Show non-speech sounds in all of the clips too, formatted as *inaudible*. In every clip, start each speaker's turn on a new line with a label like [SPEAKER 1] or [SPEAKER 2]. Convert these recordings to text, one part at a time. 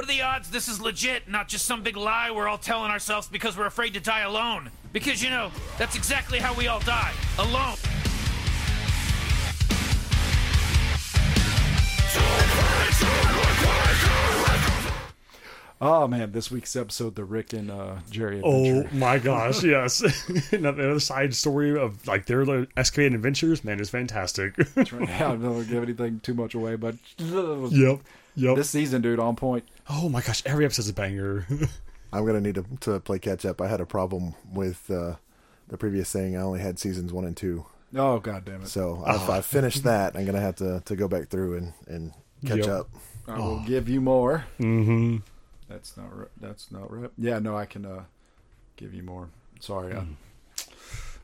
[SPEAKER 1] What are the odds this is legit, not just some big lie we're all telling ourselves because we're afraid to die alone? Because, you know, that's exactly how we all die alone.
[SPEAKER 2] Oh man, this week's episode, the Rick and uh, Jerry
[SPEAKER 3] Oh my gosh, yes. *laughs* Another side story of like their little excavating adventures, man, is fantastic.
[SPEAKER 2] yeah, *laughs* I don't give anything too much away, but
[SPEAKER 3] yep. Yep.
[SPEAKER 2] this season, dude, on point.
[SPEAKER 3] oh my gosh, every episode's a banger. *laughs*
[SPEAKER 4] I'm gonna need to, to play catch up. I had a problem with uh, the previous thing. I only had seasons one and two,
[SPEAKER 2] Oh god damn it!
[SPEAKER 4] so if I finish *laughs* that, I'm gonna have to, to go back through and, and catch
[SPEAKER 3] Yep.
[SPEAKER 4] up.
[SPEAKER 2] I will give you more.
[SPEAKER 3] mm-hmm.
[SPEAKER 2] That's not right. That's not right. Yeah, no, I can uh, give you more. Sorry, I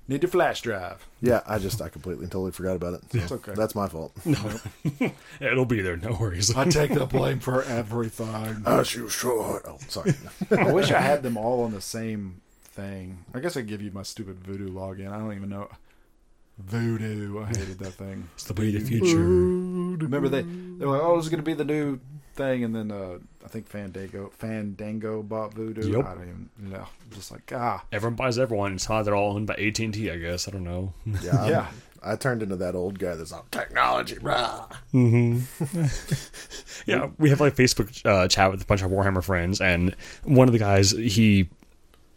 [SPEAKER 2] need your flash drive.
[SPEAKER 4] Yeah, I just I completely and totally forgot about it. So
[SPEAKER 2] It's okay.
[SPEAKER 4] That's my fault.
[SPEAKER 3] No, *laughs* it'll be there, no worries.
[SPEAKER 2] I take the blame for everything.
[SPEAKER 4] As you should. Oh, sorry. *laughs*
[SPEAKER 2] I wish I had them all on the same thing. I guess I give you my stupid Vudu login. I don't even know. Vudu. I hated that thing.
[SPEAKER 3] it's the way of the future.
[SPEAKER 2] Remember they they were like, oh, this is gonna be the new thing, and then uh, I think Fandango Fandango bought Vudu.
[SPEAKER 3] Yep.
[SPEAKER 2] I don't even you know. Just like ah,
[SPEAKER 3] Everyone buys everyone. It's how they're all owned by AT and T, I guess. I don't know.
[SPEAKER 4] Yeah, I'm-
[SPEAKER 2] Yeah.
[SPEAKER 4] I turned into that old guy that's on technology, rah. *laughs*
[SPEAKER 3] Yeah, we have like Facebook uh, chat with a bunch of Warhammer friends, and one of the guys he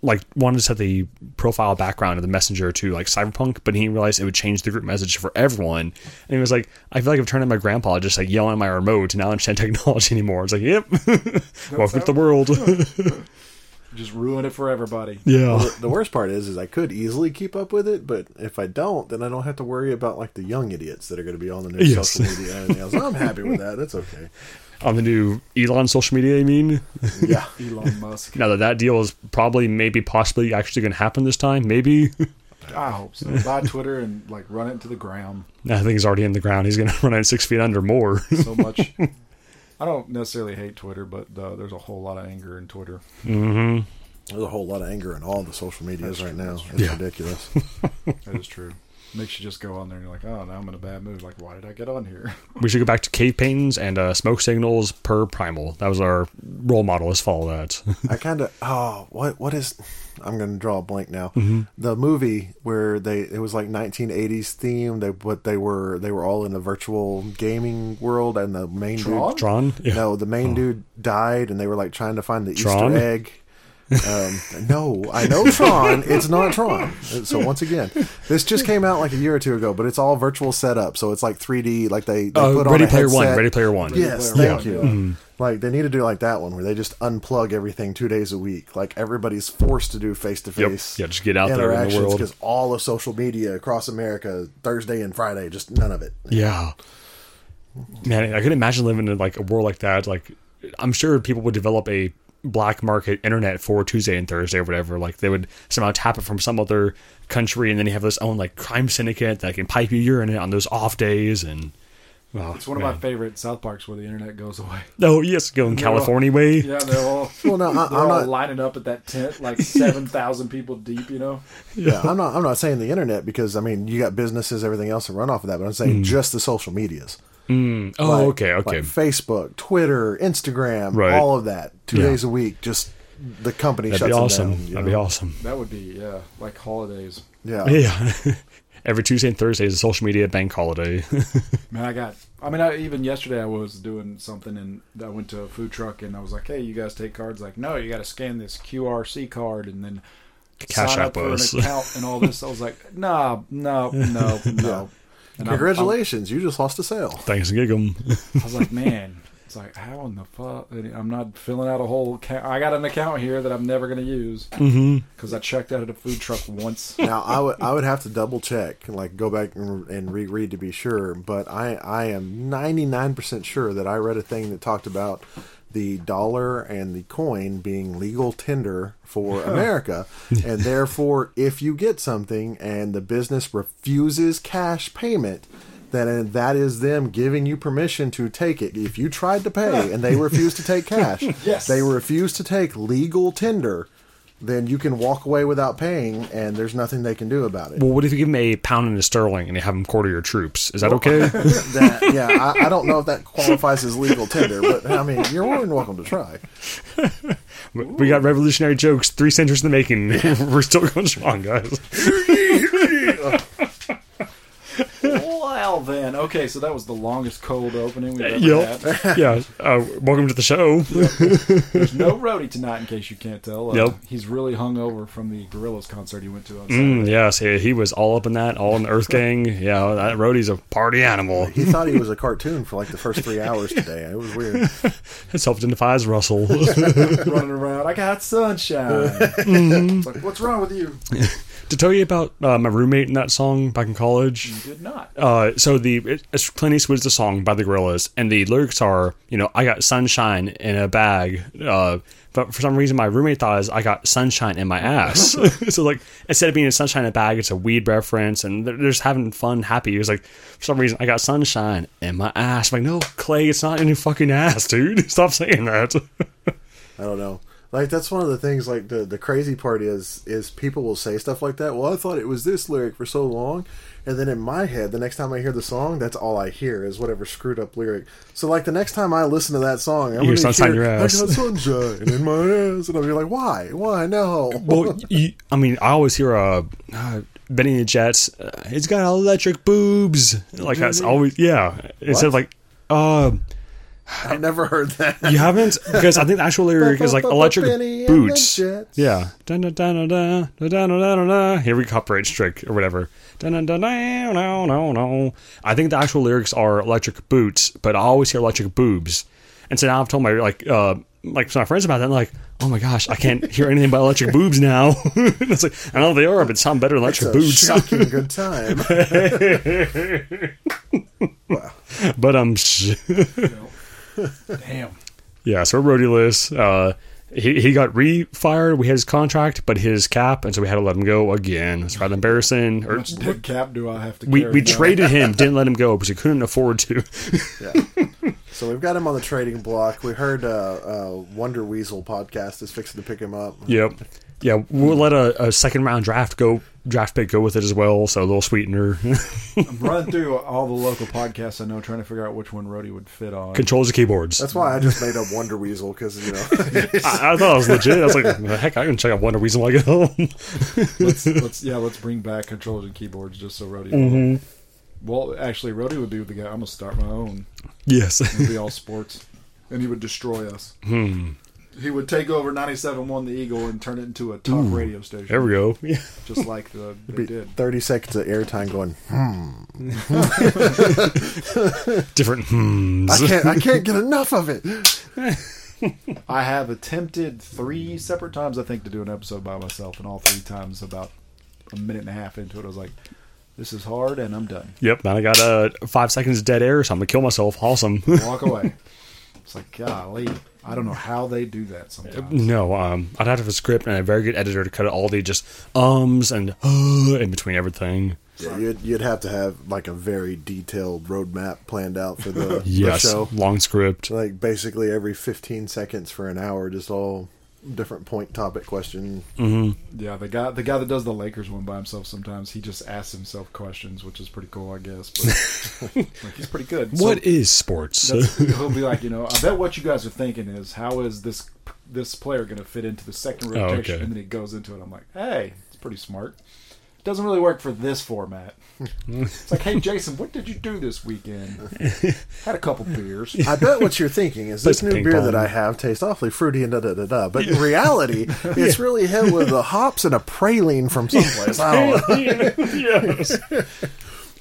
[SPEAKER 3] like wanted to set the profile background of the messenger to like Cyberpunk, but he realized it would change the group message for everyone. And he was like, "I feel like I've turned into my grandpa, just like yelling at my remote, and I don't understand *laughs* technology anymore." It's like, "Yep, *laughs* welcome to the world." *laughs*
[SPEAKER 2] just ruin it for everybody.
[SPEAKER 3] yeah,
[SPEAKER 4] The, the worst part is, is I could easily keep up with it, but if I don't, then I don't have to worry about like the young idiots that are going to be on the new
[SPEAKER 3] Yes.
[SPEAKER 4] social media and everything else. I'm happy with that. That's okay.
[SPEAKER 3] On the new Elon social media. I mean,
[SPEAKER 4] Yeah. *laughs*
[SPEAKER 2] Elon Musk.
[SPEAKER 3] now that that deal is probably, maybe, possibly actually going to happen this time, maybe.
[SPEAKER 2] I hope so. *laughs* Buy Twitter and like run it into the ground.
[SPEAKER 3] I think he's already in the ground. He's going *laughs* to run at six feet under more.
[SPEAKER 2] So much. I don't necessarily hate Twitter, but uh, there's a whole lot of anger in Twitter.
[SPEAKER 3] mm-hmm.
[SPEAKER 4] There's a whole lot of anger in all the social medias
[SPEAKER 2] That's
[SPEAKER 4] right
[SPEAKER 2] true,
[SPEAKER 4] now. It's
[SPEAKER 3] Yeah.
[SPEAKER 4] ridiculous.
[SPEAKER 2] That is true. Makes you just go on there and you're like, oh, now I'm in a bad mood. Like, why did I get on here? *laughs*
[SPEAKER 3] We should go back to cave paintings and uh, smoke signals per primal. That was our role model. Let's follow that. *laughs*
[SPEAKER 4] I kind of oh what what is I'm going to draw a blank now. The movie where they it was like 1980s theme. They but they were they were all in a virtual gaming world, and the main
[SPEAKER 2] Tron?
[SPEAKER 4] dude
[SPEAKER 3] Tron? Yeah.
[SPEAKER 4] no the main dude died, and they were like trying to find the
[SPEAKER 3] Tron?
[SPEAKER 4] Easter egg. Um, no, I know Tron. It's not Tron. So once again, this just came out like a year or two ago, but it's all virtual setup. So it's like 3D. Like they, they
[SPEAKER 3] Uh,
[SPEAKER 4] put
[SPEAKER 3] Ready
[SPEAKER 4] on
[SPEAKER 3] Player One. Ready Player One.
[SPEAKER 4] Yes,
[SPEAKER 2] Player
[SPEAKER 4] thank
[SPEAKER 2] One,
[SPEAKER 4] you.
[SPEAKER 2] yeah.
[SPEAKER 4] Like they need to do like that one where they just unplug everything two days a week. Like everybody's forced to do face to face.
[SPEAKER 3] Yeah, just get out there in the world.
[SPEAKER 4] because all of social media across America Thursday and Friday, just none of it.
[SPEAKER 3] Yeah. Man, I could imagine living in like a world like that. Like, I'm sure people would develop a black market internet for Tuesday and Thursday or whatever. Like, they would somehow tap it from some other country, and then you have this own like crime syndicate that can pipe you urine on those off days. And oh,
[SPEAKER 2] It's one of my favorite South Parks where the internet goes away.
[SPEAKER 3] Oh yes, going
[SPEAKER 2] they're all-
[SPEAKER 3] California way.
[SPEAKER 2] Yeah, they're all
[SPEAKER 4] Well, no, I,
[SPEAKER 2] they're
[SPEAKER 4] I'm
[SPEAKER 2] all
[SPEAKER 4] not.
[SPEAKER 2] lining up at that tent, like *laughs* seven thousand people deep. You know,
[SPEAKER 4] Yeah, I'm not. I'm not saying the internet because I mean you got businesses, everything else to run off of that. But I'm saying mm. just the social medias.
[SPEAKER 3] Mm. Oh,
[SPEAKER 4] Like-
[SPEAKER 3] okay, okay.
[SPEAKER 4] like Facebook, Twitter, Instagram,
[SPEAKER 3] Right.
[SPEAKER 4] all of that. Two
[SPEAKER 3] Yeah.
[SPEAKER 4] days a week, just the company
[SPEAKER 3] That'd
[SPEAKER 4] shuts
[SPEAKER 3] be
[SPEAKER 4] them
[SPEAKER 3] awesome.
[SPEAKER 4] down.
[SPEAKER 3] That'd be awesome.
[SPEAKER 2] that would be yeah, like holidays.
[SPEAKER 4] Yeah. *laughs*
[SPEAKER 3] Yeah. Every Tuesday and Thursday is a social media bank holiday. *laughs*
[SPEAKER 2] Man, I got. I mean, I, even yesterday I was doing something and I went to a food truck and I was like, "Hey, you guys take cards?" Like, no, you got to scan this QRC card and then
[SPEAKER 3] Cash
[SPEAKER 2] sign
[SPEAKER 3] App
[SPEAKER 2] up for
[SPEAKER 3] us.
[SPEAKER 2] an account and all this. I was like, "Nah, no, no, no." And I'm-
[SPEAKER 4] Congratulations, you just lost a sale.
[SPEAKER 3] Thanks, gig 'em.
[SPEAKER 2] I was like, *laughs* man, it's like, how in the fuck? I'm not filling out a whole account. I got an account here that I'm never going to use
[SPEAKER 3] Mm-hmm.
[SPEAKER 2] because I checked out at a food truck once. *laughs*
[SPEAKER 4] now I would I would have to double check, like go back and, and reread to be sure. But I I am ninety nine percent sure that I read a thing that talked about the dollar and the coin being legal tender for *laughs* America, and therefore if you get something and the business refuses cash payment. Then that is them giving you permission to take it. If you tried to pay and they refused to take cash, *laughs*
[SPEAKER 2] Yes.
[SPEAKER 4] they refused to take legal tender then you can walk away without paying, and there's nothing they can do about it.
[SPEAKER 3] Well, what if you give them a pound and a sterling and you have them quarter your troops? Is that okay? *laughs*
[SPEAKER 4] that, yeah, I, I don't know if that qualifies as legal tender, but I mean, you're more than welcome to try. *laughs*
[SPEAKER 3] we got revolutionary jokes, three centuries in the making. *laughs* We're still going strong, guys.
[SPEAKER 2] Well then, okay, so that was the longest cold opening we've ever
[SPEAKER 3] Yep.
[SPEAKER 2] had. *laughs*
[SPEAKER 3] yeah. Uh, welcome to the show. *laughs*
[SPEAKER 2] There's no roadie tonight, in case you can't tell. Uh,
[SPEAKER 3] Yep.
[SPEAKER 2] He's really hungover from the Gorillaz concert he went to on Saturday.
[SPEAKER 3] Mm, yes, he, he was all up in that, all in the Earth Gang. Yeah, that Rhodey's a party animal.
[SPEAKER 4] He thought he was a cartoon for like the first three hours today. It was weird. *laughs*
[SPEAKER 3] Self-identifies Russell.
[SPEAKER 2] Running around, I got sunshine. It's like, what's wrong with you?
[SPEAKER 3] To tell you about uh, my roommate in that song back in college.
[SPEAKER 2] You did not.
[SPEAKER 3] Uh, so the it, it's Clint Eastwood's the song by the Gorillaz, and the lyrics are, you know, I got sunshine in a bag. Uh, but for some reason, my roommate thought is I got sunshine in my ass. *laughs* *laughs* so like instead of being a sunshine in a bag, it's a weed reference, and they're, they're just having fun, happy. He was like, for some reason, I got sunshine in my ass. I'm like, no, Clay, it's not in your fucking ass, dude. *laughs* Stop saying that.
[SPEAKER 4] I don't know. Like that's one of the things. Like the the crazy part is is people will say stuff like that. Well, I thought it was this lyric for so long, and then in my head, the next time I hear the song, that's all I hear is whatever screwed up lyric. So like the next time I listen to that song, I'm
[SPEAKER 3] sunshine in
[SPEAKER 4] hear,
[SPEAKER 3] your ass.
[SPEAKER 4] I got sunshine in my ass, and I'll be like, why, why, no?
[SPEAKER 3] well, you, I mean, I always hear uh, uh, Benny the Jets. Uh, it's got electric boobs. Like that's always yeah. Instead of like, uh,
[SPEAKER 4] I never heard that.
[SPEAKER 3] You haven't because I think the actual lyric is like electric boots. Yeah. Here we copyright strike or whatever. No, no, no. I think the actual lyrics are electric boots, but I always hear electric boobs. And so now I've told my like uh like my friends about that. And like, oh my gosh, I can't hear anything but electric boobs now. it's like I know they are, but sound better than electric boots.
[SPEAKER 4] Shocking good time. wow.
[SPEAKER 3] But I'm. Um, no. *laughs*
[SPEAKER 2] Damn.
[SPEAKER 3] yeah. So roadie list. Uh, he he got re-fired. We had his contract, but his cap, and so we had to let him go again. It's rather embarrassing. Or
[SPEAKER 2] How much dead cap do I have to
[SPEAKER 3] we
[SPEAKER 2] carry
[SPEAKER 3] we
[SPEAKER 2] now?
[SPEAKER 3] traded him, didn't let him go because we couldn't afford to.
[SPEAKER 4] Yeah. *laughs* So we've got him on the trading block. We heard uh, uh, Wonder Weasel podcast is fixing to pick him up.
[SPEAKER 3] yep. Yeah, we'll let a, a second round draft go draft pick go with it as well. So a little sweetener.
[SPEAKER 2] I'm *laughs* running through all the local podcasts I know, trying to figure out which one Rody would fit on.
[SPEAKER 3] Controls the keyboards.
[SPEAKER 4] That's why I just made up Wonder Weasel because you know *laughs*
[SPEAKER 3] I, I thought it was legit. I was like, heck, I can check out Wonder Weasel when I get home. *laughs*
[SPEAKER 2] let's, let's yeah, let's bring back controls and keyboards just so Rody.
[SPEAKER 3] Mm-hmm.
[SPEAKER 2] Well, actually, Rody would be the guy. I'm gonna start my own.
[SPEAKER 3] yes.
[SPEAKER 2] It'd be all sports, and he would destroy us.
[SPEAKER 3] Hmm.
[SPEAKER 2] He would take over 97.1 The Eagle and turn it into a talk radio station.
[SPEAKER 3] There we go. *laughs* Yeah.
[SPEAKER 2] Just like the *laughs* they
[SPEAKER 4] be
[SPEAKER 2] did.
[SPEAKER 4] thirty seconds of airtime going. *laughs*
[SPEAKER 3] Different hmms.
[SPEAKER 4] I can't. I can't get enough of it.
[SPEAKER 2] I have attempted three separate times, I think, to do an episode by myself, and all three times, about a minute and a half into it, I was like, "This is hard, and I'm done.
[SPEAKER 3] Yep. Now I got uh, five seconds of dead air, so I'm gonna kill myself. Awesome.
[SPEAKER 2] Walk away." it's like, golly, I don't know how they do that sometimes.
[SPEAKER 3] no, um, I'd have to have a script and a very good editor to cut out all the just ums and uh in between everything.
[SPEAKER 4] Yeah, you'd, you'd have to have like a very detailed roadmap planned out for the, *laughs* the
[SPEAKER 3] Yes.
[SPEAKER 4] show.
[SPEAKER 3] Long script.
[SPEAKER 4] Like basically every fifteen seconds for an hour, just all different point topic question. Mm-hmm.
[SPEAKER 2] Yeah, the guy, the guy that does the Lakers one by himself, sometimes he just asks himself questions, which is pretty cool, I guess. But *laughs* like, he's pretty good. So-
[SPEAKER 3] What is sports?
[SPEAKER 2] He'll be like, you know, I bet what you guys are thinking is, how is this this player going to fit into the second
[SPEAKER 3] Oh,
[SPEAKER 2] rotation?
[SPEAKER 3] okay.
[SPEAKER 2] And then he goes into it. I'm like, hey, it's pretty smart. Doesn't really work for this format. *laughs* it's like, hey, Jason, what did you do this weekend? Had a couple beers.
[SPEAKER 4] I bet what you're thinking is this
[SPEAKER 3] Play
[SPEAKER 4] new
[SPEAKER 3] ping
[SPEAKER 4] beer
[SPEAKER 3] pong.
[SPEAKER 4] that I have tastes awfully fruity and da da da da. But in reality, *laughs* it's really hit with the hops and a praline from someplace. I don't know. *laughs*
[SPEAKER 3] yes.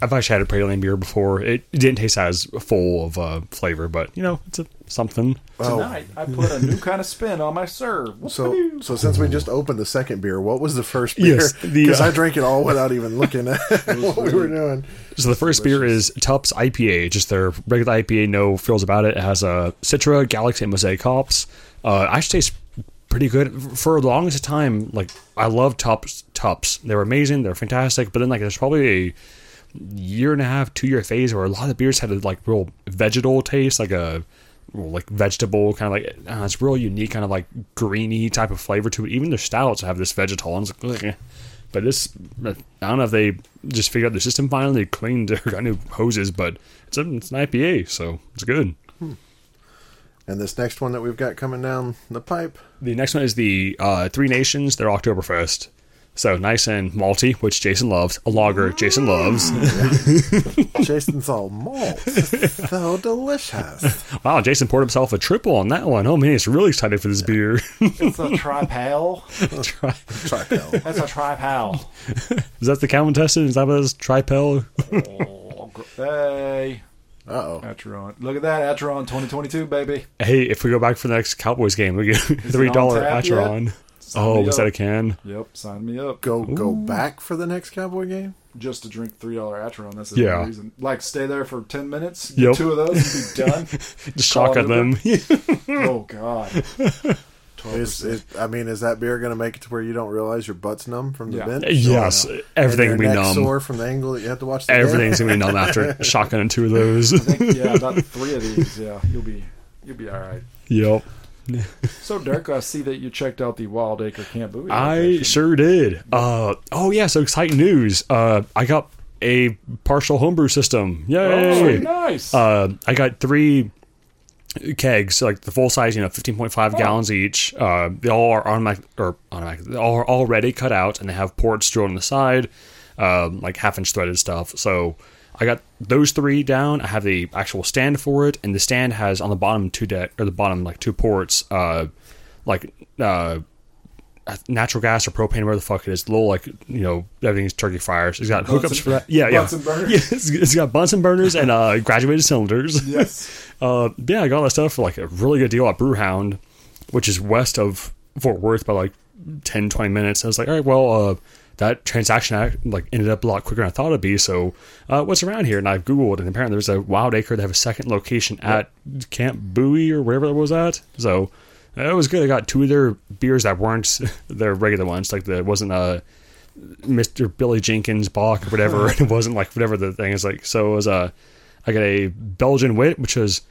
[SPEAKER 3] I've actually had a praline beer before. It didn't taste as full of uh, flavor, but you know, it's a, something.
[SPEAKER 2] Tonight, I put a new kind of spin on my serve.
[SPEAKER 4] So, so since we just opened the second beer, what was the first beer?
[SPEAKER 3] Yes,
[SPEAKER 4] Because
[SPEAKER 3] uh,
[SPEAKER 4] I drank it all without even looking at *laughs* what we were doing.
[SPEAKER 3] So the first beer is Tupps IPA, just their regular IPA, no frills about it. It has a uh, Citra, Galaxy, and Mosaic hops. Uh, it actually tastes pretty good for the longest time. Like I love Tupps. Tupps, they were amazing. They're fantastic. But then like there's probably a year and a half, two year phase where a lot of beers had a like real vegetal taste, like a well, like vegetable kind of like uh, it's real unique kind of like greeny type of flavor to it. Even their stouts have this vegetal, and it's like, but this I don't know if they just figured out the system finally, cleaned their got *laughs* new hoses, but it's, a, it's an IPA, so it's good.
[SPEAKER 4] And this next one that we've got coming down the pipe,
[SPEAKER 3] The next one is the uh, Three Nations, their Oktoberfest. So nice and malty, which Jason loves. A lager, Jason loves. *laughs*
[SPEAKER 4] Jason's all malt. *laughs* so delicious.
[SPEAKER 3] Wow, Jason poured himself a triple on that one. Oh man, he's really excited for this beer.
[SPEAKER 2] It's a *laughs* tripal.
[SPEAKER 4] Tripel.
[SPEAKER 2] That's a tripal.
[SPEAKER 3] is that the Calvin Tesson? Is that what it is? Tripel?
[SPEAKER 2] Oh, gr- hey.
[SPEAKER 4] Uh oh.
[SPEAKER 2] Atron. Look at that. Atron 2022, baby.
[SPEAKER 3] hey, if we go back for the next Cowboys game, we get three dollar
[SPEAKER 2] tap yet?
[SPEAKER 3] Atron.
[SPEAKER 2] Sign
[SPEAKER 3] Oh,
[SPEAKER 2] me
[SPEAKER 3] was
[SPEAKER 2] up.
[SPEAKER 3] that a can?
[SPEAKER 2] Yep, sign me up.
[SPEAKER 4] Go go back for the next Cowboy game.
[SPEAKER 2] Just to drink $3 Atron. That's the
[SPEAKER 3] Yeah.
[SPEAKER 2] reason. Like, stay there for 10 minutes,
[SPEAKER 3] Yep.
[SPEAKER 2] two of those, and be *laughs* done.
[SPEAKER 3] Just
[SPEAKER 2] Call
[SPEAKER 3] shock at them. *laughs*
[SPEAKER 2] oh, God. 12%.
[SPEAKER 4] Is I mean, is that beer going to make it to where you don't realize your butt's numb from the
[SPEAKER 2] Yeah.
[SPEAKER 4] bench?
[SPEAKER 3] yes,
[SPEAKER 2] Oh,
[SPEAKER 3] everything will be numb.
[SPEAKER 4] sore from the angle that you have to watch. The?
[SPEAKER 3] Everything's gonna be numb *laughs* after shotgun and two of those.
[SPEAKER 2] I think, yeah, about three of these. Yeah, you'll be you'll be all right.
[SPEAKER 3] yep. *laughs*
[SPEAKER 2] So, Dirk, I see that you checked out the Wild Acre Camp.
[SPEAKER 3] I sure did. Uh, oh yeah, so exciting news. Uh, I got a partial homebrew system.
[SPEAKER 2] Oh,
[SPEAKER 3] Yay!
[SPEAKER 2] nice.
[SPEAKER 3] Uh, I got three kegs, like the full size, you know, fifteen point five gallons each. Uh, they all are automatic or automatic. They all are already cut out, and they have ports drilled on the side, um, like half inch threaded stuff. So I got those three down. I have the actual stand for it, and the stand has on the bottom two deck or the bottom like two ports, uh, like uh natural gas or propane, where the fuck it is. Little like you know everything's turkey fires. It's got hookups for that. Yeah, yeah.
[SPEAKER 2] Bunsen burners?
[SPEAKER 3] Yeah, *laughs* it's, it's got Bunsen burners and uh, *laughs* graduated cylinders.
[SPEAKER 2] yes. *laughs*
[SPEAKER 3] Uh, yeah, I got all that stuff for like a really good deal at Brewhound, which is west of Fort Worth by like 10, 20 minutes. I was like, all right, well, uh, that transaction like ended up a lot quicker than I thought it'd be. So, uh, what's around here? And I've googled, and apparently there's a Wild Acre. They have a second location at Camp Bowie or wherever it was at. So uh, it was good. I got two of their beers that weren't *laughs* their regular ones. Like the it wasn't a Mr. Billy Jenkins Bach or whatever. *laughs* *laughs* it wasn't like whatever the thing is like. So it was a I got a Belgian wit, which was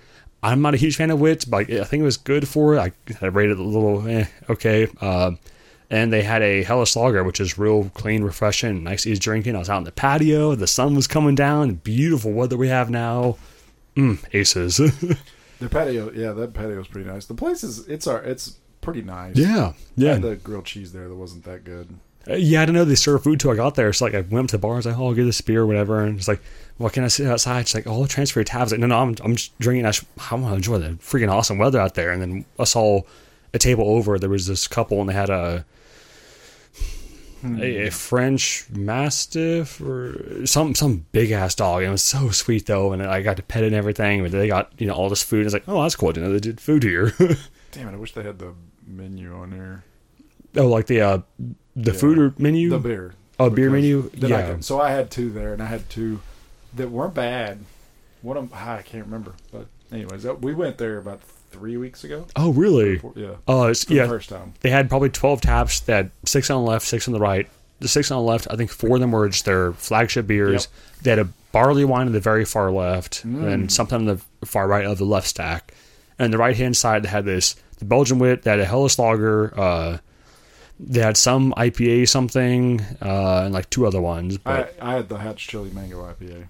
[SPEAKER 3] I'm not a huge fan of wit, but I think it was good for it. I, I rated it a little eh, okay. Uh, and they had a Helles Lager, which is real clean, refreshing, nice, easy drinking. I was out in the patio. The sun was coming down. Beautiful weather we have now. Mm, aces. *laughs*
[SPEAKER 2] The patio, yeah, that patio is pretty nice. The place is it's our it's pretty nice.
[SPEAKER 3] yeah,
[SPEAKER 2] I
[SPEAKER 3] yeah.
[SPEAKER 2] had the grilled cheese there that wasn't that good.
[SPEAKER 3] Uh, yeah, I didn't know they served food till I got there. So like I went up to the bar, I was like, "Oh, I'll get this beer or whatever," and it's like, "Well, can I sit outside?" She's like, "Oh, I'll transfer your tabs." Like, no, no, I'm I'm just drinking. I, sh- I want to enjoy the freaking awesome weather out there. And then I saw a table over. There was this couple, and they had a a, a French Mastiff or some some big ass dog. It was so sweet though, and I got to pet it and everything. But they got you know all this food. It's like, oh, that's cool. You know, they did food here. *laughs*
[SPEAKER 2] Damn it! I wish they had the menu on there.
[SPEAKER 3] oh, like the uh the
[SPEAKER 2] Yeah.
[SPEAKER 3] food or menu.
[SPEAKER 2] The beer.
[SPEAKER 3] Oh, beer menu?
[SPEAKER 2] then I
[SPEAKER 3] Yeah.
[SPEAKER 2] could- so I had two there, and I had two that weren't bad. One of them, I can't remember, but anyways, we went there about three weeks ago.
[SPEAKER 3] oh, really?
[SPEAKER 2] Four- yeah,
[SPEAKER 3] Oh, it's, yeah.
[SPEAKER 2] the first time.
[SPEAKER 3] they had probably 12 taps. They had six on the left, six on the right. The six on the left, I think four of them were just their flagship beers. They had a barley wine in the very far left
[SPEAKER 2] Mm.
[SPEAKER 3] and something on the far right of the left stack. And the right hand side, they had this the Belgian wit, they had a Helles Lager, uh, they had some IPA something, uh, and like two other ones.
[SPEAKER 2] I, I had the Hatch Chili Mango IPA.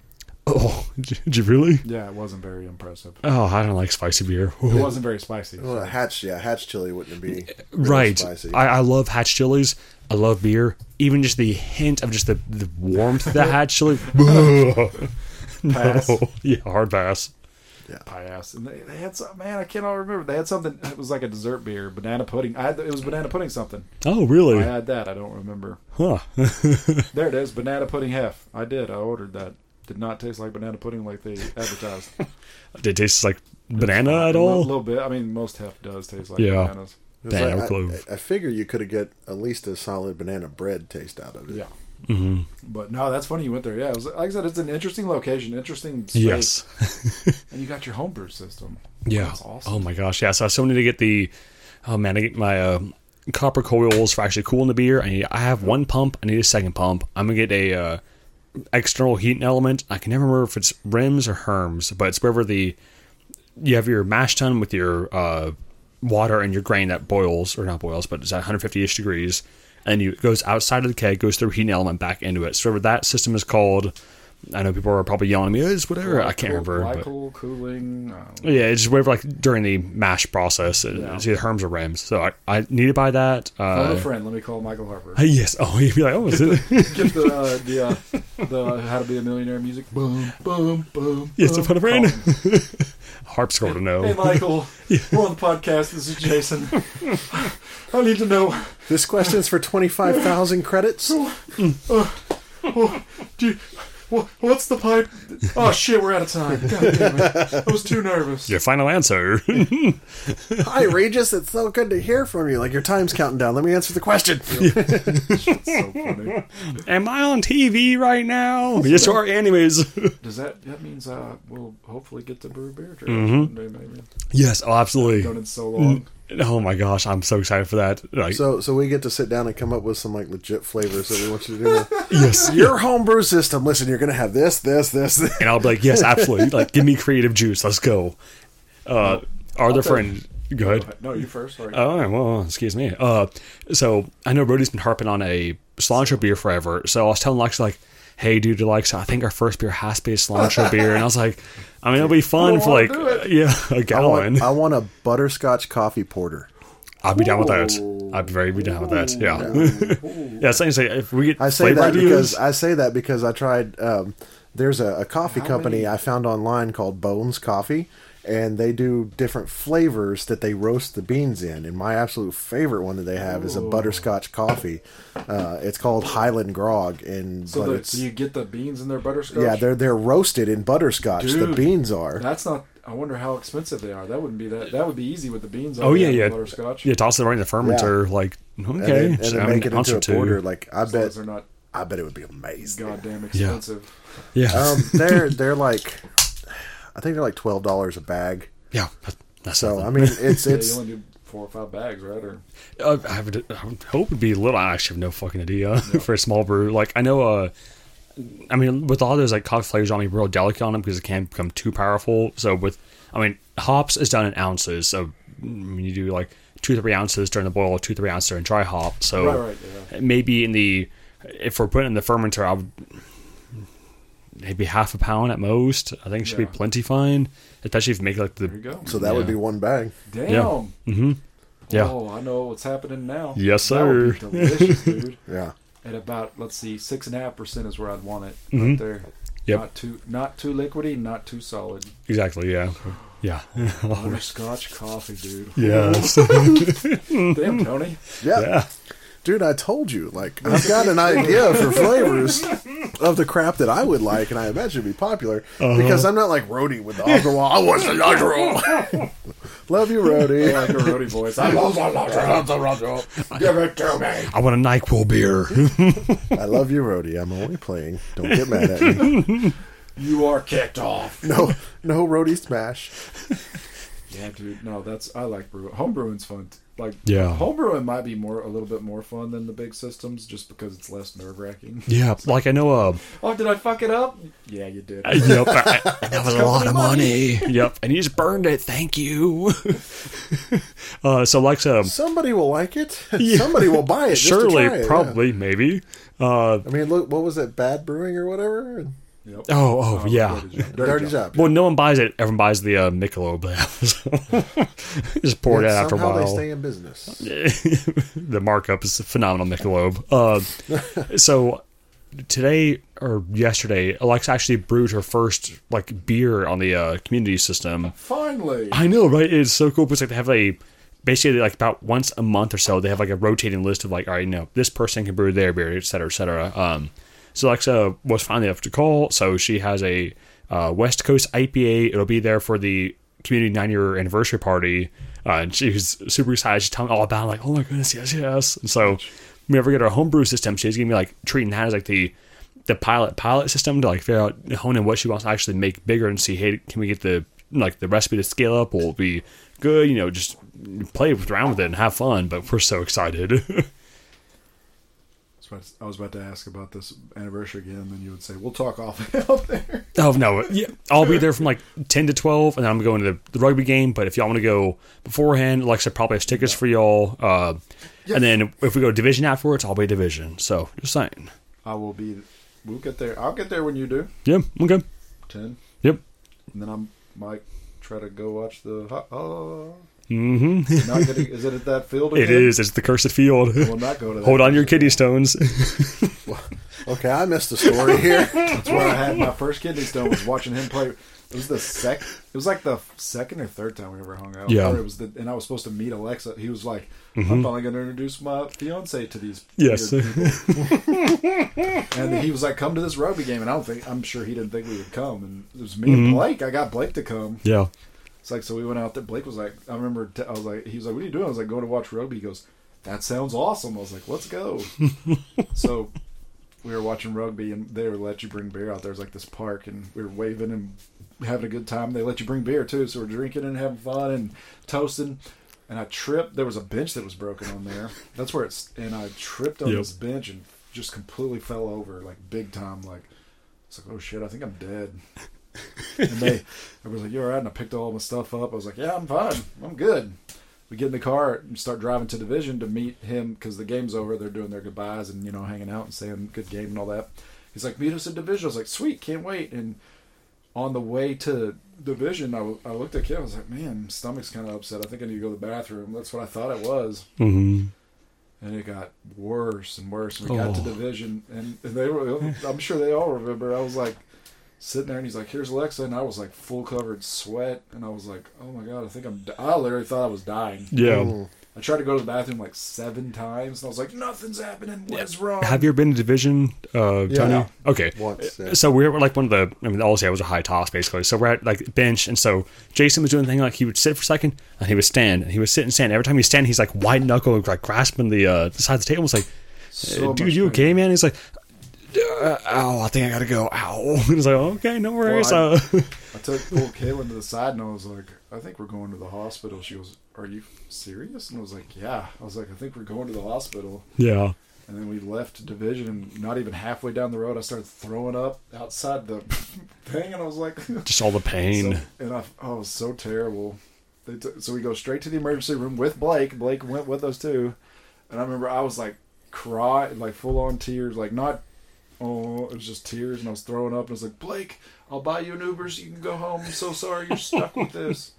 [SPEAKER 3] Oh, did you, really?
[SPEAKER 2] Yeah, it wasn't very impressive.
[SPEAKER 3] Oh, I don't like spicy beer.
[SPEAKER 2] It wasn't very spicy.
[SPEAKER 4] Well, hatch, yeah, hatch chili wouldn't be really
[SPEAKER 3] right.
[SPEAKER 4] Spicy.
[SPEAKER 3] I, I love hatch chilies. I love beer. Even just the hint of just the, the warmth of the *laughs* hatch chili. *laughs*
[SPEAKER 2] Pass.
[SPEAKER 3] No. *laughs* Yeah, hard pass. Yeah.
[SPEAKER 2] Pass. And they, they had some, man, I cannot remember. They had something, it was like a dessert beer, banana pudding. I had, it was banana pudding something.
[SPEAKER 3] Oh, really?
[SPEAKER 2] I had that. I don't remember.
[SPEAKER 3] Huh.
[SPEAKER 2] There it is, banana pudding hef. I did. I ordered that. Did not taste like banana pudding like they *laughs* advertised.
[SPEAKER 3] Did it taste like banana at all?
[SPEAKER 2] A little bit. I mean, most hef does taste like
[SPEAKER 3] Yeah.
[SPEAKER 2] bananas.
[SPEAKER 4] It's
[SPEAKER 3] Banana
[SPEAKER 4] like, I,
[SPEAKER 3] clove.
[SPEAKER 4] I, I figure you could have get at least a solid banana bread taste out of it.
[SPEAKER 2] Yeah.
[SPEAKER 3] hmm
[SPEAKER 2] But no, that's funny you went there. Yeah, it was, like I said, it's an interesting location, interesting space.
[SPEAKER 3] Yes. *laughs*
[SPEAKER 2] And you got your homebrew system.
[SPEAKER 3] Yeah.
[SPEAKER 2] That's awesome.
[SPEAKER 3] Oh my gosh. Yeah. So I still need to get the. Oh man, I get my uh, copper coils for actually cooling the beer. I need. I have one pump. I need a second pump. I'm gonna get a uh, external heating element. I can never remember if it's rims or herms, but it's wherever the you have your mash tun with your uh, water and your grain that boils or not boils, but it's at 150ish degrees, and you it goes outside of the keg, goes through heating element back into it. So whatever that system is called. I know people are probably yelling at me. It's whatever. I can't remember. but-
[SPEAKER 2] Glycol, cooling. uh,
[SPEAKER 3] yeah, it's just whatever like during the mash process. It-
[SPEAKER 2] Yeah.
[SPEAKER 3] It's either Herms or RIMS. So I, I need to buy that.
[SPEAKER 2] phone
[SPEAKER 3] Uh,
[SPEAKER 2] a friend. Let me call Michael Harper. *laughs*
[SPEAKER 3] yes. Oh, you'd be like, oh, is it?
[SPEAKER 2] Get the uh, the uh, *laughs* the How to Be a Millionaire music. Boom, boom, boom.
[SPEAKER 3] Yes,
[SPEAKER 2] boom.
[SPEAKER 3] phone a friend.
[SPEAKER 2] Call him.
[SPEAKER 3] To know.
[SPEAKER 2] Hey, Michael. *laughs* We're on the podcast. This is Jason. I need to know.
[SPEAKER 4] This question's for twenty five thousand credits.
[SPEAKER 2] Oh, do you, wha- what's the pipe? Oh shit, we're out of time. God damn it. I was too nervous.
[SPEAKER 3] Your final answer. *laughs*
[SPEAKER 4] Hi, Regis. It's so good to hear from you. Like your time's counting down. Let me answer the question. *laughs*
[SPEAKER 2] So funny.
[SPEAKER 3] Am I on TV right now? yes, you are. Anyways. *laughs*
[SPEAKER 2] Does that that means uh we'll hopefully get to brew beer today?
[SPEAKER 3] Mm-hmm.
[SPEAKER 2] Maybe, maybe.
[SPEAKER 3] yes. Oh, absolutely.
[SPEAKER 2] Done it so long.
[SPEAKER 3] Oh my gosh, I'm so excited for that. Like,
[SPEAKER 4] So, so we get to sit down and come up with some like legit flavors that we want you to do. *laughs*
[SPEAKER 3] yes.
[SPEAKER 4] Your homebrew system. Listen, you're gonna have this, this, this. this.
[SPEAKER 3] And I'll be like, yes, absolutely. *laughs* Like, give me creative juice. Let's go. Uh, our other
[SPEAKER 2] tell
[SPEAKER 3] friend. Go ahead.
[SPEAKER 2] No, you first. Sorry.
[SPEAKER 3] Oh, all right, well, excuse me. Uh, so I know Brody's been harping on a cilantro beer forever. So I was telling Lex like, "Hey, dude, you like, so I think our first beer has to be a cilantro beer." And I was like, "I mean, it'll be fun
[SPEAKER 2] I
[SPEAKER 3] for like,
[SPEAKER 2] do
[SPEAKER 3] yeah, *laughs* a
[SPEAKER 4] I
[SPEAKER 3] gallon."
[SPEAKER 4] want, I want a butterscotch coffee porter.
[SPEAKER 3] I'd be down with that. I'd be very be down with that. Yeah, *laughs* yeah. Same say if we get
[SPEAKER 4] I say that
[SPEAKER 3] ideas-
[SPEAKER 4] because I say that because I tried. Um, there's a, a coffee company
[SPEAKER 2] many-
[SPEAKER 4] I found online called Bones Coffee, and they do different flavors that they roast the beans in. And my absolute favorite one that they have is a butterscotch coffee. Uh, it's called Highland Grog, and
[SPEAKER 2] so,
[SPEAKER 4] but
[SPEAKER 2] the,
[SPEAKER 4] it's
[SPEAKER 2] you get the beans in their butterscotch.
[SPEAKER 4] yeah, they're they're roasted in butterscotch. the beans are.
[SPEAKER 2] That's not. I wonder how expensive they are. That wouldn't be that. That would be easy with the beans.
[SPEAKER 3] Oh yeah, yeah,
[SPEAKER 2] Butterscotch.
[SPEAKER 3] yeah. Toss it right in the fermenter. Like okay,
[SPEAKER 4] and then, and then make it into a
[SPEAKER 3] two.
[SPEAKER 4] porter. Like I
[SPEAKER 2] As
[SPEAKER 4] bet,
[SPEAKER 2] they're not
[SPEAKER 4] I bet it would be amazing.
[SPEAKER 2] goddamn expensive.
[SPEAKER 3] Yeah,
[SPEAKER 4] Um, they're they're like, I think they're like twelve dollars a bag.
[SPEAKER 3] yeah. That's
[SPEAKER 4] So
[SPEAKER 3] nothing.
[SPEAKER 4] I mean, *laughs* it's
[SPEAKER 2] Yeah,
[SPEAKER 4] it's
[SPEAKER 2] you only do four or five bags, right? Or
[SPEAKER 3] Uh, I, would, I would hope it'd be a little. I actually have no fucking idea *laughs* for a small brew. Like I know, uh, I mean, with all those like coffee flavors, I'm real delicate on them because it can become too powerful. So with, I mean, hops is done in ounces. So when you do like two three ounces during the boil, two three ounces during dry hop. So
[SPEAKER 2] Right, right, yeah.
[SPEAKER 3] maybe in the if we're putting in the fermenter, I would maybe half a pound at most. I think it should
[SPEAKER 2] Yeah.
[SPEAKER 3] be plenty fine, especially if you make like the
[SPEAKER 2] there you go.
[SPEAKER 4] so that would be one bag.
[SPEAKER 2] Damn.
[SPEAKER 3] mm-hmm Yeah.
[SPEAKER 2] Oh, I know what's happening now.
[SPEAKER 3] Yes,
[SPEAKER 2] That would be
[SPEAKER 3] sir.
[SPEAKER 2] delicious, dude. *laughs*
[SPEAKER 4] Yeah.
[SPEAKER 2] At about let's see, six and a half percent is where I'd want it. Right there.
[SPEAKER 3] Yep.
[SPEAKER 2] Not too, not too liquidy, not too solid.
[SPEAKER 3] exactly. Yeah, yeah,
[SPEAKER 2] Scotch *laughs* coffee, dude.
[SPEAKER 3] yes. *laughs*
[SPEAKER 2] Damn, Tony.
[SPEAKER 4] yeah,
[SPEAKER 3] yeah.
[SPEAKER 4] Dude, I told you. Like, I've got an idea for flavors of the crap that I would like, and I imagine it'd be popular uh-huh. because I'm not like Rody with the off the wall. I was the natural. Love you, Rody.
[SPEAKER 2] I like a roadie voice. I love Give it to me.
[SPEAKER 3] I want a Nyquil beer.
[SPEAKER 4] I love you, Rody. I'm only playing. Don't get mad at me.
[SPEAKER 2] You are kicked off.
[SPEAKER 4] No, no Rody smash.
[SPEAKER 2] Yeah, dude. No, that's I like brew. Home brewing's fun. t- Like,
[SPEAKER 3] Yeah.
[SPEAKER 2] homebrewing might be more a little bit more fun than the big systems, just because it's less nerve wracking. *laughs*
[SPEAKER 3] yeah, like I know. Uh,
[SPEAKER 2] Oh, did I fuck it up? Yeah, you did.
[SPEAKER 3] yep, I, I- *laughs* that was a lot of money. Yep, and you just burned it. Thank you. *laughs* uh, so like um,
[SPEAKER 4] Somebody will like it. Somebody will buy it. just to
[SPEAKER 3] surely,
[SPEAKER 4] try it, yeah.
[SPEAKER 3] probably, maybe. Uh,
[SPEAKER 4] I mean, look, what was it? Bad brewing or whatever?
[SPEAKER 2] Yep.
[SPEAKER 3] oh, oh, yeah.
[SPEAKER 2] Dirty job.
[SPEAKER 4] Dirty, job.
[SPEAKER 3] Well, no one buys it. Everyone buys the uh, Michelob. *laughs* just pour it out after a
[SPEAKER 4] somehow
[SPEAKER 3] while.
[SPEAKER 4] they stay in business. *laughs*
[SPEAKER 3] the markup is phenomenal, Michelob. Uh, *laughs* so today or yesterday, Alexa actually brewed her first like beer on the uh, community system.
[SPEAKER 2] Finally.
[SPEAKER 3] I know, right? It's so cool because like they have a basically like about once a month or so they have like a rotating list of like all right, you know, this person can brew their beer, et cetera, et cetera. Um, so Alexa was finally enough to call, so she has a uh, West Coast IPA. It'll be there for the community nine year anniversary party. Uh, and she was super excited. She's telling all about it, like, oh my goodness, yes, yes. And so when we ever get our homebrew system, she's gonna be like treating that as like the the pilot pilot system to like figure out hone in what she wants to actually make bigger and see hey can we get the like the recipe to scale up will it be good you know just play with around with it and have fun but we're so excited *laughs*
[SPEAKER 2] I was about to ask about this anniversary again, and then you would say, "We'll talk off *laughs* out there."
[SPEAKER 3] Oh no, yeah, I'll be there from like *laughs* ten to twelve, and then I'm going to the, the rugby game. But if y'all want to go beforehand, like I said, probably have tickets for y'all. Uh, And then if we go division afterwards, I'll be division. So just saying.
[SPEAKER 2] I will be. We'll get there. I'll get there when you do.
[SPEAKER 3] Yeah, okay.
[SPEAKER 2] Ten,
[SPEAKER 3] Yep.
[SPEAKER 2] and then I might try to go watch the. Oh,
[SPEAKER 3] Mm-hmm.
[SPEAKER 2] not getting, is it at that field?
[SPEAKER 3] It
[SPEAKER 2] Again?
[SPEAKER 3] is. It's the cursed field.
[SPEAKER 2] We'll not go to that.
[SPEAKER 3] Hold on your kidney stones. *laughs*
[SPEAKER 4] Okay, I missed the story here.
[SPEAKER 2] That's where I had my first kidney stone. Was watching him play. It was the sec. It was like the second or third time we ever hung out.
[SPEAKER 3] Yeah.
[SPEAKER 2] It was the, and I was supposed to meet Alexa. He was like, "I'm finally going to introduce my fiance to these."
[SPEAKER 3] Yes. *laughs*
[SPEAKER 2] and he was like, "Come to this rugby game," and I don't think I'm sure he didn't think we would come. And it was me and Blake. I got Blake to come.
[SPEAKER 3] yeah.
[SPEAKER 2] It's like so we went out there. Blake was like, I remember t- I was like, he was like, "What are you doing?" I was like, "Going to watch rugby." He goes, "That sounds awesome." I was like, "Let's go." *laughs* so we were watching rugby, and they would let you bring beer out. There It was like this park, and we were waving and having a good time. They let you bring beer too, so we're drinking and having fun and toasting. And I tripped. There was a bench that was broken on there. That's where it's. And I tripped on
[SPEAKER 3] Yep.
[SPEAKER 2] this bench and just completely fell over, like big time. Like it's like, oh shit, I think I'm dead. And they, *laughs* I was like, "You all right?" And I picked all my stuff up. I was like, "Yeah, I'm fine. I'm good." We get in the car and start driving to division to meet him because the game's over. They're doing their goodbyes and you know hanging out and saying good game and all that. He's like, "Meet us at division." I was like, "Sweet, can't wait." And on the way to division, I looked at Kim. I was like, "Man, my stomach's kind of upset. I think I need to go to the bathroom." That's what I thought it was.
[SPEAKER 3] hmm
[SPEAKER 2] And it got worse and worse. And we got to
[SPEAKER 3] Oh.
[SPEAKER 2] division, and they were. I'm sure they all remember. I was like sitting there, and he's like, "Here's Alexa," and I was like full covered sweat, and I was like, "Oh my god, I think I'm." Di-. I literally thought I was dying.
[SPEAKER 3] Yeah.
[SPEAKER 4] Mm.
[SPEAKER 2] I tried to go to the bathroom like seven times, and I was like, "Nothing's happening. What is wrong?"
[SPEAKER 3] Have you ever been to division, uh, Tony?
[SPEAKER 2] Yeah.
[SPEAKER 3] Okay.
[SPEAKER 4] Once, yeah.
[SPEAKER 3] So we were like one of the, I mean, obviously I was a high toss basically. So we're at like bench, and so Jason was doing the thing like he would sit for a second, and he would stand, and he would sit and stand. Every time he stand, he's like white knuckle, like grasping the uh, the side of the table. It's like,
[SPEAKER 2] So
[SPEAKER 3] uh, dude, you okay, man? He's like, uh, ow, I think I gotta go. Ow. And *laughs* it's like, okay, no worries.
[SPEAKER 2] Well, I-
[SPEAKER 3] uh, *laughs*
[SPEAKER 2] I took pulled Caitlin to the side, and I was like, "I think we're going to the hospital." She goes, "Are you serious?" And I was like, "Yeah." I was like, "I think we're going to the hospital."
[SPEAKER 3] yeah.
[SPEAKER 2] And then we left division, and not even halfway down the road, I started throwing up outside the *laughs* thing, and I was like,
[SPEAKER 3] Just all the pain.
[SPEAKER 2] So- and I, oh, it was so terrible. They t- so we go straight to the emergency room with Blake. Blake went with us too, and I remember I was like cry, like full on tears, like not. Oh, it was just tears, and I was throwing up. And I was like, Blake, I'll buy you an Uber so you can go home. I'm so sorry you're stuck with this.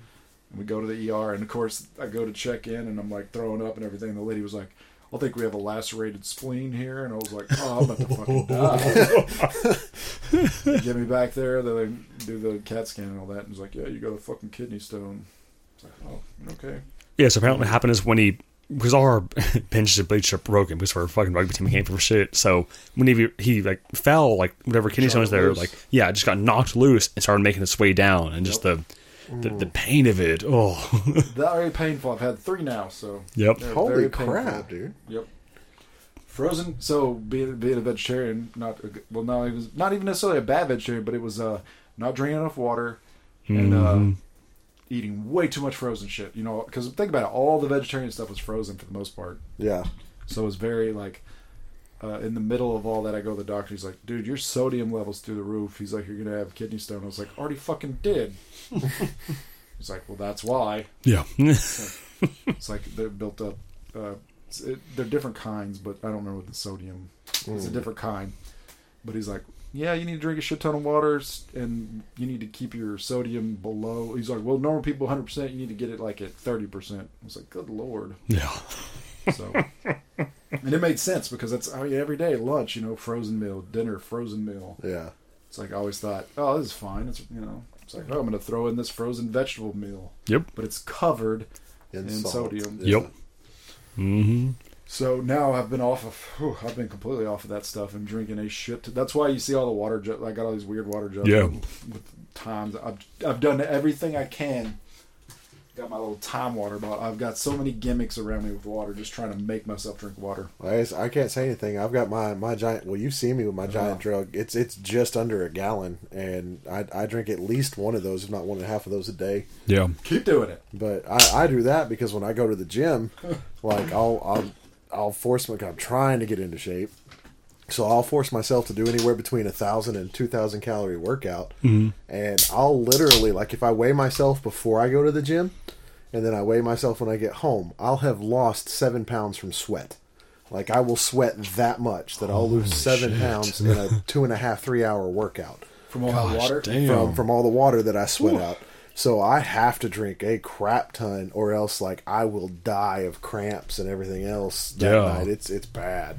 [SPEAKER 2] And we go to the ER, and of course I go to check in, and I'm like throwing up and everything. And the lady was like, I think we have a lacerated spleen here, and I was like, oh, I'm about to fucking die. *laughs* Get me back there. Then they do the CAT scan and all that. And he's like, yeah, you got a fucking kidney stone. It's like, oh, okay.
[SPEAKER 3] Yeah, so apparently what happened is when he because our *laughs* benches and bleachers are broken because we're a fucking rugby team came for shit. So when he he like fell, like whatever kidney
[SPEAKER 2] Shot
[SPEAKER 3] stones there,
[SPEAKER 2] loose.
[SPEAKER 3] like yeah, it just got knocked loose and started making its way down, and just the, the the pain of it. Oh, *laughs*
[SPEAKER 2] Very painful. I've had three now, so
[SPEAKER 3] yep.
[SPEAKER 2] they're
[SPEAKER 4] Holy
[SPEAKER 2] very
[SPEAKER 4] crap, dude.
[SPEAKER 2] Yep. Frozen. So being being a vegetarian, not a g- well, not even not even necessarily a bad vegetarian, but it was uh not drinking enough water and uh,
[SPEAKER 3] Mhm.
[SPEAKER 2] Eating way too much frozen shit. You know, because think about it, all the vegetarian stuff was frozen for the most part.
[SPEAKER 4] Yeah.
[SPEAKER 2] So it was very like uh, in the middle of all that. I go to the doctor. He's like, "Dude, your sodium levels through the roof." He's like, "You're gonna have kidney stone." I was like, "Already fucking did." *laughs* He's like, "Well, that's why."
[SPEAKER 3] Yeah. *laughs*
[SPEAKER 2] It's like they're built up. Uh, it, they're different kinds, but I don't remember what the sodium. It's a different kind. But he's like, yeah, you need to drink a shit ton of water, and you need to keep your sodium below. He's like, well, normal people 100. percent You need to get it like at 30 percent. I was like, good lord.
[SPEAKER 3] yeah.
[SPEAKER 2] So, and it made sense because that's I mean, every day lunch, you know, frozen meal, dinner, frozen meal.
[SPEAKER 4] Yeah.
[SPEAKER 2] It's like I always thought, oh, this is fine. It's you know, it's like oh, I'm gonna throw in this frozen vegetable meal,
[SPEAKER 3] Yep.
[SPEAKER 2] but it's covered
[SPEAKER 4] In,
[SPEAKER 2] in sodium.
[SPEAKER 4] Yeah.
[SPEAKER 3] Yep.
[SPEAKER 2] So now I've been off of, whew, I've been completely off of that stuff and drinking a shit. That's why you see all the water. Ju- I got all these weird water jugs.
[SPEAKER 3] Yeah.
[SPEAKER 2] With times, I've I've done everything I can. Got my little time water bottle. I've got so many gimmicks around me with water, just trying to make myself drink water.
[SPEAKER 4] I, I can't say anything. I've got my, my giant. Well, you see me with my giant
[SPEAKER 2] Uh-huh.
[SPEAKER 4] jug. It's it's just under a gallon, and I, I drink at least one of those, if not one and a half of those a day.
[SPEAKER 3] Yeah.
[SPEAKER 2] Keep doing it.
[SPEAKER 4] But I, I do that because when I go to the gym, *laughs* like I'll I'll I'll force my. I'm trying to get into shape, So I'll force myself to do anywhere between a thousand and two thousand calorie workout, mm-hmm. and I'll literally like if I weigh myself before I go to the gym, and then I weigh myself when I get home, I'll have lost seven pounds from sweat. Like I will sweat that much that I'll lose seven
[SPEAKER 3] shit.
[SPEAKER 4] pounds in a two and a half three hour workout
[SPEAKER 2] From all
[SPEAKER 3] Gosh,
[SPEAKER 2] the water.
[SPEAKER 3] damn.
[SPEAKER 4] from from all the water that I sweat out. So I have to drink a crap ton, or else like I will die of cramps and everything else that
[SPEAKER 3] Yeah.
[SPEAKER 4] night. It's it's bad.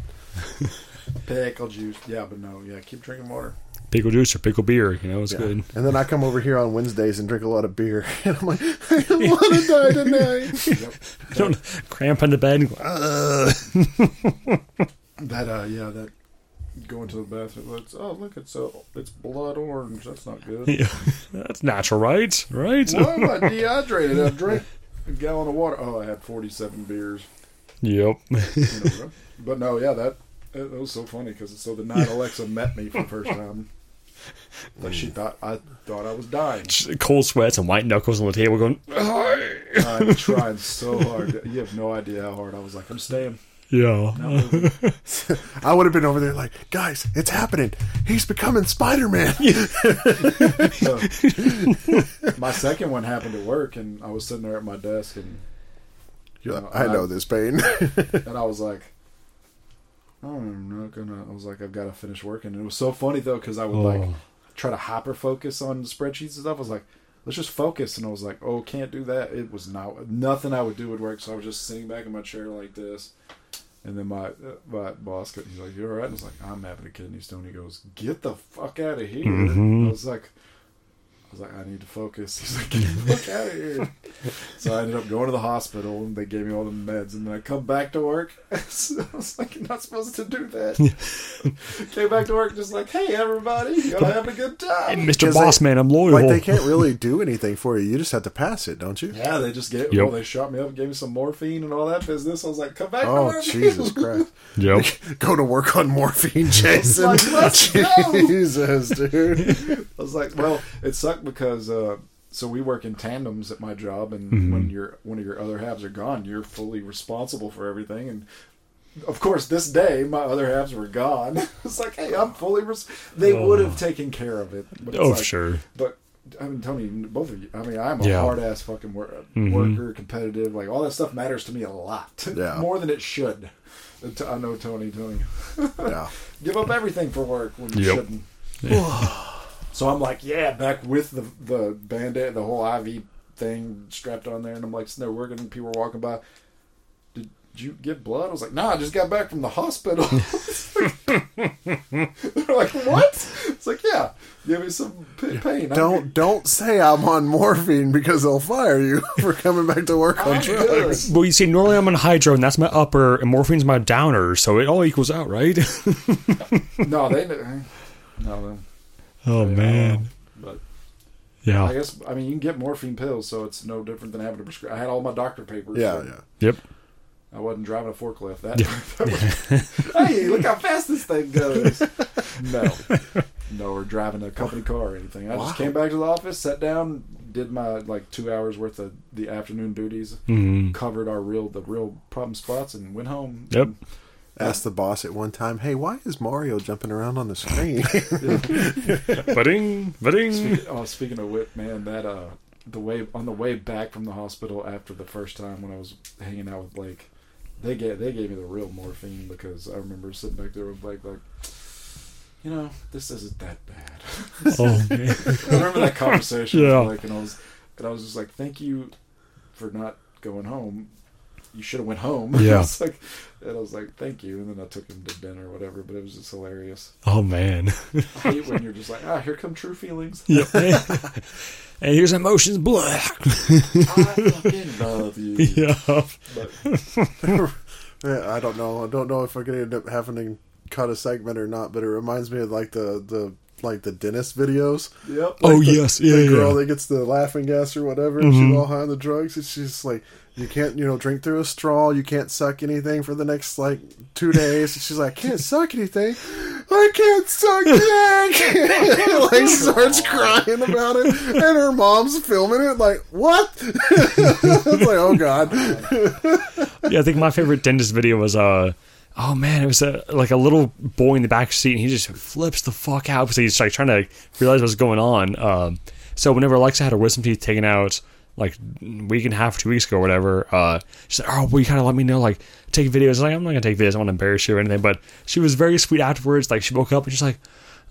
[SPEAKER 4] *laughs*
[SPEAKER 2] Pickle juice. Yeah, but no. Yeah, keep drinking water.
[SPEAKER 3] Pickle juice or pickle beer, you know, it's
[SPEAKER 4] Yeah.
[SPEAKER 3] good.
[SPEAKER 4] And then I come over here on Wednesdays and drink a lot of beer, *laughs* and I'm like, *laughs* I don't want to die tonight.
[SPEAKER 2] Yep.
[SPEAKER 3] Don't cramp in the bed and go, "Ugh."
[SPEAKER 2] That uh yeah that going to the bathroom. It's, oh look it's uh, it's blood orange. That's not good.
[SPEAKER 3] Yeah. *laughs* That's natural, right? Right?
[SPEAKER 2] Why am I *laughs* dehydrated? I drank a gallon of water. Oh, I had forty seven beers.
[SPEAKER 3] Yep.
[SPEAKER 2] a *laughs* but no, yeah, that it, was so funny because so the night Alexa met me for the first time, like she thought I thought I was dying.
[SPEAKER 3] Cold sweats and white knuckles on the table going,
[SPEAKER 2] I'm trying so hard. You have no idea how hard I was. Like I'm staying.
[SPEAKER 3] Yeah.
[SPEAKER 4] I would have been over there like, guys, it's happening. He's becoming Spider Man.
[SPEAKER 2] So, my second one happened at work, and I was sitting there at my desk, and
[SPEAKER 4] I know this pain.
[SPEAKER 2] and I was like, I'm not gonna. I was like, I've got to finish working. And it was so funny though because I would like
[SPEAKER 3] Oh.
[SPEAKER 2] try to hyper focus on spreadsheets and stuff. I was like, let's just focus. And I was like, oh, can't do that. It was not nothing I would do would work. So I was just sitting back in my chair like this. And then my my boss, he's like, "You all right?" I was like, "I'm having a kidney stone." He goes, "Get the fuck out of here!"
[SPEAKER 3] Mhm.
[SPEAKER 2] I was like, "I was like, I need to focus." *laughs* He's like, "Get the fuck out of here!" so I ended up going to the hospital, and they gave me all the meds. And then I come back to work. *laughs* so I was like, "You're not supposed to do that." *laughs* Came back to work, just like, "Hey, everybody, y'all having a good
[SPEAKER 3] Hey,
[SPEAKER 2] time?"
[SPEAKER 3] Mr.
[SPEAKER 4] Because
[SPEAKER 3] Boss Man, I'm loyal.
[SPEAKER 4] like they can't really do anything for you. You just have to pass it, don't you?
[SPEAKER 2] Yeah, they just gave.
[SPEAKER 3] Yep.
[SPEAKER 2] Well, they shot me up, gave me some morphine and all that business. I was like, "Come back to
[SPEAKER 4] Oh
[SPEAKER 2] work."
[SPEAKER 4] Jesus Christ!
[SPEAKER 3] Yep.
[SPEAKER 4] Go to work on morphine, Jason.
[SPEAKER 2] Like, let's.
[SPEAKER 4] Jesus, dude.
[SPEAKER 2] I was like, well, it sucked because uh, so we work in tandems at my job, and
[SPEAKER 3] Mm-hmm.
[SPEAKER 2] when your one of your other halves are gone, you're fully responsible for everything. And of course, this day my other halves were gone. *laughs* it's like, hey, I'm fully. Res-. They
[SPEAKER 3] Oh.
[SPEAKER 2] would have taken care of it. But
[SPEAKER 3] Oh,
[SPEAKER 2] like-
[SPEAKER 3] sure.
[SPEAKER 2] But I mean, Tony, both of you. I mean, I'm a
[SPEAKER 3] Yeah.
[SPEAKER 2] hard ass fucking wor-
[SPEAKER 3] Mhm.
[SPEAKER 2] worker, competitive. Like all that stuff matters to me a lot, *laughs*
[SPEAKER 4] Yeah.
[SPEAKER 2] more than it should. I know Tony. Tony, *laughs*
[SPEAKER 4] Yeah.
[SPEAKER 2] give up everything for work when you
[SPEAKER 3] Yep.
[SPEAKER 2] shouldn't. *sighs* so I'm like, yeah, back with the the band-aid, the whole IV thing strapped on there, and I'm like, sitting there working, people were walking by. Did you get blood? I was like, nah, I just got back from the hospital. *laughs* They're like, what? It's like, yeah, give me some p- pain. I'm
[SPEAKER 4] Don't don't say I'm on morphine because they'll fire you *laughs* for coming back to work on drugs.
[SPEAKER 2] good.
[SPEAKER 3] Well, you see, normally I'm on hydro, and that's my upper, and morphine's my downer, so it all equals out, right? *laughs*
[SPEAKER 2] No, they no. No,
[SPEAKER 3] oh, man.
[SPEAKER 2] But
[SPEAKER 3] Yeah.
[SPEAKER 2] I guess I mean you can get morphine pills, so it's no different than having to prescribe. I had all my doctor papers.
[SPEAKER 4] Yeah, yeah.
[SPEAKER 3] Yep.
[SPEAKER 2] I wasn't driving a forklift. That, *laughs* that was, hey, look how fast this thing goes. *laughs* No, no, or driving a company car or anything. I
[SPEAKER 4] Wow.
[SPEAKER 2] just came back to the office, sat down, did my like two hours worth of the afternoon duties,
[SPEAKER 3] Mhm.
[SPEAKER 2] covered our real the real problem spots, and went home.
[SPEAKER 3] Yep.
[SPEAKER 4] Asked the boss at one time, "Hey, why is Mario jumping around on the screen?" *laughs*
[SPEAKER 3] Ba-ding, ba-ding.
[SPEAKER 2] Speaking, oh, speaking of which, man, that uh, the way on the way back from the hospital after the first time when I was hanging out with Blake, they gave they gave me the real morphine because I remember sitting back there with Blake like, you know, this isn't that bad. *laughs*
[SPEAKER 3] Oh, *laughs* man.
[SPEAKER 2] I remember that conversation
[SPEAKER 3] Yeah.
[SPEAKER 2] with Blake, and I was and I was just like, thank you for not going home. You should have went home. *laughs*
[SPEAKER 3] Yeah.
[SPEAKER 2] I was like, and I was like, thank you, and then I took him to dinner or whatever. But it was just hilarious.
[SPEAKER 3] Oh, man.
[SPEAKER 2] I hate when you're just like, ah, here come true feelings.
[SPEAKER 3] Yep. *laughs* *laughs* and here's emotions, blah.
[SPEAKER 2] I fucking love you.
[SPEAKER 3] yeah.
[SPEAKER 2] But
[SPEAKER 4] Yeah, I don't know. I don't know if I could end up having to cut a segment or not, but it reminds me of like the the like the dentist videos.
[SPEAKER 2] yep.
[SPEAKER 3] Oh,
[SPEAKER 4] the-
[SPEAKER 3] yes. Yeah,
[SPEAKER 4] the girl
[SPEAKER 3] yeah.
[SPEAKER 4] that gets the laughing gas or whatever, and
[SPEAKER 3] Mhm.
[SPEAKER 4] she's all high on the drugs. And she's like, you can't, you know, drink through a straw. You can't suck anything for the next like two days. And she's like, can't suck anything. I can't suck *laughs* dick. *laughs* *laughs* like starts crying about it, and her mom's filming it. Like, what? it's like, oh god.
[SPEAKER 3] yeah, I think my favorite dentist video was uh oh man, it was a like a little boy in the back seat, and he just flips the fuck out because he's like trying to realize what's going on. Um, so whenever Alexa had her wisdom teeth taken out, like week and a half, two weeks ago, or whatever, uh, she said, "Oh, well, you gotta let me know, like, take videos." I was like, "I'm not gonna take videos. I want to embarrass you or anything." But she was very sweet afterwards. Like, she woke up and she's like,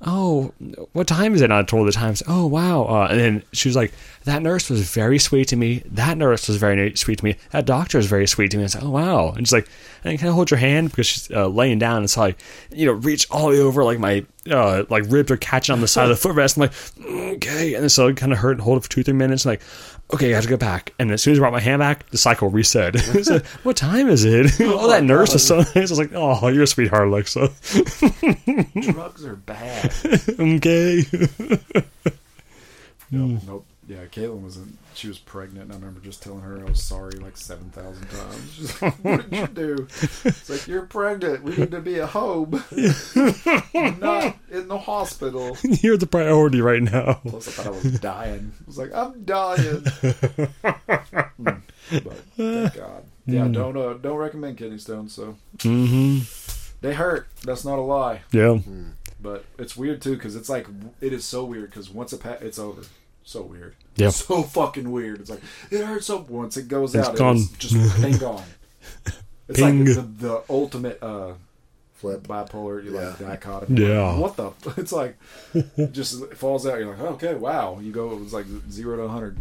[SPEAKER 3] "Oh, what time is it?" And I told the times. Oh, wow. Uh, and then she was like, "That nurse was very sweet to me. That nurse was very sweet to me. That doctor was very sweet to me." I said, "Oh, wow." And she's like, "And can I hold your hand?" Because she's uh, laying down, and so I, you know, reach all the way over, like my uh, like ribs are catching on the side of the *laughs* footrest. I'm like, okay, and then so it kind of hurt and hold it for two, three minutes. Like, okay, I have to go back. And as soon as I brought my hand back, the cycle reset. *laughs* It's like, what time is it? *laughs* oh, that nurse was so nice. I was like, oh, you're a sweetheart, Alexa.
[SPEAKER 2] Drugs are bad.
[SPEAKER 3] okay.
[SPEAKER 2] Nope. nope. Yeah, Caitlin was in, she was pregnant, and I remember just telling her I was sorry like seven thousand times. *laughs* She's like, "What did you do?" It's like you're pregnant. We need to be at home, *laughs* not in the hospital. *laughs*
[SPEAKER 3] you're the priority right now.
[SPEAKER 2] Plus, I thought I was dying. I was like, I'm dying. Mm. But thank God. Yeah, don't uh, don't recommend kidney stones. So
[SPEAKER 3] hmm
[SPEAKER 2] they hurt. That's not a lie.
[SPEAKER 3] Yeah.
[SPEAKER 2] But it's weird too because it's like it is so weird because once it pa- it's over. So weird.
[SPEAKER 3] Yeah. *laughs*
[SPEAKER 2] So fucking weird. It's like it hurts so once it goes
[SPEAKER 3] It's
[SPEAKER 2] out,
[SPEAKER 3] gone. *laughs*
[SPEAKER 2] it's just ping gone. It's
[SPEAKER 3] Ping.
[SPEAKER 2] like the, the ultimate uh,
[SPEAKER 4] Flip.
[SPEAKER 2] bipolar. You like
[SPEAKER 4] Yeah.
[SPEAKER 2] dichotomy.
[SPEAKER 3] Yeah.
[SPEAKER 2] What the? *laughs* It's like it just it falls out. You're like, okay, wow. You go. It was like zero to hundred.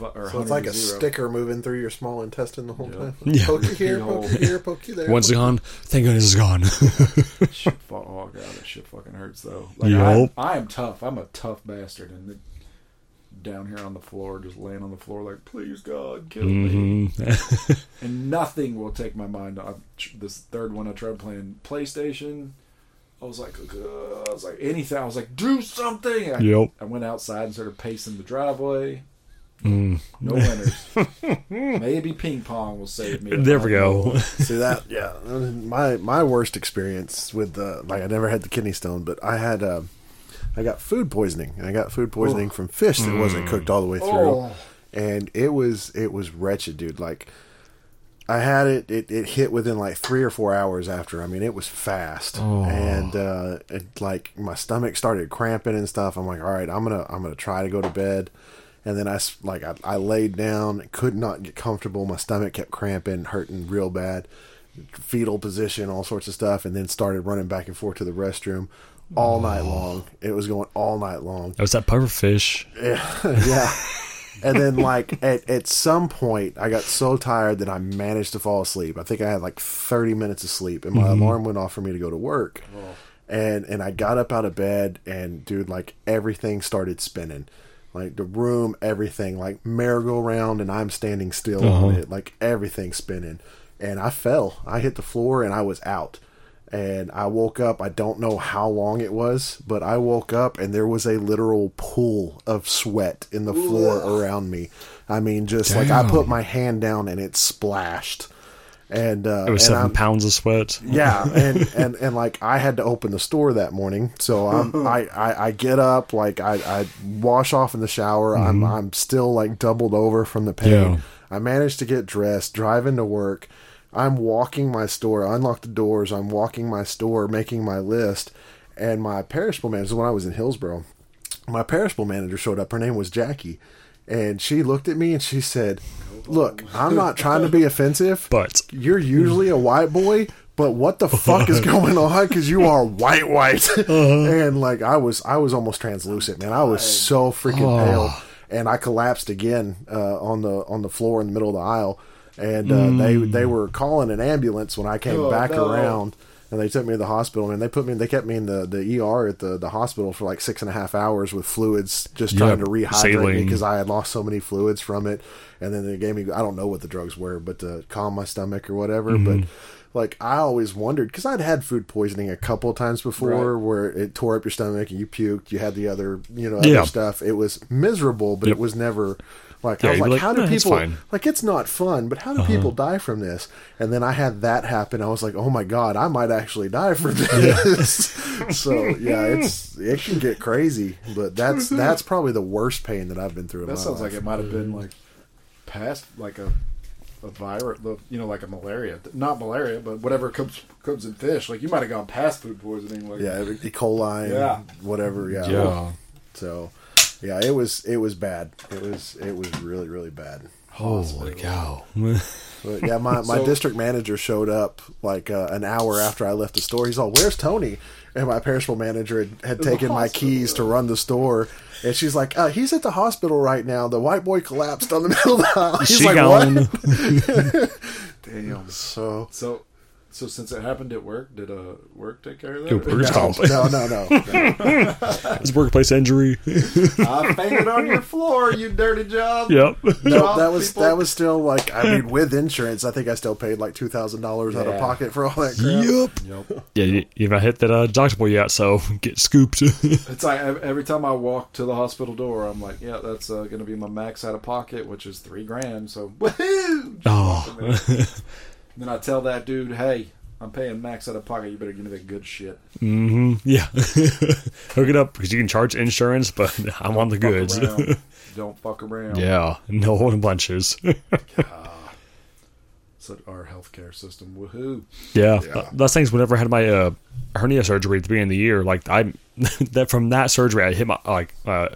[SPEAKER 2] Or
[SPEAKER 4] So
[SPEAKER 2] 100
[SPEAKER 4] it's like a
[SPEAKER 2] zero.
[SPEAKER 4] sticker moving through your small intestine the whole
[SPEAKER 2] Yeah.
[SPEAKER 4] time.
[SPEAKER 3] Yeah.
[SPEAKER 4] Poke you here, poke you here, poke you there.
[SPEAKER 3] Once it's gone, thank goodness it's gone.
[SPEAKER 2] Shit, oh god, that shit fucking hurts though. Like
[SPEAKER 3] Yup.
[SPEAKER 2] I, I am tough. I'm a tough bastard, and then down here on the floor, just laying on the floor, like, please God, kill me.
[SPEAKER 3] hmm *laughs*
[SPEAKER 2] And nothing will take my mind off. This third one, I tried playing PlayStation. I was like, "Ugh," I was like anything. I was like, do something. I,
[SPEAKER 3] Yep.
[SPEAKER 2] I went outside and started pacing the driveway.
[SPEAKER 3] Mm.
[SPEAKER 2] No winners. *laughs* Maybe ping pong will save me.
[SPEAKER 3] There we go. *laughs*
[SPEAKER 4] See that? Yeah. My my worst experience with the like I never had the kidney stone, but I had uh, I got food poisoning, and I got food poisoning from fish that wasn't cooked all the way through,
[SPEAKER 2] Oh.
[SPEAKER 4] and it was it was wretched, dude. Like I had it, it, it hit within like three or four hours after. I mean, it was fast, and uh, it, like my stomach started cramping and stuff. I'm like, all right, I'm gonna I'm gonna try to go to bed, and then I like I, I laid down, could not get comfortable. My stomach kept cramping, hurting real bad, fetal position, all sorts of stuff, and then started running back and forth to the restroom all night long. It was going all night long.
[SPEAKER 3] That was that puffer fish.
[SPEAKER 4] yeah. *laughs* And then, like *laughs* at at some point, I got so tired that I managed to fall asleep. I think I had like thirty minutes of sleep, and my mm-hmm. alarm went off for me to go to work. Oh. And and I got up out of bed, and dude, like everything started spinning, like the room, everything, like merry-go-round, and I'm standing still on uh-huh. it, like everything spinning. And I fell. I hit the floor, and I was out and I woke up. I don't know how long it was, but I woke up and there was a literal pool of sweat in the floor around me. I mean, just like I put my hand down and it splashed, and uh,
[SPEAKER 3] It was
[SPEAKER 4] and
[SPEAKER 3] seven
[SPEAKER 4] I'm-
[SPEAKER 3] pounds of sweat.
[SPEAKER 4] yeah, *laughs* and, and and like I had to open the store that morning, so I'm *laughs* I, I, I get up like I, I wash off in the shower. I'm I'm still like doubled over from the pain.
[SPEAKER 3] Yeah.
[SPEAKER 4] I managed to get dressed, drive into work. I'm walking my store. I unlock the doors. I'm walking my store, making my list, and my perishable manager. When I was in Hillsboro. My perishable manager showed up. Her name was Jackie, and she looked at me and she said, "Look, I'm not trying to be offensive, *laughs*
[SPEAKER 3] But
[SPEAKER 4] you're usually a white boy, but what the fuck is *laughs* going on? Because you are white, white, *laughs* and like I was, I was almost translucent, man. I was so freaking pale, and I collapsed again uh, on the on the floor in the middle of the aisle, and uh, they they were calling an ambulance when I came
[SPEAKER 2] Oh,
[SPEAKER 4] back
[SPEAKER 2] no.
[SPEAKER 4] around. And they took me to the hospital, and they put me. They kept me in the, the ER at the, the hospital for like six and a half hours with fluids, just trying
[SPEAKER 3] Yep,
[SPEAKER 4] to rehydrate me because I had lost so many fluids from it. And then they gave me I don't know what the drugs were, but to calm my stomach or whatever.
[SPEAKER 3] Mm-hmm.
[SPEAKER 4] But like I always wondered because I'd had food poisoning a couple times before,
[SPEAKER 2] Right.
[SPEAKER 4] where it tore up your stomach and you puked. You had the other you know other
[SPEAKER 3] Yeah.
[SPEAKER 4] stuff. It was miserable, but
[SPEAKER 3] Yep.
[SPEAKER 4] it was never. Like
[SPEAKER 3] Yeah,
[SPEAKER 4] I was like,
[SPEAKER 3] like,
[SPEAKER 4] how do
[SPEAKER 3] "Eh, it's
[SPEAKER 4] people
[SPEAKER 3] fine." Uh-huh.
[SPEAKER 4] like? It's not fun, but how do people die from this? And then I had that happen. I was like, oh my god, I might actually die from this. *laughs* so yeah, it's it can get crazy, but that's *laughs* that's probably the worst pain that I've been through. In
[SPEAKER 2] That
[SPEAKER 4] my
[SPEAKER 2] sounds
[SPEAKER 4] life.
[SPEAKER 2] like it might have been like past like a a virus, you know, like a malaria, not malaria, but whatever comes comes in fish. Like you might have gone past food poisoning. Like,
[SPEAKER 4] Yeah, E. coli,
[SPEAKER 2] Yeah.
[SPEAKER 4] whatever. Yeah.
[SPEAKER 3] Yeah.
[SPEAKER 4] So, yeah, it was it was bad. It was it was really really bad.
[SPEAKER 3] Holy cow.
[SPEAKER 4] But yeah, my, my
[SPEAKER 2] So-
[SPEAKER 4] district manager showed up like uh, an hour after I left the store. He's all, "Where's Tony?" And my perishable manager had, had taken my keys to run the store, and she's like, uh, "He's at the hospital right now. The white boy collapsed on the *laughs* middle of the aisle." He's
[SPEAKER 3] she
[SPEAKER 4] like,
[SPEAKER 3] gone.
[SPEAKER 4] "What?" *laughs* *laughs*
[SPEAKER 2] damn.
[SPEAKER 4] So
[SPEAKER 2] So, so since it happened at work, did uh work take care of that?
[SPEAKER 3] work.
[SPEAKER 2] Yeah.
[SPEAKER 3] Comp.
[SPEAKER 4] no, no, no. no. *laughs*
[SPEAKER 3] It's a workplace injury. *laughs*
[SPEAKER 2] I fainted on your floor, you dirty job.
[SPEAKER 3] yep.
[SPEAKER 4] No,
[SPEAKER 2] Job
[SPEAKER 4] that was
[SPEAKER 2] people.
[SPEAKER 4] that was still like I mean with insurance I think I still paid like two thousand dollars out of pocket for all that crap.
[SPEAKER 3] Yep.
[SPEAKER 2] Yep.
[SPEAKER 3] Yeah, you, you've not hit that uh, deductible yet, so *laughs* get scooped.
[SPEAKER 2] It's like every time I walk to the hospital door, I'm like, yeah, that's uh, going to be my max out of pocket, which is three grand. So, woohoo!
[SPEAKER 3] oh.
[SPEAKER 2] Then I tell that dude, hey, I'm paying max out of pocket. You better give me that good shit.
[SPEAKER 3] Mm-hmm. Yeah. *laughs* Hook it up because you can charge insurance, but *laughs* I'm on the
[SPEAKER 2] Fuck
[SPEAKER 3] goods. *laughs*
[SPEAKER 2] Don't fuck around.
[SPEAKER 3] yeah. No holding bunches.
[SPEAKER 2] So our healthcare system, woohoo!
[SPEAKER 3] Yeah,
[SPEAKER 4] Yeah.
[SPEAKER 3] th- those things. Whenever I had my uh, hernia surgery at the beginning of the year, like I, that from that surgery, I hit my like uh,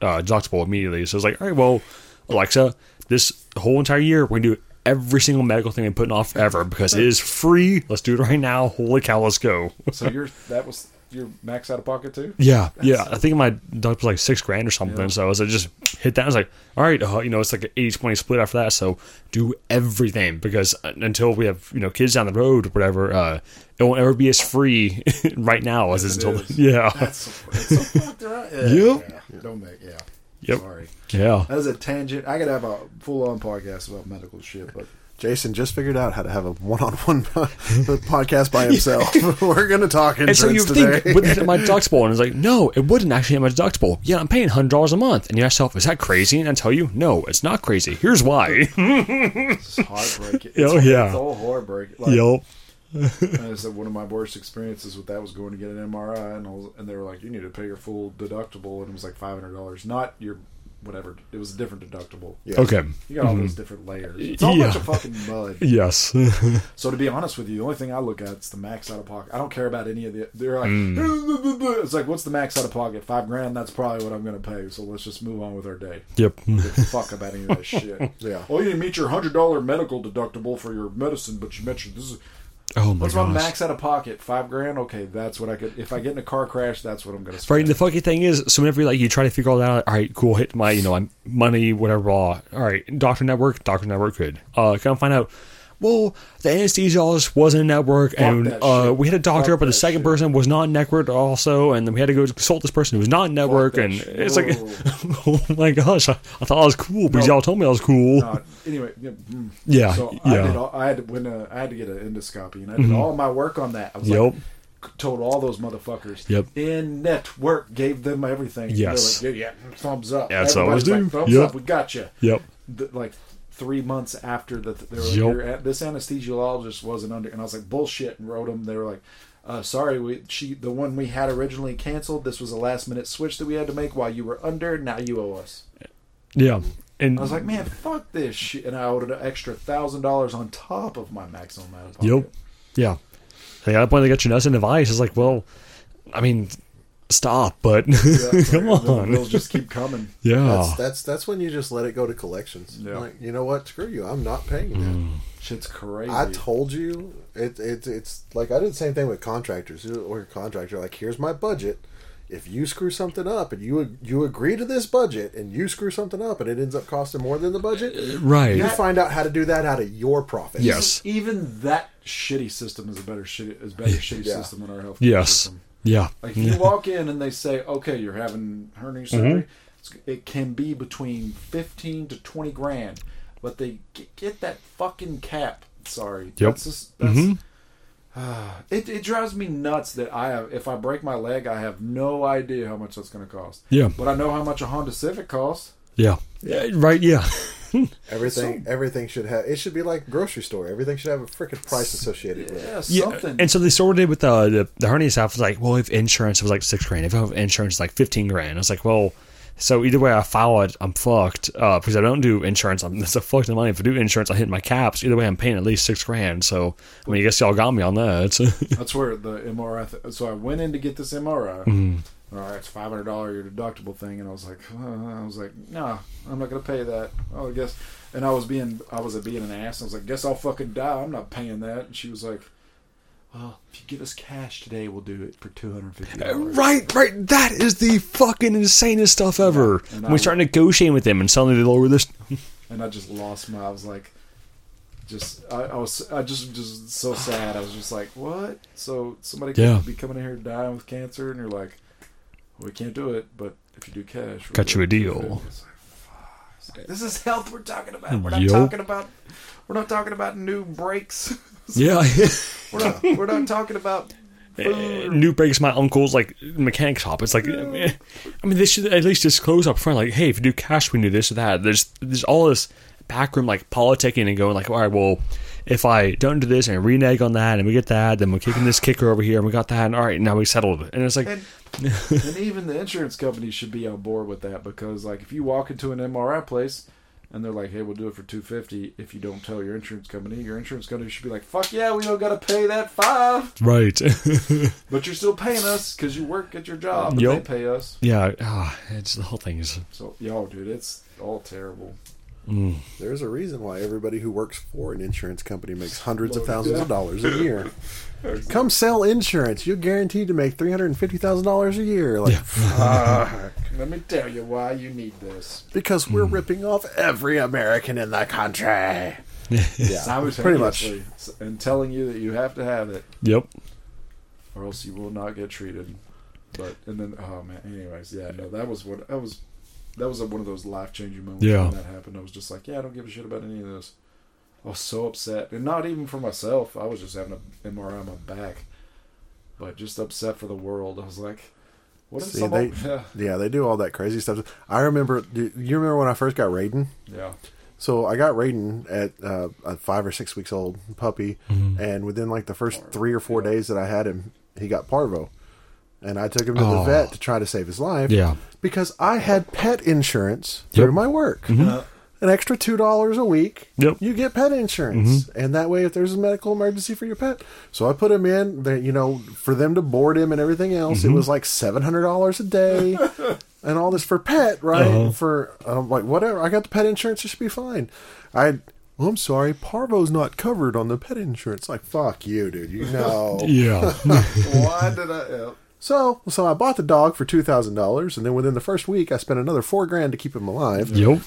[SPEAKER 3] uh, deductible immediately. So I was like, all right, well, Alexa, this whole entire year we're gonna do every single medical thing I'm putting off ever because it is free. Let's do it right now. Holy cow, let's go.
[SPEAKER 2] So your that was your max out of pocket too.
[SPEAKER 3] Yeah, yeah. I think my deductible was like six grand or something.
[SPEAKER 2] Yeah.
[SPEAKER 3] So I was like, just hit that. I was like, all right, uh, you know, it's like an 80-20 split after that. So do everything because uh, until we have you know kids down the road or whatever, uh, it won't ever be as free *laughs* right now as
[SPEAKER 2] It
[SPEAKER 3] until
[SPEAKER 2] is. *laughs*
[SPEAKER 3] yeah,
[SPEAKER 2] That's so, so fucked. Yeah,
[SPEAKER 3] Yep.
[SPEAKER 2] yeah. Don't make yeah.
[SPEAKER 3] Yep.
[SPEAKER 2] Sorry.
[SPEAKER 3] Yeah.
[SPEAKER 2] That was a tangent. I could have a full on podcast about medical shit, but
[SPEAKER 4] Jason just figured out how to have a one-on-one *laughs* podcast by himself. *laughs* We're gonna talk
[SPEAKER 3] And so you
[SPEAKER 4] today.
[SPEAKER 3] think would it hit my *laughs* deductible? And it's like, no, it wouldn't actually hit my deductible. Yeah, I'm paying hundred dollars a month. And you ask yourself, is that crazy? And I tell you, no, it's not crazy. Here's why.
[SPEAKER 2] it's heartbreaking. It's,
[SPEAKER 3] Oh, yeah.
[SPEAKER 2] it's all heartbreaking. Like,
[SPEAKER 3] Yup.
[SPEAKER 2] I said one of my worst experiences with that was going to get an MRI, and I was, and they were like, "You need to pay your full deductible," and it was like five hundred dollars, not your whatever. It was a different deductible.
[SPEAKER 4] Yeah.
[SPEAKER 3] Okay.
[SPEAKER 2] You got all those different layers. It's all a bunch of fucking mud.
[SPEAKER 3] Yes. *laughs*
[SPEAKER 2] So to be honest with you, the only thing I look at is the max out of pocket. I don't care about any of the. They're like,
[SPEAKER 3] Mm.
[SPEAKER 2] it's like, what's the max out of pocket? Five grand. That's probably what I'm going to pay. So let's just move on with our day.
[SPEAKER 3] yep.
[SPEAKER 2] Fuck about any of that *laughs* shit.
[SPEAKER 4] Yeah.
[SPEAKER 2] Oh, you didn't meet your hundred dollar medical deductible for your medicine, but you mentioned this is
[SPEAKER 3] Oh my
[SPEAKER 2] what's my
[SPEAKER 3] gosh.
[SPEAKER 2] max out of pocket? Five grand. Okay, that's what I could. If I get in a car crash, that's what I'm going to
[SPEAKER 3] Right.
[SPEAKER 2] spend.
[SPEAKER 3] The fucking thing is, so whenever like you try to figure all that out, all right, cool, hit my you know my money, whatever. Blah. All right, doctor network, doctor network, good. Uh, come find out. Well, the anesthesiologist was in network, and
[SPEAKER 2] that
[SPEAKER 3] uh,
[SPEAKER 2] shit.
[SPEAKER 3] we had a doctor,
[SPEAKER 2] Fuck
[SPEAKER 3] but the
[SPEAKER 2] that
[SPEAKER 3] second
[SPEAKER 2] shit.
[SPEAKER 3] person was not in network also, and then we had to go consult this person who was not in network,
[SPEAKER 2] that
[SPEAKER 3] and
[SPEAKER 2] shit.
[SPEAKER 3] it's like, *laughs* oh my gosh, I, I thought I was cool because
[SPEAKER 2] No.
[SPEAKER 3] y'all told me I was cool.
[SPEAKER 2] Uh, anyway, yeah, mm.
[SPEAKER 3] Yeah,
[SPEAKER 2] So I
[SPEAKER 3] yeah.
[SPEAKER 2] did. All, I had to when uh, I had to get an endoscopy, and I did all my work on that. I was
[SPEAKER 3] Yep.
[SPEAKER 2] like, told all those motherfuckers.
[SPEAKER 3] Yep.
[SPEAKER 2] In network, gave them everything.
[SPEAKER 3] Yes.
[SPEAKER 2] They're like, yeah, yeah, thumbs up.
[SPEAKER 3] Yeah, that's what I
[SPEAKER 2] Everybody's
[SPEAKER 3] do.
[SPEAKER 2] Like, thumbs
[SPEAKER 3] Yep.
[SPEAKER 2] up. We got you.
[SPEAKER 3] Yep.
[SPEAKER 2] Like three months after that, they were like,
[SPEAKER 3] Yep.
[SPEAKER 2] This anesthesiologist wasn't under, and I was like, bullshit, and wrote them. They were like. Uh, sorry, we she the one we had originally canceled. This was a last minute switch that we had to make while you were under. Now you owe us.
[SPEAKER 3] Yeah, and
[SPEAKER 2] I was like, man, fuck this shit, and I owed an extra thousand dollars on top of my maximum amount. of pocket.
[SPEAKER 3] Yep. Yeah. At that point, they got your nuts in device. It's like, well, I mean, stop, but
[SPEAKER 2] Yeah, *laughs*
[SPEAKER 3] come
[SPEAKER 2] on. The
[SPEAKER 3] on.
[SPEAKER 2] just keep coming.
[SPEAKER 3] Yeah.
[SPEAKER 4] That's that's that's when you just let it go to collections.
[SPEAKER 2] Yeah.
[SPEAKER 4] Like, you know what? Screw you. I'm not paying
[SPEAKER 3] Mm.
[SPEAKER 2] Shit's crazy.
[SPEAKER 4] I told you it, it it's like I did the same thing with contractors or your contractor like here's my budget if you screw something up and you you agree to this budget and you screw something up and it ends up costing more than the budget
[SPEAKER 3] right.
[SPEAKER 4] you find out how to do that out of your profits
[SPEAKER 3] Yes.
[SPEAKER 2] Even that shitty system is a better shitty is better *laughs* shitty
[SPEAKER 4] Yeah.
[SPEAKER 2] system than our health
[SPEAKER 3] Yes.
[SPEAKER 2] system.
[SPEAKER 3] Yeah.
[SPEAKER 2] Like if you walk in and they say, "Okay, you're having hernia surgery,"
[SPEAKER 3] Mm-hmm.
[SPEAKER 2] it can be between fifteen to twenty grand, but they get, get that fucking cap. Sorry,
[SPEAKER 3] Yep.
[SPEAKER 2] That's just, that's,
[SPEAKER 3] Mhm. *sighs*
[SPEAKER 2] it, it drives me nuts that I have. If I break my leg, I have no idea how much that's going to cost.
[SPEAKER 3] Yeah.
[SPEAKER 2] but I know how much a Honda Civic costs.
[SPEAKER 3] Yeah. Yeah. Right. Yeah. *laughs*
[SPEAKER 4] everything everything should have it should be like grocery store everything should have a freaking price associated with it
[SPEAKER 2] Yeah,
[SPEAKER 3] Yeah,
[SPEAKER 2] something.
[SPEAKER 3] and so they sorted did with the, the the hernia staff was like, well, if insurance was like six grand, if I have insurance, it's like fifteen grand. I was like, well, So either way I file it, I'm fucked. Uh, because I don't do insurance, I'm *laughs* that's a fuck ton money. If I do insurance, I hit my caps. Either way, I'm paying at least six grand. So I mean, I guess y'all got me on that. *laughs*
[SPEAKER 2] That's where the MRI. Th- so I went in to get this MRI.
[SPEAKER 3] Mm-hmm.
[SPEAKER 2] All right, it's five hundred dollar your deductible thing, and I was like, uh, I was like, nah, I'm not gonna pay that. Oh, I guess. And I was being, I was being an ass. I was like, guess I'll fucking die. I'm not paying that. And she was like, well, if you give us cash today, we'll do it for two hundred fifty dollars.
[SPEAKER 3] right, right. That is the fucking insanest stuff ever.
[SPEAKER 2] and
[SPEAKER 3] we
[SPEAKER 2] I-
[SPEAKER 3] start negotiating with them, and suddenly they lower this. *laughs*
[SPEAKER 2] and I just lost my. I was like, just I, I was I just just so sad. I was just like, what? So somebody could
[SPEAKER 3] Yeah.
[SPEAKER 2] be coming in here dying with cancer, and you're like, we can't do it, but if you do cash, we'll
[SPEAKER 3] Got you a deal.
[SPEAKER 2] Like, fuck. It's like, This is health we're talking about. We're not talking about. We're not talking about new brakes. *laughs*
[SPEAKER 3] Yeah.
[SPEAKER 2] we're not. We're not talking about.
[SPEAKER 3] Uh, *laughs* New breaks my uncle's like mechanic shop. It's like, eh, I mean, they should at least disclose up front, like, hey, if you do cash, we do this or that. There's there's all this backroom like politicking and going like, all right, well, if I don't do this and I renege on that and we get that, then we're kicking this kicker over here and we got that, and all right, now we settled it. And it's like,
[SPEAKER 2] And, *laughs* and even the insurance companies should be on board with that because, like, if you walk into an MRI place and they're like, "Hey, we'll do it for two fifty if you don't tell your insurance company," your insurance company should be like, "Fuck yeah, we don't got to pay that five,
[SPEAKER 3] right, *laughs*
[SPEAKER 2] but you're still paying us because you work at your job and
[SPEAKER 3] Yup.
[SPEAKER 2] they pay us."
[SPEAKER 3] yeah, ah, it's the whole thing is,
[SPEAKER 2] So, yo, dude, it's all terrible.
[SPEAKER 3] Mm,
[SPEAKER 4] There's a reason why everybody who works for an insurance company makes hundreds of thousands
[SPEAKER 2] yeah.
[SPEAKER 4] of dollars a year. Come sell insurance. You're guaranteed to make three hundred and fifty thousand dollars a year. Like
[SPEAKER 2] Fuck. Let me tell you why you need this.
[SPEAKER 4] because we're ripping off every American in the country. *laughs* Yeah, pretty much.
[SPEAKER 2] Simultaneously, and telling you that you have to have it
[SPEAKER 3] yep,
[SPEAKER 2] or else you will not get treated. But and then oh man, anyways, yeah, no, that was what that was. That was one of those life changing moments
[SPEAKER 3] Yeah.
[SPEAKER 2] when that happened. I was just like, yeah, I don't give a shit about any of this. I was so upset, and not even for myself. I was just having an MRI on my back, but just upset for the world. I was like, what if
[SPEAKER 4] See,
[SPEAKER 2] someone?
[SPEAKER 4] they- *laughs*
[SPEAKER 2] yeah,
[SPEAKER 4] Yeah, they do all that crazy stuff. I remember. Do you remember when I first got Raiden?
[SPEAKER 2] yeah,
[SPEAKER 4] So I got Raiden at uh, a five or six weeks old puppy, and within like the first three or four days that I had him, he got parvo, and I took him to the
[SPEAKER 3] Oh.
[SPEAKER 4] vet to try to save his life.
[SPEAKER 3] Yeah.
[SPEAKER 4] because I had pet insurance
[SPEAKER 3] Yep.
[SPEAKER 4] through my work.
[SPEAKER 2] Uh,
[SPEAKER 4] An extra two dollars a week.
[SPEAKER 3] Yep.
[SPEAKER 4] You get pet insurance, and that way, if there's a medical emergency for your pet, so I put him in. That you know, for them to board him and everything else, it was like seven hundred dollars a day, *laughs* and all this for pet, right?
[SPEAKER 3] Uh-huh.
[SPEAKER 4] For um, like whatever. I got the pet insurance; it should be fine. I. Well, I'm sorry, Parvo's not covered on the pet insurance. Like, fuck you, dude. You know. *laughs*
[SPEAKER 3] yeah, *laughs*
[SPEAKER 2] why did I? Yeah.
[SPEAKER 4] So, so I bought the dog for two thousand dollars, and then within the first week, I spent another four grand to keep him alive.
[SPEAKER 3] yep,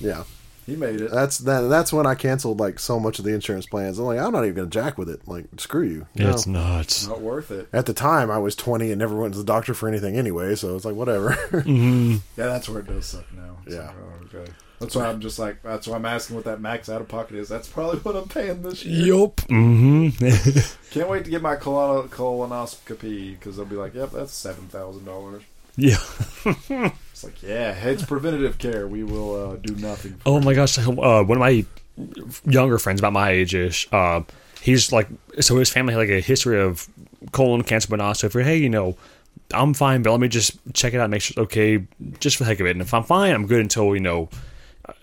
[SPEAKER 4] Yeah,
[SPEAKER 2] He made it.
[SPEAKER 4] that's that. That's when I canceled like so much of the insurance plans. I'm like, I'm not even gonna jack with it. Like, screw you. you
[SPEAKER 3] it's
[SPEAKER 4] know?
[SPEAKER 3] nuts.
[SPEAKER 2] Not worth it.
[SPEAKER 4] At the time, I was 20 and never went to the doctor for anything anyway, so it's like whatever. Mm-hmm. *laughs*
[SPEAKER 2] Yeah, that's where it does suck now. It's
[SPEAKER 4] Yeah.
[SPEAKER 2] like, oh, okay. That's why I'm just like. That's why I'm asking what that max out of pocket is. That's probably what I'm paying this year.
[SPEAKER 3] Yup. Mm-hmm. *laughs*
[SPEAKER 2] Can't wait to get my colon- colonoscopy because they'll be like, "Yep, that's seven thousand dollars."
[SPEAKER 3] yeah. *laughs*
[SPEAKER 2] It's like, yeah, it's preventative care. We will uh, do nothing. For
[SPEAKER 3] Oh my gosh! Uh, one of my younger friends, about my age ish, uh, he's like, so his family had like a history of colon cancer, but not. So if you're, hey, you know, I'm fine, but let me just check it out, and make sure it's okay, just for the heck of it. And if I'm fine, I'm good until you know,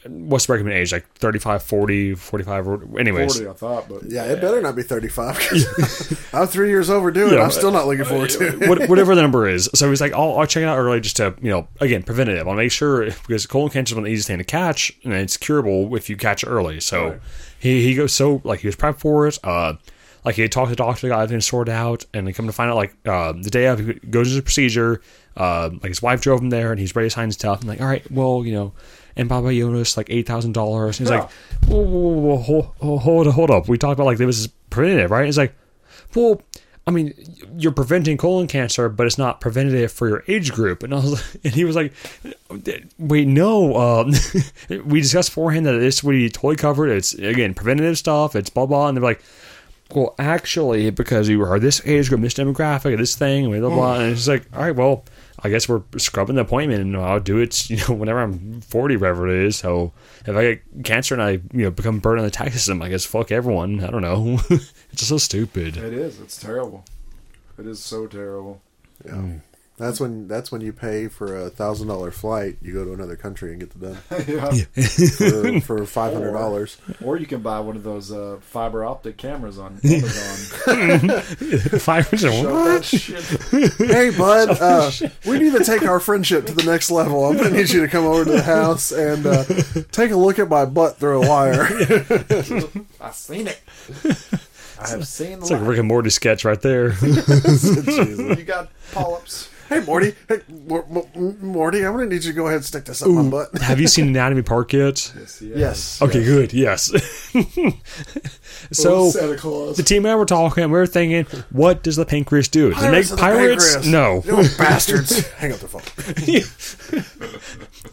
[SPEAKER 3] what's the recommended age? Like 35, 40, 45, or anyways.
[SPEAKER 2] forty, I thought, but
[SPEAKER 4] yeah, it better not be 35. *laughs* I'm three years overdue, and
[SPEAKER 3] Yeah.
[SPEAKER 4] I'm still not looking forward to it.
[SPEAKER 3] whatever the *laughs* number is. So he's like, I'll, I'll check it out early just to, you know, again, preventative. I'll make sure because colon cancer is one of the easiest thing to catch and it's curable if you catch it early. So
[SPEAKER 2] Right.
[SPEAKER 3] he, he goes, so like he was prepped for it. Uh, like he had talked to the doctor, got everything sorted out, and then come to find out, like uh, the day of, he goes to the procedure. Uh, like his wife drove him there, and he's ready to sign stuff. And like, all right, well, you know, and Baba Jonas like eight thousand dollars. He's
[SPEAKER 2] Yeah.
[SPEAKER 3] like, whoa, whoa, whoa, whoa, hold, hold, hold, hold up. We talked about like this is preventative, right? It's like, well, I mean, you're preventing colon cancer, but it's not preventative for your age group. And I was, *laughs* and he was like, wait, no. Um, *laughs* we discussed beforehand that this would be totally covered. It's again preventative stuff. It's blah blah. And they're like, well, actually, because you are this age group, this demographic, this thing, blah blah. blah. And it's like, all right, well, I guess we're scrubbing the appointment, and I'll do it. You know, *laughs* whenever I'm forty, whatever it is. So if I get cancer and I, you know, become burdened on the tax system, I guess fuck everyone. I don't know. *laughs* it's just so stupid.
[SPEAKER 2] it is. It's terrible. It is so terrible.
[SPEAKER 4] Yeah. That's when that's when you pay for a thousand dollar flight. You go to another country and get the done *laughs*
[SPEAKER 2] yeah.
[SPEAKER 4] for, for five hundred dollars.
[SPEAKER 2] Or you can buy one of those uh, fiber optic cameras on *laughs* Amazon. *laughs*
[SPEAKER 3] Five
[SPEAKER 2] Show that shit.
[SPEAKER 4] Hey, bud, uh, we need to take our friendship to the next level. I'm gonna need you to come over to the house and uh, take a look at my butt through a wire.
[SPEAKER 2] I've seen it. I have seen the
[SPEAKER 3] It's like a. Rick and Morty sketch right there.
[SPEAKER 2] You got polyps.
[SPEAKER 4] Hey, Morty. Hey, Mor- Mor- Morty. I'm gonna need you to go ahead and stick this up my butt.
[SPEAKER 3] Have you seen Anatomy Park yet? *laughs*
[SPEAKER 2] Yes.
[SPEAKER 4] Yes.
[SPEAKER 3] Okay, good. Yes. *laughs* so
[SPEAKER 2] Oh, Santa Claus.
[SPEAKER 3] the team and I were talking. We were thinking, what does the pancreas do? Does it make
[SPEAKER 4] Pirates of the
[SPEAKER 3] pirates?
[SPEAKER 4] pancreas.
[SPEAKER 3] No. *laughs*
[SPEAKER 4] You bastards. Hang up the phone.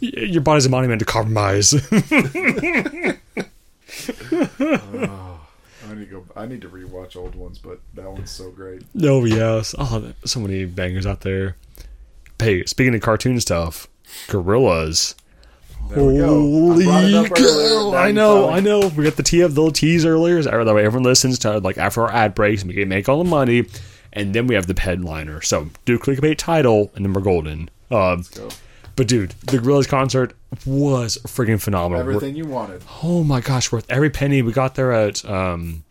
[SPEAKER 3] Your body's a monument to compromise.
[SPEAKER 2] Oh, I need to go. I need to rewatch old ones, but that one's so great.
[SPEAKER 3] oh yes. Oh, so many bangers out there. Hey, speaking of cartoon stuff, Gorillaz.
[SPEAKER 2] There go. I
[SPEAKER 3] Holy cow! I know, I know. We got the TF little tease earlier. So that way everyone listens to like after our ad breaks, we can make all the money, and then we have the headliner. So do clickbait title, and then we're golden. Um,
[SPEAKER 2] Go.
[SPEAKER 3] but dude, the Gorillaz concert was freaking phenomenal. We're-
[SPEAKER 2] Everything you wanted.
[SPEAKER 3] Oh my gosh, worth every penny. We got there at um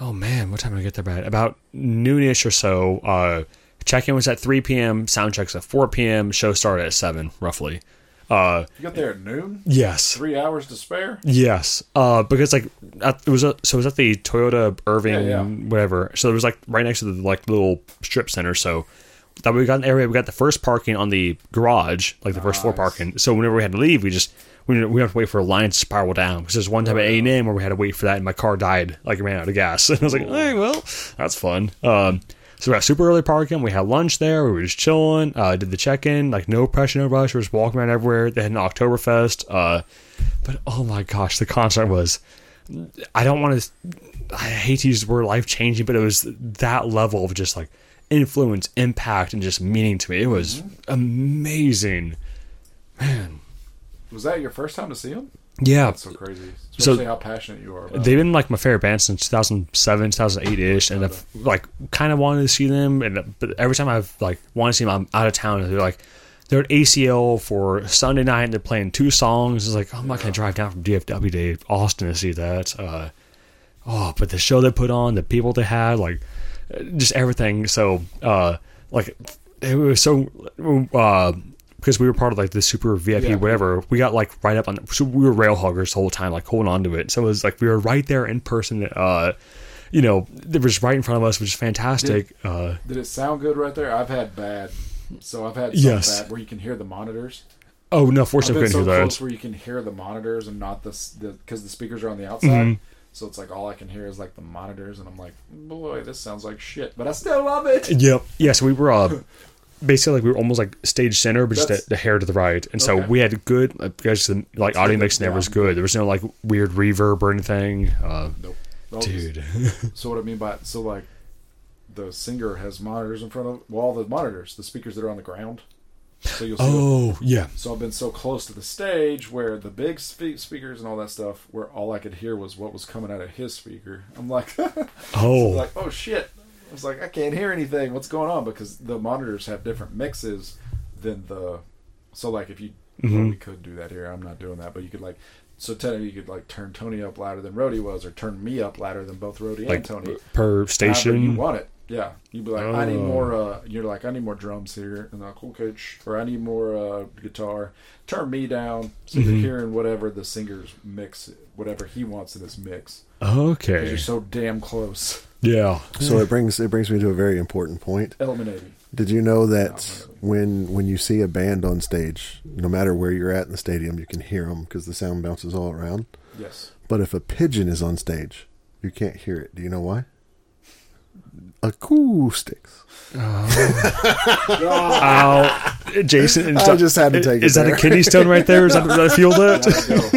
[SPEAKER 3] Oh man, what time did we get there at? About noonish or so. Uh check-in was at three PM, sound checks at four PM, show started at seven, roughly. Uh
[SPEAKER 2] You got there at noon.
[SPEAKER 3] yes.
[SPEAKER 2] Three hours to spare.
[SPEAKER 3] Yes, uh, because like at, it was a, so it was at the Toyota Irving
[SPEAKER 2] Yeah, yeah.
[SPEAKER 3] whatever. So it was like right next to the like little strip center. So that we got an area. We got the first parking on the garage, like the first floor parking. So whenever we had to leave, we just we we have to wait for a line to spiral down because there's one time at eight a.m. where we had to wait for that, and my car died like it ran out of gas. *laughs* And I was like, hey, well, that's fun. Um, so we got super early parking. We had lunch there. We were just chilling. Uh, did the check in, like no pressure, no rush. We were just walking around everywhere. They had an Oktoberfest. Uh, but oh my gosh, the concert was. I don't want to. I hate to use the word life changing, but it was that level of just like influence, impact, and just meaning to me. It was amazing. Man.
[SPEAKER 2] Was that your first time to see him?
[SPEAKER 3] Yeah,
[SPEAKER 2] That's so crazy.
[SPEAKER 3] So-
[SPEAKER 2] Especially how passionate you are.
[SPEAKER 3] They've been like my favorite band since 2007, 2008 ish, and I've like kind of wanted to see them. And but every time I've like wanted to see them, I'm out of town. And they're like they're at ACL for Sunday night. and They're playing two songs. It's like oh, I'm not gonna drive down from DFW to Austin to see that. Uh, oh, but the show they put on, the people they had, like just everything. So uh, like it was so. Uh, because we were part of like the super VIP
[SPEAKER 2] Yeah.
[SPEAKER 3] whatever, we got like right up on. So we were rail huggers the whole time, like holding on to it. So it was like we were right there in person. Uh, you know, it was right in front of us, which is fantastic. Uh,
[SPEAKER 2] Did it sound good right there? I've had bad. So I've had
[SPEAKER 3] Yes.
[SPEAKER 2] bad where you can hear the monitors.
[SPEAKER 3] oh no,
[SPEAKER 2] I've
[SPEAKER 3] fortunately,
[SPEAKER 2] been
[SPEAKER 3] we couldn't
[SPEAKER 2] so
[SPEAKER 3] hear
[SPEAKER 2] close
[SPEAKER 3] that.
[SPEAKER 2] where you can hear the monitors and not the because the, speakers are on the outside.
[SPEAKER 3] Mm-hmm.
[SPEAKER 2] So it's like all I can hear is like the monitors, and I'm like, boy, this sounds like shit, but I still love it.
[SPEAKER 3] Yep. Yeah. So we were uh, *laughs* basically like we were almost like stage center, but just
[SPEAKER 2] That's-
[SPEAKER 3] the, the hair to the right, and so we had good like, because the like audio mix there was good. There was no like weird reverb or anything. Uh,
[SPEAKER 2] Nope. Oh,
[SPEAKER 3] dude. *laughs*
[SPEAKER 2] So what I mean by so like the singer has monitors in front of well, all the monitors, the speakers that are on the ground. So you'll see. them.
[SPEAKER 3] oh yeah.
[SPEAKER 2] So I've been so close to the stage where the big spe- speakers and all that stuff, where all I could hear was what was coming out of his speaker. I'm like, *laughs*
[SPEAKER 3] Oh.
[SPEAKER 2] like oh shit. I was like, I can't hear anything. What's going on? Because the monitors have different mixes than the. So like if you, mm-hmm. well, we could do that here. I'm not doing that, but you could like. So technically, you could like turn Tony up louder than Rhodey was, or turn me up louder than both Rhodey and Tony.
[SPEAKER 3] per station.
[SPEAKER 2] you want it. Yeah, you'd be like, I need
[SPEAKER 3] Oh.
[SPEAKER 2] more. Uh, you're like, I need more drums here, and like, cool sh- or I need more uh, guitar. Turn me down, so
[SPEAKER 3] Mm-hmm.
[SPEAKER 2] you're hearing whatever the singer's mix, whatever he wants in his mix.
[SPEAKER 3] Okay.
[SPEAKER 2] You're so damn close.
[SPEAKER 3] Yeah.
[SPEAKER 4] So it brings it brings me to a very important point.
[SPEAKER 2] Element 80.
[SPEAKER 4] Did you know that
[SPEAKER 2] really.
[SPEAKER 4] when when you see a band on stage, no matter where you're at in the stadium, you can hear them because the sound bounces all around.
[SPEAKER 2] Yes.
[SPEAKER 4] But if a pigeon is on stage, you can't hear it. Do you know why? Acoustics. *laughs*
[SPEAKER 3] Ow. Jason.
[SPEAKER 4] And I just had to take it
[SPEAKER 3] Is that
[SPEAKER 4] there.
[SPEAKER 3] a kidney stone right there? Is that, did I feel that?
[SPEAKER 2] Gotta go.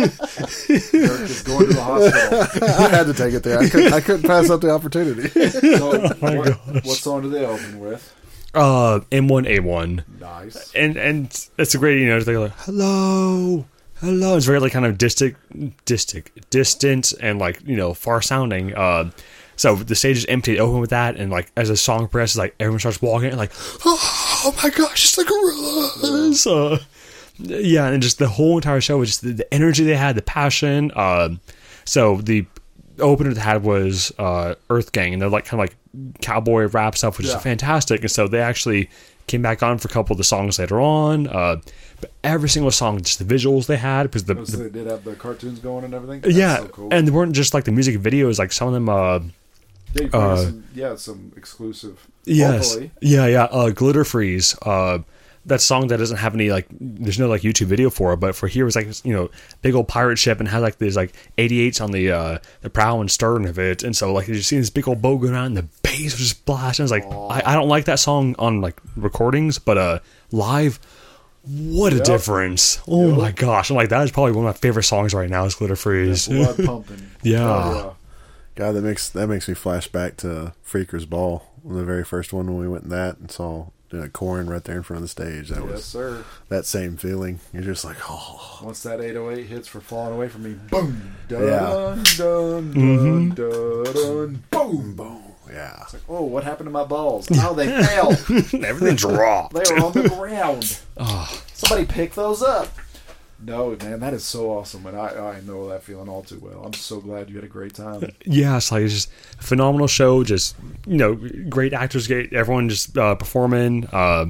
[SPEAKER 2] Dirk is going to the hospital. *laughs*
[SPEAKER 4] I had to take it there. I couldn't, I couldn't pass up the opportunity. *laughs*
[SPEAKER 2] So,
[SPEAKER 3] Oh
[SPEAKER 2] what, what song do they open with?
[SPEAKER 3] Uh, M1A1.
[SPEAKER 2] Nice.
[SPEAKER 3] and and it's a great you know they're like hello hello it's very like kind of distant distant distant and like you know far sounding uh So the stage is empty. They open with that, and like as the song progresses, like everyone starts walking, and like, oh my gosh, it's the Gorillaz. Uh, yeah, and just the whole entire show was just the, the energy they had, the passion. Um, so the opener they had was uh, EarthGang, and they're like kind of like cowboy rap stuff, which
[SPEAKER 2] Yeah.
[SPEAKER 3] is fantastic. And so they actually came back on for a couple of the songs later on. Uh, but every single song, just the visuals they had, because the,
[SPEAKER 2] Oh, so
[SPEAKER 3] the
[SPEAKER 2] they did have the cartoons going and everything. That's
[SPEAKER 3] yeah,
[SPEAKER 2] so cool.
[SPEAKER 3] and they weren't just like the music videos. Like some of them, uh,
[SPEAKER 2] yeah,
[SPEAKER 3] uh,
[SPEAKER 2] some, yeah, some exclusive.
[SPEAKER 3] yes,
[SPEAKER 2] Hopefully.
[SPEAKER 3] yeah, yeah, uh, Glitter Freeze. Uh, that song that doesn't have any like, there's no like YouTube video for it, but for here it was like you know big old pirate ship and had like these like 88s on the uh the prow and stern of it, and so like you see this big old boat going on, and the bass was just blasting. I was like, I, I don't like that song on like recordings, but uh live. What a
[SPEAKER 2] Yep.
[SPEAKER 3] difference! Oh
[SPEAKER 2] Yep.
[SPEAKER 3] my gosh! I'm like that is probably one of my favorite songs right now. Is Glitter Freeze?
[SPEAKER 2] Blood *laughs* pumping.
[SPEAKER 3] Yeah.
[SPEAKER 2] Oh,
[SPEAKER 4] God, that makes that makes me flash back to Freaker's Ball, the very first one when we went in that and saw you know, Korn right there in front of the stage. That.
[SPEAKER 2] Yes,
[SPEAKER 4] was
[SPEAKER 2] sir.
[SPEAKER 4] that same feeling. You're just like, oh,
[SPEAKER 2] Once that 808 hits for falling away from me, boom, dun,
[SPEAKER 4] Yeah.
[SPEAKER 2] dun, dun,
[SPEAKER 3] Mm-hmm.
[SPEAKER 2] dun, dun, boom,
[SPEAKER 4] boom, yeah.
[SPEAKER 2] It's like, oh, what happened to my balls? Oh, they fell. *laughs*
[SPEAKER 3] Everything dropped. *laughs*
[SPEAKER 2] They were on the ground.
[SPEAKER 3] Ah.
[SPEAKER 2] Somebody pick those up. No, man, that is so awesome, and I, I know that feeling all too well. I'm so glad you had a great time. *laughs*
[SPEAKER 3] yeah, it's like it's just a phenomenal show. Just you know, great actors, great everyone just uh, performing. Uh,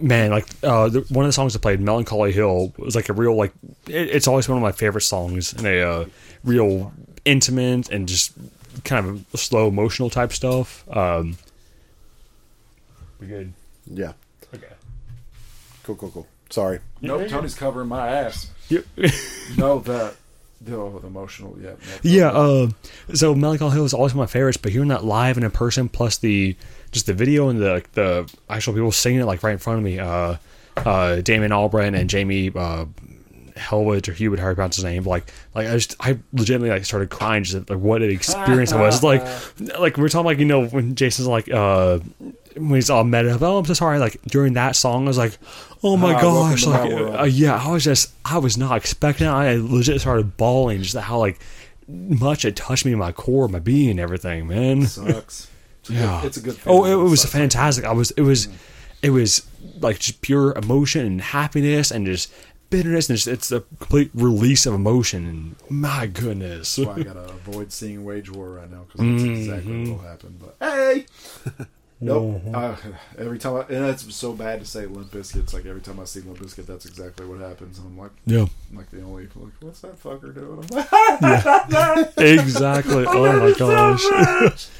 [SPEAKER 3] man, like uh, the, one of the songs I played, "Melancholy Hill," was like a real like. It, it's always one of my favorite songs, and a uh, real intimate and just kind of slow emotional type stuff. Um, we good?
[SPEAKER 4] Yeah.
[SPEAKER 3] Okay.
[SPEAKER 4] Cool, cool, cool. Sorry.
[SPEAKER 2] Nope, Tony's covering my ass.
[SPEAKER 3] Yep. *laughs*
[SPEAKER 2] No, that oh, the emotional, yeah, no,
[SPEAKER 3] Yeah, uh, so Melancholy Hill is always my favorites, but hearing that live and in person, plus the just the video and the the actual people singing it like right in front of me, uh, uh, Damon Albarn and Jamie uh, Helwood or Hewitt, however you pronounce his name, like like I just I legitimately like started crying just at, like what an experience it was. Like *laughs* like we we're talking like you know when Jason's like uh when he's all meta oh I'm so sorry like during that song I was like oh my
[SPEAKER 2] Ah,
[SPEAKER 3] gosh like uh, yeah I was just I was not expecting it. I legit started bawling just how like much it touched me in my core, my being, and everything, man.
[SPEAKER 2] sucks. *laughs* It's
[SPEAKER 3] Yeah.
[SPEAKER 2] good, it's a good.
[SPEAKER 3] Oh,
[SPEAKER 2] feeling.
[SPEAKER 3] it, was
[SPEAKER 2] Sucks.
[SPEAKER 3] fantastic. I was, it was, it was like just pure emotion and happiness and just bitterness and just, it's a complete release of emotion. And my goodness,
[SPEAKER 2] That's why I *laughs* gotta avoid seeing Wage War right now because that's exactly what will happen. But hey, *laughs* nope. Uh, every time, I, and that's so bad to say Limp Bizkit. It's like every time I see Limp Bizkit, that's exactly what happens. And I'm like,
[SPEAKER 3] yeah,
[SPEAKER 2] I'm like the only like, what's that fucker doing? I'm like, *laughs*
[SPEAKER 3] exactly. oh my gosh. *laughs*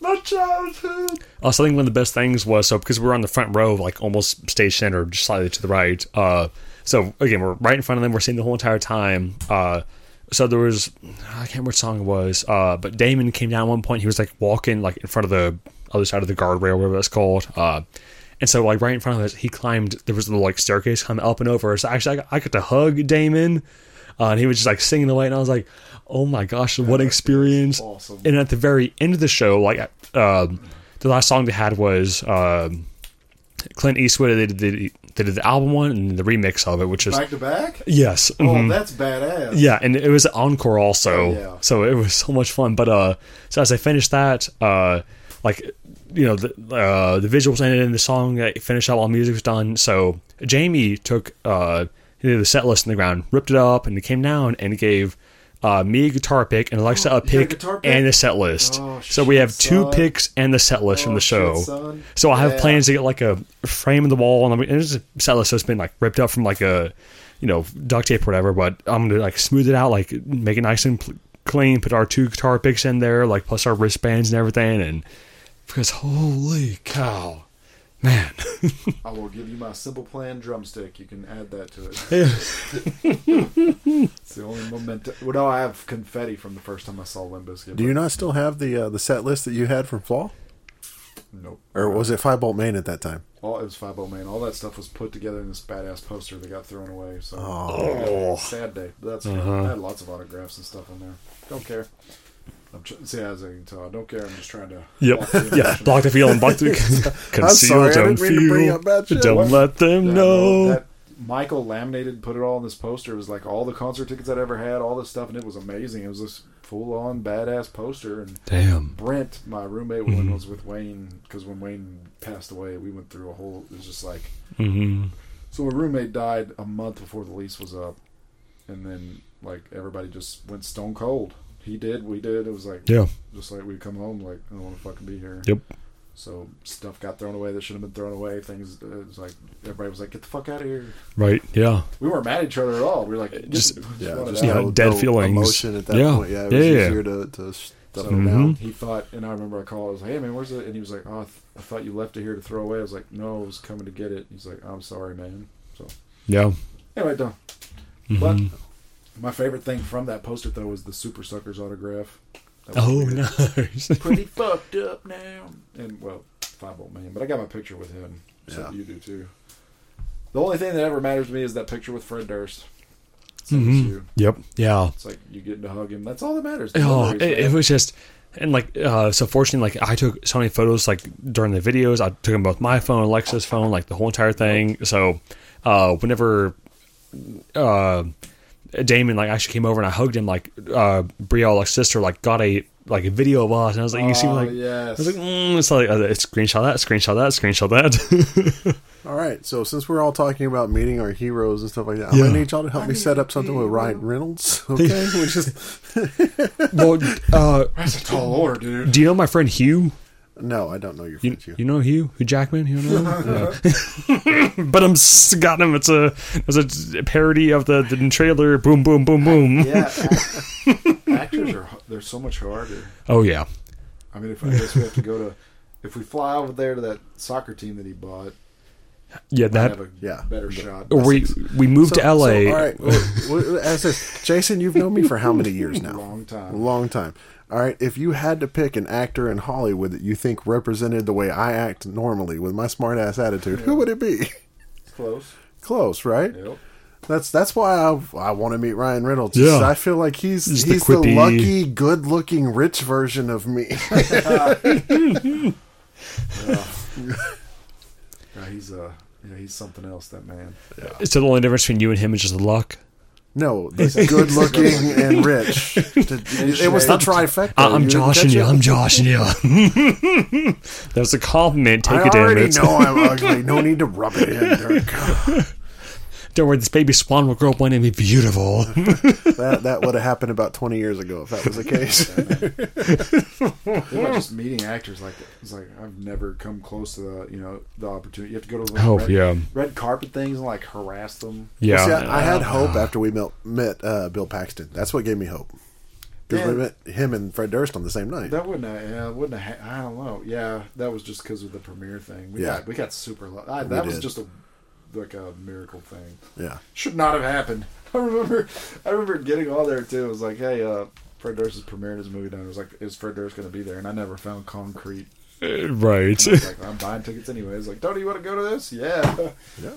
[SPEAKER 2] my childhood.
[SPEAKER 3] Also, I think one of the best things was so because we were on the front row, like almost stage center, just slightly to the right. Uh, so again, we're right in front of them. We're seeing the whole entire time. Uh, so there was I can't remember what song it was, uh, but Damon came down at one point. He was like walking like in front of the other side of the guardrail, whatever that's called. Uh, and so like right in front of us, he climbed. There was a little like staircase climbing up and over. So actually, I got, I got to hug Damon, uh, and he was just like singing away, and I was like, "Oh my gosh, what an experience!"
[SPEAKER 2] awesome.
[SPEAKER 3] And at the very end of the show, like um, the last song they had was um, Clint Eastwood. They did, the, they did the album one and the remix of it, which is
[SPEAKER 2] Back to back.
[SPEAKER 3] yes,
[SPEAKER 2] Oh,
[SPEAKER 3] mhm.
[SPEAKER 2] that's badass.
[SPEAKER 3] yeah, and it was encore also.
[SPEAKER 2] Oh, yeah.
[SPEAKER 3] So it was so much fun. But uh, so as I finished that, uh, like you know the uh, the visuals ended and the song finished up, while music was done. So Jamie took uh the set list in the ground, ripped it up, and he came down and gave. Uh, me a guitar pick and Alexa a
[SPEAKER 2] a
[SPEAKER 3] pick,
[SPEAKER 2] guitar pick?
[SPEAKER 3] and a set list.
[SPEAKER 2] Oh,
[SPEAKER 3] so we have two
[SPEAKER 2] son.
[SPEAKER 3] picks and the set list from
[SPEAKER 2] Oh,
[SPEAKER 3] the show.
[SPEAKER 2] shit.
[SPEAKER 3] So I have
[SPEAKER 2] Yeah.
[SPEAKER 3] plans to get like a frame in the wall, and, and it's a set list that's been like ripped up from like a, you know, duct tape or whatever. But I'm gonna like smooth it out, like make it nice and pl- clean. Put our two guitar picks in there, like plus our wristbands and everything. And because holy cow, man, *laughs*
[SPEAKER 2] I will give you my simple plan drumstick. You can add that to it. *laughs* it's the only momentum. Well, no, I have confetti from the first time I saw Limp Bizkit.
[SPEAKER 4] Do you not still have the uh, the set list that you had from Flaw,
[SPEAKER 2] Nope.
[SPEAKER 4] or was it Five Bolt Main at that time?
[SPEAKER 2] All it was Five O Main. All that stuff was put together in this badass poster that got thrown away. So
[SPEAKER 3] Oh.
[SPEAKER 2] sad day. But that's
[SPEAKER 3] Uh-huh.
[SPEAKER 2] I had lots of autographs and stuff on there. Don't care. I'm tr- see as I can tell. I don't care. I'm just trying to.
[SPEAKER 3] yep,
[SPEAKER 2] block *laughs*
[SPEAKER 3] yeah, block the feeling, block the conceal,
[SPEAKER 4] sorry, I
[SPEAKER 3] don't
[SPEAKER 4] didn't mean to bring
[SPEAKER 3] feel, don't
[SPEAKER 2] What?
[SPEAKER 3] let them
[SPEAKER 2] Yeah,
[SPEAKER 3] know.
[SPEAKER 2] that- Michael laminated, put it all on this poster. It was like all the concert tickets I'd ever had, all this stuff, and it was amazing. It was this full on badass poster. And
[SPEAKER 3] Damn.
[SPEAKER 2] Brent, my roommate, when was with Wayne, because when Wayne passed away, we went through a whole. It was just like
[SPEAKER 3] hmm
[SPEAKER 2] so. My roommate died a month before the lease was up, and then like everybody just went stone cold. He did, we did. It was like
[SPEAKER 3] Yeah.
[SPEAKER 2] just like we come home like I don't want to fucking be here.
[SPEAKER 3] Yep.
[SPEAKER 2] So stuff got thrown away that should have been thrown away. Things it was like everybody was like, "Get the fuck out of here."
[SPEAKER 3] Right. Yeah.
[SPEAKER 2] We weren't mad at each other at all. We were like,
[SPEAKER 3] Just-
[SPEAKER 2] "Get-
[SPEAKER 4] Yeah,
[SPEAKER 2] want it
[SPEAKER 4] just
[SPEAKER 3] Yeah,
[SPEAKER 2] out."
[SPEAKER 4] no,
[SPEAKER 3] dead
[SPEAKER 4] no
[SPEAKER 3] feelings.
[SPEAKER 4] emotion at that
[SPEAKER 3] Yeah.
[SPEAKER 4] point. Yeah, it was
[SPEAKER 3] Yeah, yeah.
[SPEAKER 4] easier to, to stuff
[SPEAKER 2] So
[SPEAKER 4] it down. *laughs*
[SPEAKER 2] he thought, and I remember I called. I was like, "Hey man, where's it?" And he was like, "Oh, I, th- I thought you left it here to throw away." I was like, "No, I was coming to get it." He's like, "I'm sorry, man." So
[SPEAKER 3] Yeah.
[SPEAKER 2] anyway, done.
[SPEAKER 3] Mhm.
[SPEAKER 2] But my favorite thing from that poster though was the Supersuckers autograph.
[SPEAKER 3] Oh,
[SPEAKER 2] weird.
[SPEAKER 3] nice. *laughs*
[SPEAKER 2] pretty fucked up now. And well, five old man, but I got my picture with him. So
[SPEAKER 4] Yeah.
[SPEAKER 2] you do too. The only thing that ever matters to me is that picture with Fred Durst. Same as
[SPEAKER 3] Mhm. Yep. Yeah.
[SPEAKER 2] It's like you getting to hug him. That's all that matters. The
[SPEAKER 3] Oh, it, it was just, and like, uh, so fortunately, like, I took so many photos, like, during the videos. I took them both my phone, Alexa's phone, like, the whole entire thing. So, uh, whenever, uh, Damon, like, actually came over and I hugged him, like, uh, Brielle, like, sister, like, got a, like, a video of us. And I was like, you see,
[SPEAKER 2] Oh,
[SPEAKER 3] like,
[SPEAKER 2] yes.
[SPEAKER 3] I was like, mm, it's like, uh, screenshot that, screenshot that, screenshot that. *laughs*
[SPEAKER 4] All right, so since we're all talking about meeting our heroes and stuff like that, I'm gonna need y'all to help me set up something with Ryan Reynolds. *laughs* Okay, we just
[SPEAKER 3] well, uh,
[SPEAKER 2] That's a tall order, dude.
[SPEAKER 3] do you know my friend Hugh?
[SPEAKER 4] No, I don't know your
[SPEAKER 3] You,
[SPEAKER 4] friend. You,
[SPEAKER 3] you know Hugh? Hugh Jackman? You know him? But I'm s- got him. It's a it's a parody of the, the trailer. Boom, boom, boom, boom.
[SPEAKER 2] Yeah, act- *laughs* actors are they're so much harder.
[SPEAKER 3] Oh yeah,
[SPEAKER 2] I mean, if I guess we have to go to, if we fly over there to that soccer team that he bought,
[SPEAKER 3] yeah. That
[SPEAKER 2] have a
[SPEAKER 4] yeah.
[SPEAKER 2] better shot.
[SPEAKER 3] or we we moved
[SPEAKER 4] So-
[SPEAKER 3] to LA.
[SPEAKER 4] so, all right, well, well, as this, Jason, you've known me for how many years now? *laughs*
[SPEAKER 2] Long time.
[SPEAKER 4] long time. All right, if you had to pick an actor in Hollywood that you think represented the way I act normally with my smart ass attitude, who would it be?
[SPEAKER 2] Close.
[SPEAKER 4] Close, right?
[SPEAKER 2] Yep.
[SPEAKER 4] That's that's why I I want to meet Ryan Reynolds.
[SPEAKER 3] Yeah.
[SPEAKER 4] I feel like he's
[SPEAKER 3] Just the
[SPEAKER 4] he's the,
[SPEAKER 3] quippy-
[SPEAKER 4] lucky, good-looking, rich version of me. *laughs* *laughs*
[SPEAKER 2] Yeah, he's uh, yeah, he's something else. That man.
[SPEAKER 3] so the only difference between you and him is just the luck.
[SPEAKER 4] No, *laughs* the good-looking and rich. *laughs* It was the trifecta.
[SPEAKER 3] I- I'm
[SPEAKER 4] You didn't
[SPEAKER 3] joshing you. I'm joshing you. *laughs* That's a compliment. Take
[SPEAKER 4] I
[SPEAKER 3] it, damn
[SPEAKER 4] already know I'm ugly. No need to rub it in. Dirk.
[SPEAKER 3] Don't worry, this baby swan will grow up one day and be beautiful. *laughs*
[SPEAKER 4] That that would have happened about 20 years ago if that was the case.
[SPEAKER 2] Think about just *laughs* meeting actors like that. It's like I've never come close to the you know the opportunity. You have to go to the
[SPEAKER 3] Oh,
[SPEAKER 2] red,
[SPEAKER 3] yeah.
[SPEAKER 2] red carpet things and like harass them.
[SPEAKER 3] yeah,
[SPEAKER 4] See, I, I had hope after we met, met uh, Bill Paxton. That's what gave me hope. Because we met him and Fred Durst on the same night.
[SPEAKER 2] That wouldn't have, yeah, wouldn't have, I don't know. Yeah, that was just because of the premiere thing. We
[SPEAKER 4] Yeah.
[SPEAKER 2] got, we got super, lu- I,
[SPEAKER 4] We
[SPEAKER 2] that was
[SPEAKER 4] did.
[SPEAKER 2] just a, like a miracle thing.
[SPEAKER 4] Yeah.
[SPEAKER 2] Should not have happened. *laughs* I remember, I remember getting on there too. It was like, hey, uh, Fred Durst is premiering his movie down. It was like, is Fred Durst going to be there? And I never found concrete.
[SPEAKER 3] Uh, right.
[SPEAKER 2] Like, I'm buying tickets anyways. Like, Tony, you want to go to this? Yeah. *laughs*
[SPEAKER 4] Yeah.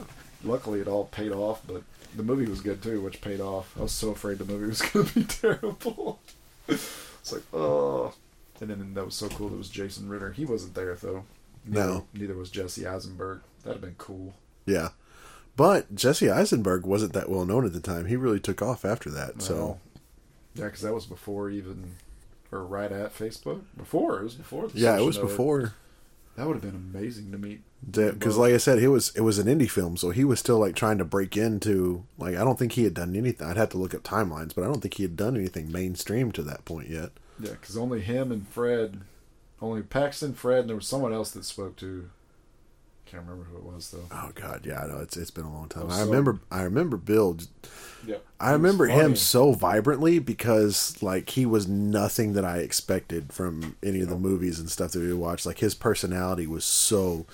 [SPEAKER 2] Luckily, it all paid off, but the movie was good too, which paid off. I was so afraid the movie was *laughs* going to be terrible. it's like, oh. And then that was so cool. It was Jason Ritter. He wasn't there though. Neither,
[SPEAKER 4] No.
[SPEAKER 2] Neither was Jesse Eisenberg. That'd have been cool.
[SPEAKER 4] Yeah. But Jesse Eisenberg wasn't that well known at the time. He really took off after that. So
[SPEAKER 2] yeah, because that was before even, or right at Facebook. Before it was before. The
[SPEAKER 4] yeah, it was before.
[SPEAKER 2] That would have been amazing to meet.
[SPEAKER 4] Because, like I said, it was it was an indie film, so he was still like trying to break into like I don't think he had done anything. I'd have to look up timelines, but I don't think he had done anything mainstream to that point yet.
[SPEAKER 2] Yeah, because only him and Fred, only Paxton, Fred, and there was someone else that spoke to. Can't remember who it was though.
[SPEAKER 4] Oh God, yeah, I know it's it's been a long time.
[SPEAKER 2] Oh,
[SPEAKER 4] I
[SPEAKER 2] so-
[SPEAKER 4] remember I remember Bill.
[SPEAKER 2] Yep.
[SPEAKER 4] I remember him so vibrantly because like he was nothing that I expected from any of the movies and stuff that we watched. Like his personality was so,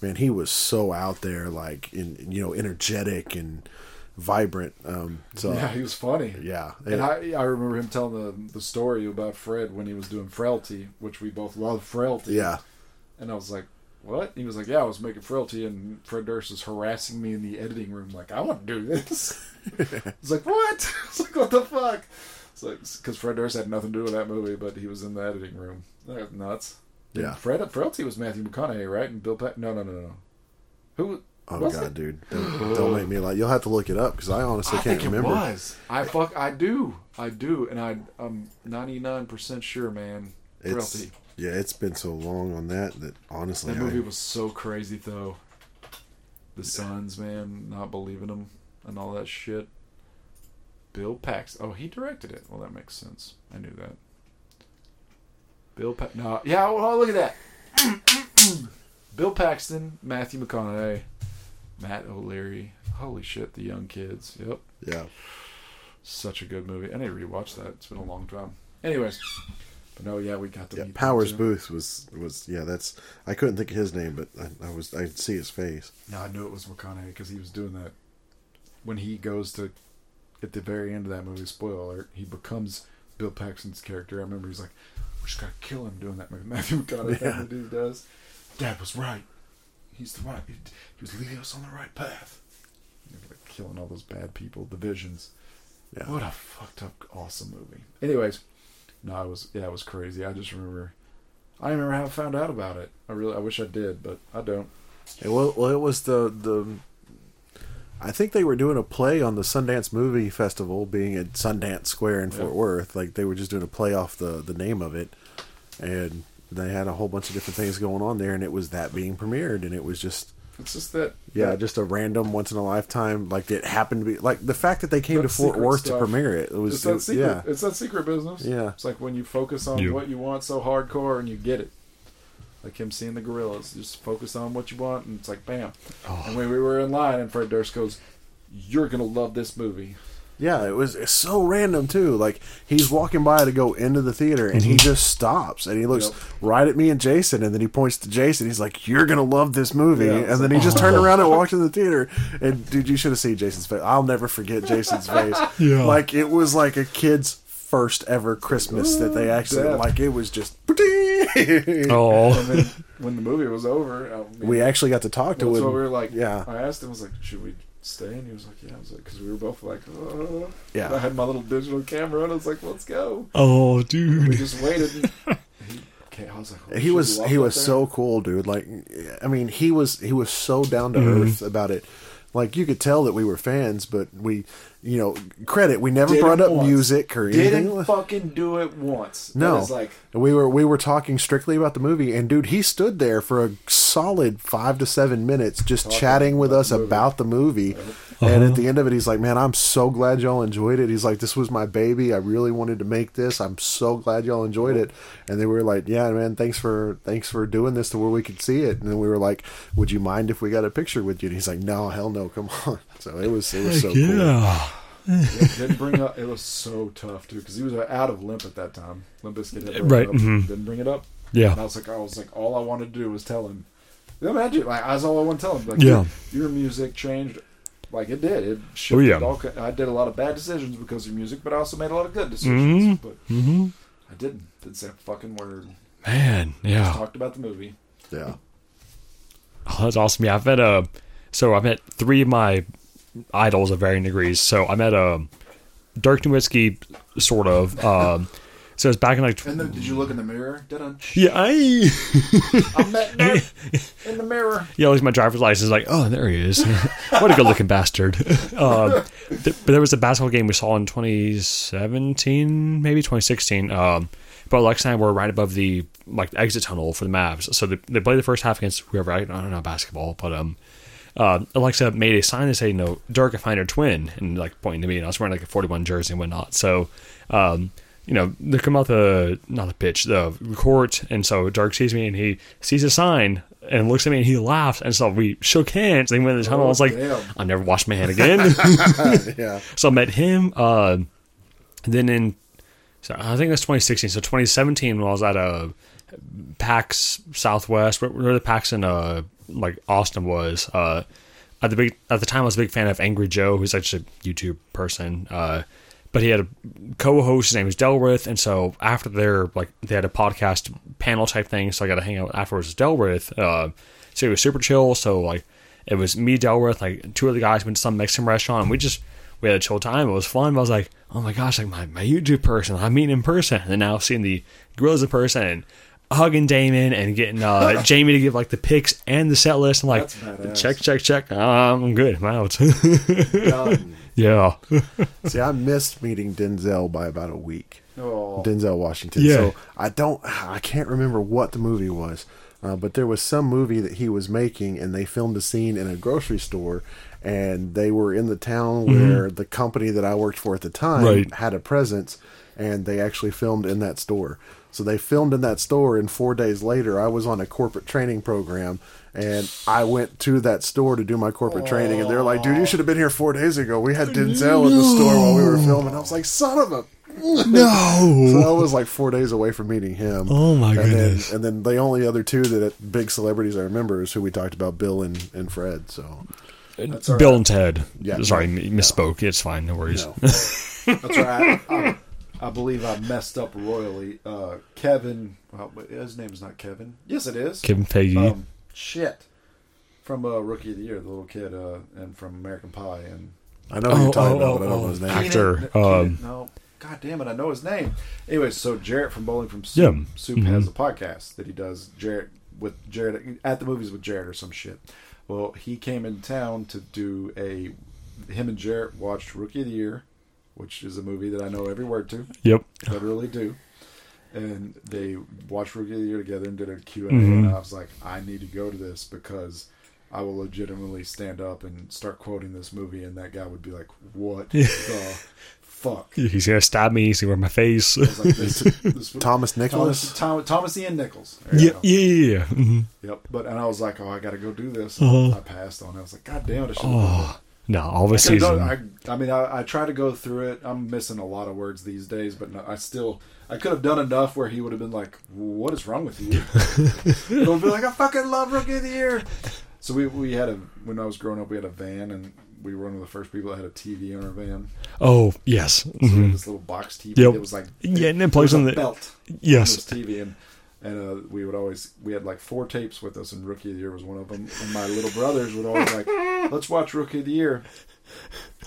[SPEAKER 4] man, he was so out there, like in you know energetic and vibrant. Um, so
[SPEAKER 2] Yeah, he was funny.
[SPEAKER 4] yeah,
[SPEAKER 2] And I, I remember him telling the the story about Fred when he was doing Frailty, which we both love Frailty.
[SPEAKER 4] yeah,
[SPEAKER 2] And I was like, "What?" He was like, "Yeah, I was making Frailty, and Fred Durst was harassing me in the editing room, like, I want to do this." *laughs* I was like, "What?" *laughs* I was like, "What the fuck?" It's like because Fred Durst had nothing to do with that movie, but he was in the editing room. That was nuts. And
[SPEAKER 4] Yeah.
[SPEAKER 2] Fred Frailty was Matthew McConaughey, right? And Bill Pack. No, no, no, no. Who?
[SPEAKER 4] Oh god, dude! Don't, *gasps* don't make me like. You'll have to look it up because I honestly
[SPEAKER 2] I
[SPEAKER 4] can't remember.
[SPEAKER 2] it was. I fuck. I do. I do, and I, I'm 99 percent sure, man.
[SPEAKER 4] It's
[SPEAKER 2] Frailty.
[SPEAKER 4] Yeah, it's been so long on that that honestly,
[SPEAKER 2] That
[SPEAKER 4] I,
[SPEAKER 2] movie was so crazy, though. The sons, man, not believing him and all that shit. Bill Pax. Oh, he directed it. Well, that makes sense. I knew that. Bill Pax. No, yeah. Well, look at that. *clears throat* Bill Paxton, Matthew McConaughey, Matt O'Leary. Holy shit, the young kids. Yep.
[SPEAKER 4] yeah.
[SPEAKER 2] Such a good movie. I need to rewatch that. It's been a long time. Anyways, but no, yeah, we got to
[SPEAKER 4] Yeah, Powers. Boothe was was yeah. That's I couldn't think of his name, but I, I was I could see his face.
[SPEAKER 2] No, I knew it was McConaughey because he was doing that when he goes to at the very end of that movie. Spoiler alert: he becomes Bill Paxton's character. I remember he's like, "We just gotta kill him." Doing that *laughs* Matthew McConaughey
[SPEAKER 4] Yeah.
[SPEAKER 2] that he does. Dad was right. He's the right. He, he was leading us on the right path. Like killing all those bad people, the visions.
[SPEAKER 4] Yeah.
[SPEAKER 2] What a fucked up, awesome movie. Anyways, no, it was yeah, it was crazy. I just remember. I remember how I found out about it. I really, I wish I did, but I don't.
[SPEAKER 4] And well, well, it was the the. I think they were doing a play on the Sundance Movie Festival, being at Sundance Square in Fort
[SPEAKER 2] Yeah.
[SPEAKER 4] Worth. Like they were just doing a play off the the name of it, and they had a whole bunch of different things going on there, and it was that being premiered, and it was just
[SPEAKER 2] It's just that.
[SPEAKER 4] yeah,
[SPEAKER 2] that-
[SPEAKER 4] just a random once in a lifetime. Like it happened to be like the fact that they came
[SPEAKER 2] That
[SPEAKER 4] to Fort Worth
[SPEAKER 2] stuff.
[SPEAKER 4] to premiere it. It was
[SPEAKER 2] It's that
[SPEAKER 4] it-
[SPEAKER 2] secret.
[SPEAKER 4] yeah.
[SPEAKER 2] It's that secret business.
[SPEAKER 4] Yeah.
[SPEAKER 2] It's like when you focus on
[SPEAKER 3] Yeah.
[SPEAKER 2] what you want so hardcore and you get it. Like him seeing the Gorillaz. Just focus on what you want and it's like bam.
[SPEAKER 3] Oh.
[SPEAKER 2] And when we were in line and Fred Durst goes, You're gonna love this movie.
[SPEAKER 4] Yeah, it was it's so random too. Like he's walking by to go into the theater, and he mm-hmm. just stops and he looks
[SPEAKER 2] Yep.
[SPEAKER 4] right at me and Jason, and then he points to Jason. He's like, "You're gonna love this movie,"
[SPEAKER 2] Yeah,
[SPEAKER 4] and then he
[SPEAKER 2] like,
[SPEAKER 4] just turned *laughs* around and walked in the theater. And dude, you should have seen Jason's face. I'll never forget Jason's face. *laughs*
[SPEAKER 3] Yeah.
[SPEAKER 4] like it was like a kid's first ever Christmas that they actually
[SPEAKER 2] Dad.
[SPEAKER 4] like. It was just.
[SPEAKER 3] Oh, *laughs*
[SPEAKER 2] And then oh. when the movie was over, I mean,
[SPEAKER 4] We actually got to talk to
[SPEAKER 2] that's
[SPEAKER 4] him.
[SPEAKER 2] what we were like.
[SPEAKER 4] yeah,
[SPEAKER 2] I asked him, I was like, Should we stay? And he was like, Yeah. I was like, Because we were both like, oh.
[SPEAKER 4] Yeah.
[SPEAKER 2] I had my little digital camera and I was like, Let's go.
[SPEAKER 3] oh, dude.
[SPEAKER 2] We
[SPEAKER 3] dude.
[SPEAKER 2] just waited. And *laughs* he, okay, I was like, holy
[SPEAKER 4] he was he was
[SPEAKER 2] there.
[SPEAKER 4] so cool dude like i mean he was he was so down to
[SPEAKER 2] Mm-hmm.
[SPEAKER 4] earth about it like you could tell that we were fans but we you know credit. We never
[SPEAKER 2] Didn't
[SPEAKER 4] brought up
[SPEAKER 2] once.
[SPEAKER 4] music or anything.
[SPEAKER 2] Didn't fucking do it once. That
[SPEAKER 4] no.
[SPEAKER 2] is like
[SPEAKER 4] we were we were talking strictly about the movie and dude he stood there for a solid five to seven minutes just chatting with
[SPEAKER 2] about
[SPEAKER 4] us
[SPEAKER 2] the movie.
[SPEAKER 4] about the movie. And at uh-huh. the end of it he's like man i'm so glad y'all enjoyed it. He's like this was my baby. I really wanted to make this. I'm so glad y'all enjoyed it. And they were like yeah man thanks for thanks for doing this to where we could see it. And then we were like would you mind if we got a picture with you? And he's like no hell no. Come on so it was it was so cool
[SPEAKER 3] yeah.
[SPEAKER 2] it didn't bring up. It was so tough too because he was out of limp at that time. Limp Bizkit had
[SPEAKER 3] Right,
[SPEAKER 2] it up,
[SPEAKER 3] mhm.
[SPEAKER 2] Didn't bring it up. And I
[SPEAKER 3] Yeah.
[SPEAKER 2] was like, I was like, all I wanted to do was tell him. Imagine, like, that's all I want to tell him. Like,
[SPEAKER 3] Yeah.
[SPEAKER 2] your, your music changed. Like it did. It shifted
[SPEAKER 3] yeah.
[SPEAKER 2] all. I did a lot of bad decisions because of your music, but I also made a lot of good decisions. But
[SPEAKER 3] hmm
[SPEAKER 2] I didn't. Didn't say a fucking word.
[SPEAKER 3] Man, yeah.
[SPEAKER 2] Talked about the movie.
[SPEAKER 4] yeah
[SPEAKER 3] Oh, that's awesome. Yeah, I've met uh so I've met three of my idols of varying degrees. So I met um Dirk Nowitzki, sort of. Um, so it's back in like
[SPEAKER 2] And then, did you look in the mirror? Did I?
[SPEAKER 3] yeah, I
[SPEAKER 2] I met *laughs* Dirk in the mirror.
[SPEAKER 3] yeah, like my driver's license. Like, oh, there he is. *laughs* what a good looking bastard. *laughs* um, th- but there was a basketball game we saw in 2017, maybe 2016. Um, but Alexa and I were right above the like exit tunnel for the Mavs. So they, they played the first half against whoever. I, I don't know basketball, but um, uh, Alexa made a sign to say, "No, Dirk, I find her twin," and like pointing to me, and I was wearing like a 41 jersey and whatnot. So, um, you know, they come out the not the pitch, the court, and so Dirk sees me and he sees a sign and looks at me and he laughs, and so we shook hands. And he went in the tunnel. I was like,
[SPEAKER 2] damn.
[SPEAKER 3] "I never washed my hand *laughs* again." *laughs*
[SPEAKER 4] yeah
[SPEAKER 3] so I met him. Uh, then in, so I think was 2016. So 2017, when I was at a PAX Southwest, where, where the PAX in uh like Austin was. Uh, at the big at the time, I was a big fan of Angry Joe, who's just a YouTube person. Uh, but he had a co-host. His name was Delrith, and so after their like they had a podcast panel type thing, so I got to hang out afterwards with Delrith. Uh, so it was super chill. So like it was me, Delrith, like two other guys went to some Mexican restaurant, and we just we had a chill time. It was fun. But I was like, oh my gosh, like my, my YouTube person, I'm meeting in person, and now seeing the Gorillaz in person. And hugging Damon and getting uh, *laughs* Jamie to give like the picks and the set list. I'm like, check, check, check. I'm good. I'm out. *laughs* Yeah. *laughs*
[SPEAKER 4] See, I missed meeting Denzel by about a week.
[SPEAKER 2] Oh,
[SPEAKER 4] Denzel Washington.
[SPEAKER 3] Yeah.
[SPEAKER 4] So I don't, I can't remember what the movie was, uh, but there was some movie that he was making, and they filmed a scene in a grocery store, and they were in the town where the company that I worked for at the time
[SPEAKER 3] Right.
[SPEAKER 4] had a presence, and they actually filmed in that store. So they filmed in that store, and four days later, I was on a corporate training program, and I went to that store to do my corporate training, and they're like, "Dude, you should have been here four days ago. We had Denzel in the store while we were filming." I was like, "Son of a."
[SPEAKER 3] No.
[SPEAKER 4] So I was like four days away from meeting him.
[SPEAKER 3] Oh, my
[SPEAKER 4] and
[SPEAKER 3] goodness.
[SPEAKER 4] Then, and then the only other two that uh, big celebrities I remember is who we talked about, Bill and, and Fred. So
[SPEAKER 2] that's
[SPEAKER 3] Bill
[SPEAKER 2] right.
[SPEAKER 3] and Ted.
[SPEAKER 4] Yeah.
[SPEAKER 3] Sorry, m misspoke. It's fine. No worries.
[SPEAKER 4] no.
[SPEAKER 2] That's right. *laughs* I, I, I believe I messed up royally. Uh, Kevin, well, his name is not Kevin. Yes, it is.
[SPEAKER 3] Kevin Feige.
[SPEAKER 2] Um, shit. From uh, Rookie of the Year, the little kid, uh, and from American Pie, and
[SPEAKER 4] I know who you're
[SPEAKER 3] Oh,
[SPEAKER 4] talking
[SPEAKER 3] oh,
[SPEAKER 4] about, but I don't know
[SPEAKER 3] oh,
[SPEAKER 4] his name.
[SPEAKER 3] Act- Actor,
[SPEAKER 2] Keenan- Keenan-
[SPEAKER 3] um,
[SPEAKER 2] no, god damn it, I know his name. Anyways, so Jaret from Bowling for Soup,
[SPEAKER 3] Yeah. Mm-hmm.
[SPEAKER 2] Soup has a podcast that he does. Jaret with Jaret at the movies with Jaret or some shit. Well, he came in town to do a. Him and Jaret watched Rookie of the Year, which is a movie that I know every word to.
[SPEAKER 3] Yep.
[SPEAKER 2] literally do. And they watched Rookie of the Year together and did a Q&A,
[SPEAKER 3] Mhm.
[SPEAKER 2] and I was like, I need to go to this because I will legitimately stand up and start quoting this movie, and that guy would be like, "What *laughs* the fuck?"
[SPEAKER 3] He's gonna stab me. He's gonna wear my face.
[SPEAKER 2] I was like, this, *laughs* this would-
[SPEAKER 4] Thomas Nicholas?
[SPEAKER 2] Thomas, Tom, Thomas Ian Nicholas. There
[SPEAKER 3] yeah, yeah, yeah. yeah. Mhm.
[SPEAKER 2] Yep. But and I was like, oh, I got to go do this.
[SPEAKER 3] Uh-huh.
[SPEAKER 2] I passed on. it. I was like, God damn it! I should
[SPEAKER 3] Oh no, all the
[SPEAKER 2] I,
[SPEAKER 3] season.
[SPEAKER 2] I, I mean, I, I try to go through it. I'm missing a lot of words these days, but no, I still, I could have done enough where he would have been like, "What is wrong with you?" *laughs* It'll be like, "I fucking love Rookie of the Year." So we we had a when I was growing up, we had a van, and we were one of the first people that had a TV in our van.
[SPEAKER 3] oh yes.
[SPEAKER 2] So we
[SPEAKER 3] Mhm.
[SPEAKER 2] had this little box TV
[SPEAKER 3] Yep.
[SPEAKER 2] that was like
[SPEAKER 3] Yeah, and it
[SPEAKER 2] plays
[SPEAKER 3] plugs
[SPEAKER 2] was a
[SPEAKER 3] in the-
[SPEAKER 2] belt.
[SPEAKER 3] Yes.
[SPEAKER 2] on this TV and. And uh, we would always we had like four tapes with us, and Rookie of the Year was one of them. And my little brothers would always like, "Let's watch Rookie of the Year."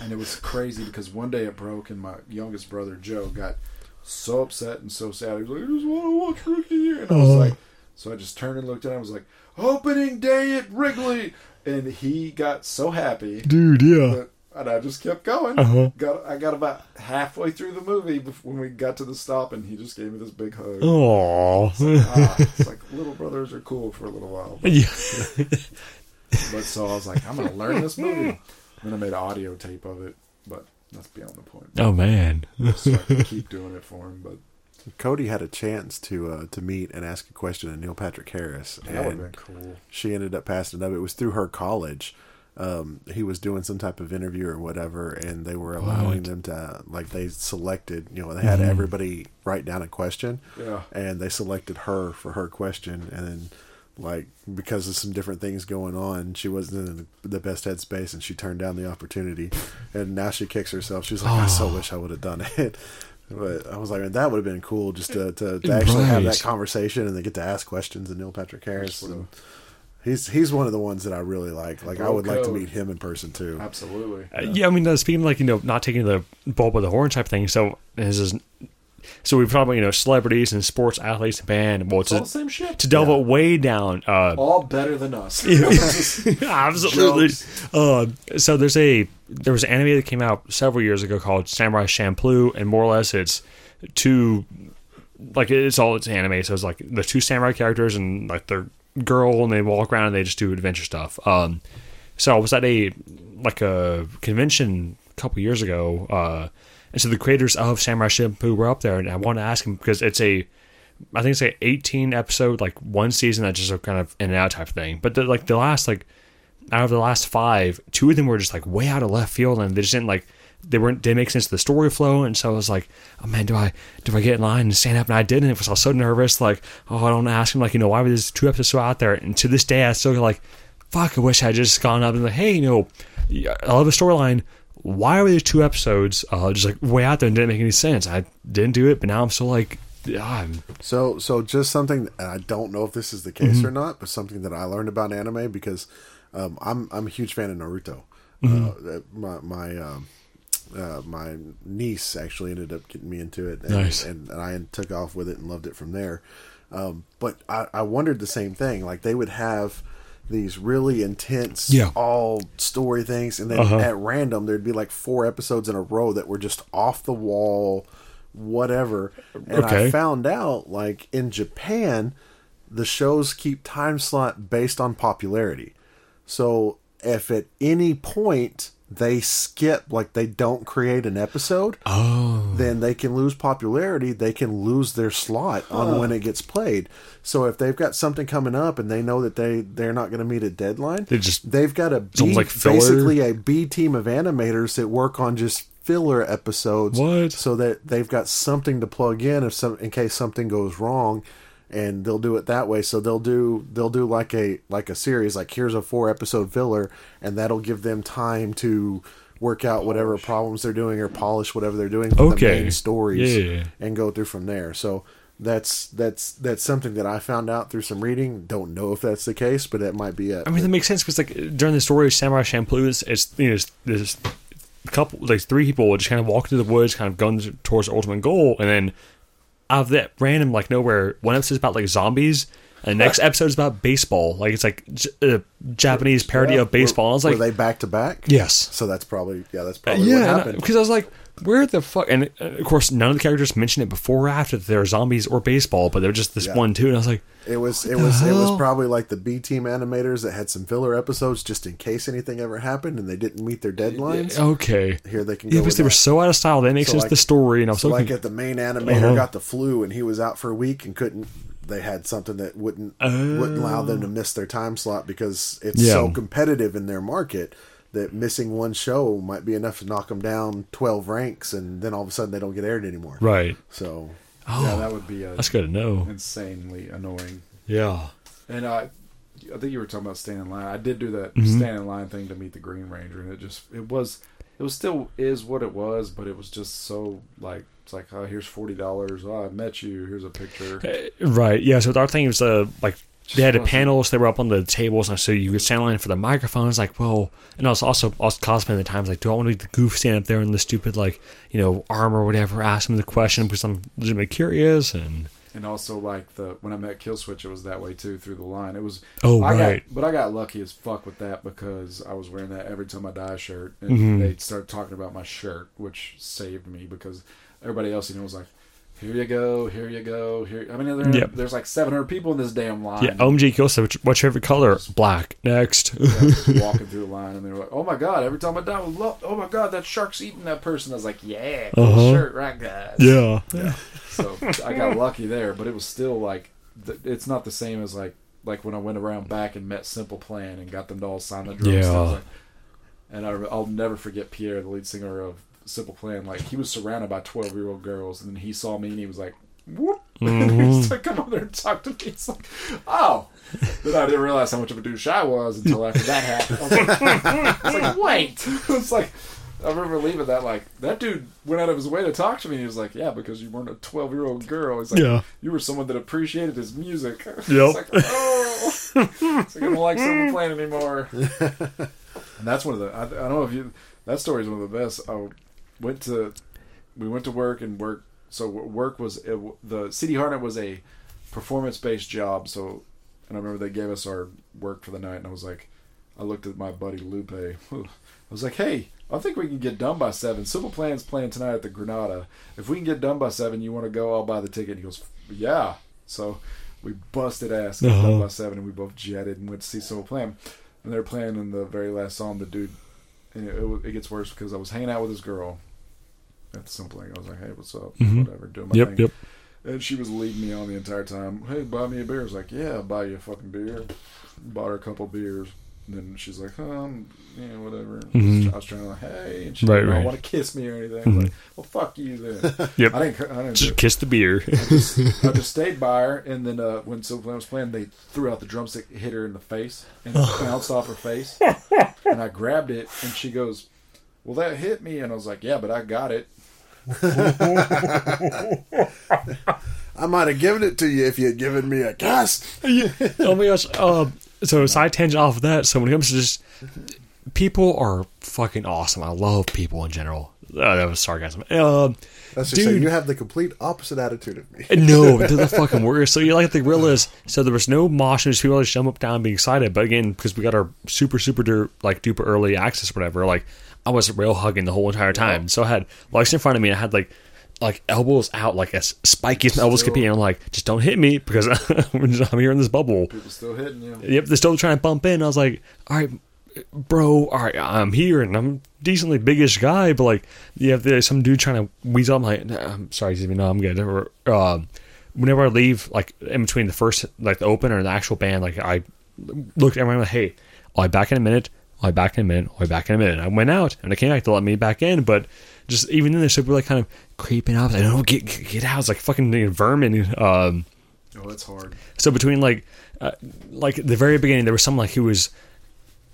[SPEAKER 2] And it was crazy because one day it broke, and my youngest brother Joe got so upset and so sad. He was like, "I just want to watch Rookie of the Year," and I was
[SPEAKER 3] Uh-huh.
[SPEAKER 2] like, so I just turned and looked at him. I was like, "Opening day at Wrigley," and he got so happy.
[SPEAKER 3] Dude, yeah.
[SPEAKER 2] that- and I just kept going.
[SPEAKER 3] Uh-huh.
[SPEAKER 2] Got I got about halfway through the movie before when we got to the stop, and he just gave me this big hug.
[SPEAKER 3] Oh.
[SPEAKER 2] Ah, it's like little brothers are cool for a little while. But,
[SPEAKER 3] yeah. *laughs*
[SPEAKER 2] but so I was like, I'm gonna learn this movie. *laughs* Then I made an audio tape of it, but that's beyond the point.
[SPEAKER 3] Oh man.
[SPEAKER 2] So I can keep doing it for him, but
[SPEAKER 4] Cody had a chance to uh, to meet and ask a question of Neil Patrick Harris,
[SPEAKER 2] that would have
[SPEAKER 4] and
[SPEAKER 2] been cool.
[SPEAKER 4] she ended up passing it up. It was through her college. Um, he was doing some type of interview or whatever, and they were allowing them to like they selected. You know, they had everybody write down a question,
[SPEAKER 2] Yeah.
[SPEAKER 4] and they selected her for her question, and then like because of some different things going on, she wasn't in the best headspace, and she turned down the opportunity, and now she kicks herself. She's like, I so wish I would have done it. *laughs* But I was like, that would have been cool just to, to, to actually have that conversation and they get to ask questions of Neil Patrick Harris. And he's he's one of the ones that I really like. Like I
[SPEAKER 2] Bro
[SPEAKER 4] would like to meet him in person too.
[SPEAKER 2] Absolutely.
[SPEAKER 3] Uh, yeah, I mean, uh, speaking of, like you know, not taking the ball by the horn type thing. So this is, so we've talked about you know celebrities and sports athletes and band. Well,
[SPEAKER 2] It's all
[SPEAKER 3] to,
[SPEAKER 2] the same shit.
[SPEAKER 3] to delve it way down. Uh,
[SPEAKER 2] all better than us. *laughs*
[SPEAKER 3] Absolutely. Uh, so there's a there was an anime that came out several years ago called Samurai Champloo, and more or less it's two like it's all it's anime. So it's like the two samurai characters and like their girl, and they walk around and they just do adventure stuff. Um, so I was at a like a convention a couple years ago, uh, and so the creators of Samurai Champloo were up there, and I want to ask him because it's a I think it's like 18 episode, like one season that's just kind of in and out type thing. But the, like the last like out of the last five, two of them were just like way out of left field, and they just didn't like they weren't didn't make sense to the story flow. And so I was like, oh man, do I do I get in line and stand up? And I didn't. I was all so nervous, like oh I don't ask him like you know why were these two episodes so out there? And to this day, I still go like, fuck, I wish I had just gone up and like, hey, you know, I love the storyline. Why were these two episodes uh, just like way out there and didn't make any sense? I didn't do it, but now I'm still like, ah, I'm
[SPEAKER 4] So so just something and I don't know if this is the case or not, but something that I learned about anime because um, I'm I'm a huge fan of Naruto. Uh, my my um, uh, my niece actually ended up getting me into it, and,
[SPEAKER 3] Nice.
[SPEAKER 4] and, and I took off with it and loved it from there. Um, but I, I wondered the same thing. Like they would have these really intense,
[SPEAKER 3] Yeah.
[SPEAKER 4] all story things, and then
[SPEAKER 3] Uh-huh.
[SPEAKER 4] at random there'd be like four episodes in a row that were just off the wall, whatever. And I found out like in Japan, the shows keep time slot based on popularity. So if at any point they skip, like they don't create an episode,
[SPEAKER 3] Oh.
[SPEAKER 4] then they can lose popularity. They can lose their slot on when it gets played. So if they've got something coming up and they know that they they're not going to meet a deadline,
[SPEAKER 3] They just-
[SPEAKER 4] they've got a B,
[SPEAKER 3] like
[SPEAKER 4] basically a B team of animators that work on just filler episodes.
[SPEAKER 3] What?
[SPEAKER 4] So that they've got something to plug in if some in case something goes wrong. And they'll do it that way. So they'll do they'll do like a like a series. Like here's a four episode filler, and that'll give them time to work out whatever problems they're doing or polish whatever they're doing for
[SPEAKER 3] Okay.
[SPEAKER 4] the main stories
[SPEAKER 3] Yeah.
[SPEAKER 4] and go through from there. So that's that's that's something that I found out through some reading. Don't know if that's the case, but that might be it.
[SPEAKER 3] I mean, that makes sense because like during the story of Samurai Champloo, it's, it's you know it's, there's a couple like three people just kind of walk through the woods, kind of guns towards the ultimate goal, and then out of that random like nowhere, one episode's about like zombies. And the next *laughs* episode is about baseball. Like it's like a uh, Japanese parody
[SPEAKER 2] Yeah.
[SPEAKER 3] of baseball. And I was
[SPEAKER 4] Were
[SPEAKER 3] like,
[SPEAKER 4] they back to back?
[SPEAKER 3] yes,
[SPEAKER 4] So that's probably yeah, that's probably what
[SPEAKER 3] yeah,
[SPEAKER 4] happened.
[SPEAKER 3] because I was like, where the fuck? And uh, of course, none of the characters mentioned it before or after that they're zombies or baseball, but they're just this
[SPEAKER 4] Yeah.
[SPEAKER 3] one too. And I was like,
[SPEAKER 4] It was it was it was probably like the B team animators that had some filler episodes just in case anything ever happened and they didn't meet their deadlines.
[SPEAKER 3] okay,
[SPEAKER 4] Here they can
[SPEAKER 3] yeah,
[SPEAKER 4] go.
[SPEAKER 3] because they were so out of style. That makes
[SPEAKER 4] So,
[SPEAKER 3] sense
[SPEAKER 4] like-
[SPEAKER 3] the story, and I was
[SPEAKER 4] So like if the main animator
[SPEAKER 3] Uh-huh.
[SPEAKER 4] got the flu and he was out for a week and couldn't they had something that wouldn't wouldn't allow them to miss their time slot because it's
[SPEAKER 3] Yeah.
[SPEAKER 4] so competitive in their market that missing one show might be enough to knock them down 12 ranks and then all of a sudden they don't get aired anymore.
[SPEAKER 3] right.
[SPEAKER 4] So
[SPEAKER 2] yeah, that would be uh,
[SPEAKER 3] That's good to know.
[SPEAKER 2] insanely annoying.
[SPEAKER 3] Yeah.
[SPEAKER 2] And I, I think you were talking about staying in line. I did do that
[SPEAKER 3] Mm-hmm.
[SPEAKER 2] stand in line thing to meet the Green Ranger, and it just it was it was still is what it was, but it was just so like it's like oh here's forty dollars. Oh, I met you. Here's a picture.
[SPEAKER 3] Uh, Right. Yeah. So our thing was uh, like they had a
[SPEAKER 2] wasn't-
[SPEAKER 3] panels. They were up on the tables, and so you could stand in line for the microphones. Like, well, and I was also I was cosplaying at the times. Like, do I want to be the goof stand up there in the stupid like you know arm or whatever? Ask them the question because I'm legitimately curious. And
[SPEAKER 2] And also like the when I met Killswitch, it was that way too through the line. It was
[SPEAKER 3] Oh,
[SPEAKER 2] I
[SPEAKER 3] right.
[SPEAKER 2] Got, but I got lucky as fuck with that because I was wearing that every time I die shirt, and
[SPEAKER 3] Mhm.
[SPEAKER 2] they started talking about my shirt, which saved me because everybody else you know was like. Here you go. Here you go. Here. I mean, there,
[SPEAKER 3] Yep.
[SPEAKER 2] there's like 700 people in this damn line.
[SPEAKER 3] yeah, OMG said, "What's your favorite color? Black." Next.
[SPEAKER 2] Yeah, *laughs* walking through the line, and they're like, "Oh my god!" Every time I die, I love. Oh my god, that shark's eating that person. I was like, "Yeah,
[SPEAKER 3] Uh-huh.
[SPEAKER 2] shirt, right, guys?"
[SPEAKER 3] yeah.
[SPEAKER 2] So I got lucky there, but it was still like, it's not the same as like like when I went around back and met Simple Plan and got them to all sign the drums.
[SPEAKER 3] Yeah.
[SPEAKER 2] Was like- and I, I'll never forget Pierre, the lead singer of Simple Plan. Like he was surrounded by twelve year old girls, and then he saw me and he was like, "Whoop!" He's like, "Come over there and talk to me." It's like, "Oh." Then I didn't realize how much of a douche I was until after that happened. I was like, *laughs* I was like "Wait!" *laughs* it's like. I remember leaving that like that dude went out of his way to talk to me. He was like, "Yeah, because you weren't a twelve year old girl." He's like,
[SPEAKER 3] Yeah.
[SPEAKER 2] you were someone that appreciated his music. *laughs* It's like, oh, it's like I don't like someone playing anymore. and that's one of the. I, I don't know if you. That story is one of the best. I went to, we went to work and work. So work was it, the City Harnett was a performance based job. So, and I remember they gave us our work for the night, and I was like, I looked at my buddy Lupe. *laughs* I was like, hey. I think we can get done by seven. Simple Plan's playing tonight at the Granada. If we can get done by seven, you want to go? I'll buy the ticket. And he goes, yeah. So we busted ass, got done
[SPEAKER 3] Uh-huh.
[SPEAKER 2] by seven, and we both jetted and went to see Simple Plan. And they're playing in the very last song. The dude, and it, it, it gets worse because I was hanging out with this girl at Simple I was like, hey, what's up?
[SPEAKER 3] Mm-hmm.
[SPEAKER 2] Whatever, doing my
[SPEAKER 3] Yep.
[SPEAKER 2] thing.
[SPEAKER 3] Yep.
[SPEAKER 2] And she was leading me on the entire time. Hey, buy me a beer. I was like, yeah, I'll buy you a fucking beer. Bought her a couple beers. And then she's like, um, yeah, whatever.
[SPEAKER 3] Mm-hmm.
[SPEAKER 2] I was trying to like, hey, and she
[SPEAKER 3] Right,
[SPEAKER 2] didn't
[SPEAKER 3] right.
[SPEAKER 2] want to kiss me or anything. I was
[SPEAKER 3] Mhm.
[SPEAKER 2] like, well, fuck you then. *laughs*
[SPEAKER 3] Yep.
[SPEAKER 2] I didn't. I didn't.
[SPEAKER 3] Just kiss the beer.
[SPEAKER 2] I just, I *laughs* just stayed by her, and then uh, when Simple Plan was playing, they threw out the drumstick, hit her in the face, and it bounced off her face. *laughs* And I grabbed it, and she goes, "Well, that hit me," and I was like, "Yeah, but I got it."
[SPEAKER 4] I might have given it to you if you had given me a kiss.
[SPEAKER 3] oh my gosh. Um, so side tangent off of that. So when it comes to just people are fucking awesome. I love people in general. Uh, that was sarcasm. Uh,
[SPEAKER 4] That's
[SPEAKER 3] Dude.
[SPEAKER 4] saying you have the complete opposite attitude of me.
[SPEAKER 3] no, they're the fucking worst. So you like the Gorillaz. So there was no mosh, and just people just jump up, down, being excited. But again, because we got our super, super, like duper early access, or whatever. Like I was rail hugging the whole entire time. So I had legs in front of me, and I had like like elbows out, like as spiky as elbows could be. And I'm like, just don't hit me because *laughs* I'm here in this bubble.
[SPEAKER 2] People still hitting you.
[SPEAKER 3] Yep, they're still trying to bump in. I was like, all right, bro, all right, I'm here and I'm decently biggish guy, but like, you have there's some dude trying to wheeze up. I'm like, nah, I'm sorry, excuse me, no, I'm good. Or, uh, whenever I leave, like in between the first, like the open or the actual band, like I looked at everyone like, hey, I'll be back in a minute. I'll be back in a minute. I'll be back in a minute. I went out and I came back to let me back in, but just even then, they're still like kind of creeping up. Like, no, get get get out. It's like fucking you know, vermin. Um,
[SPEAKER 2] Oh, it's hard.
[SPEAKER 3] so between like, uh, like the very beginning, there was some like who was,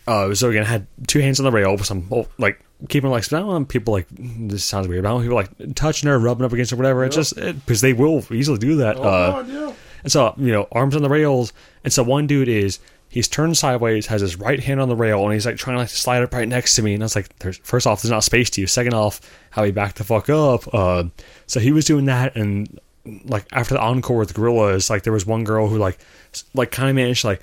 [SPEAKER 3] uh, so again had two hands on the rail with some oh, like keeping like I don't want people like this sounds weird. But I don't want people like touching her, rubbing up against her, whatever. It's just because they will easily do that.
[SPEAKER 2] Oh,
[SPEAKER 3] uh,
[SPEAKER 2] God, yeah.
[SPEAKER 3] and so you know, arms on the rails, and so one dude is he's turned sideways, has his right hand on the rail, and he's like trying like to slide up right next to me. And I was like, there's, first off, there's not space to you. Second off, how he backed the fuck up. Uh, so he was doing that, and like after the encore with Gorillaz, like there was one girl who like like kind of managed to like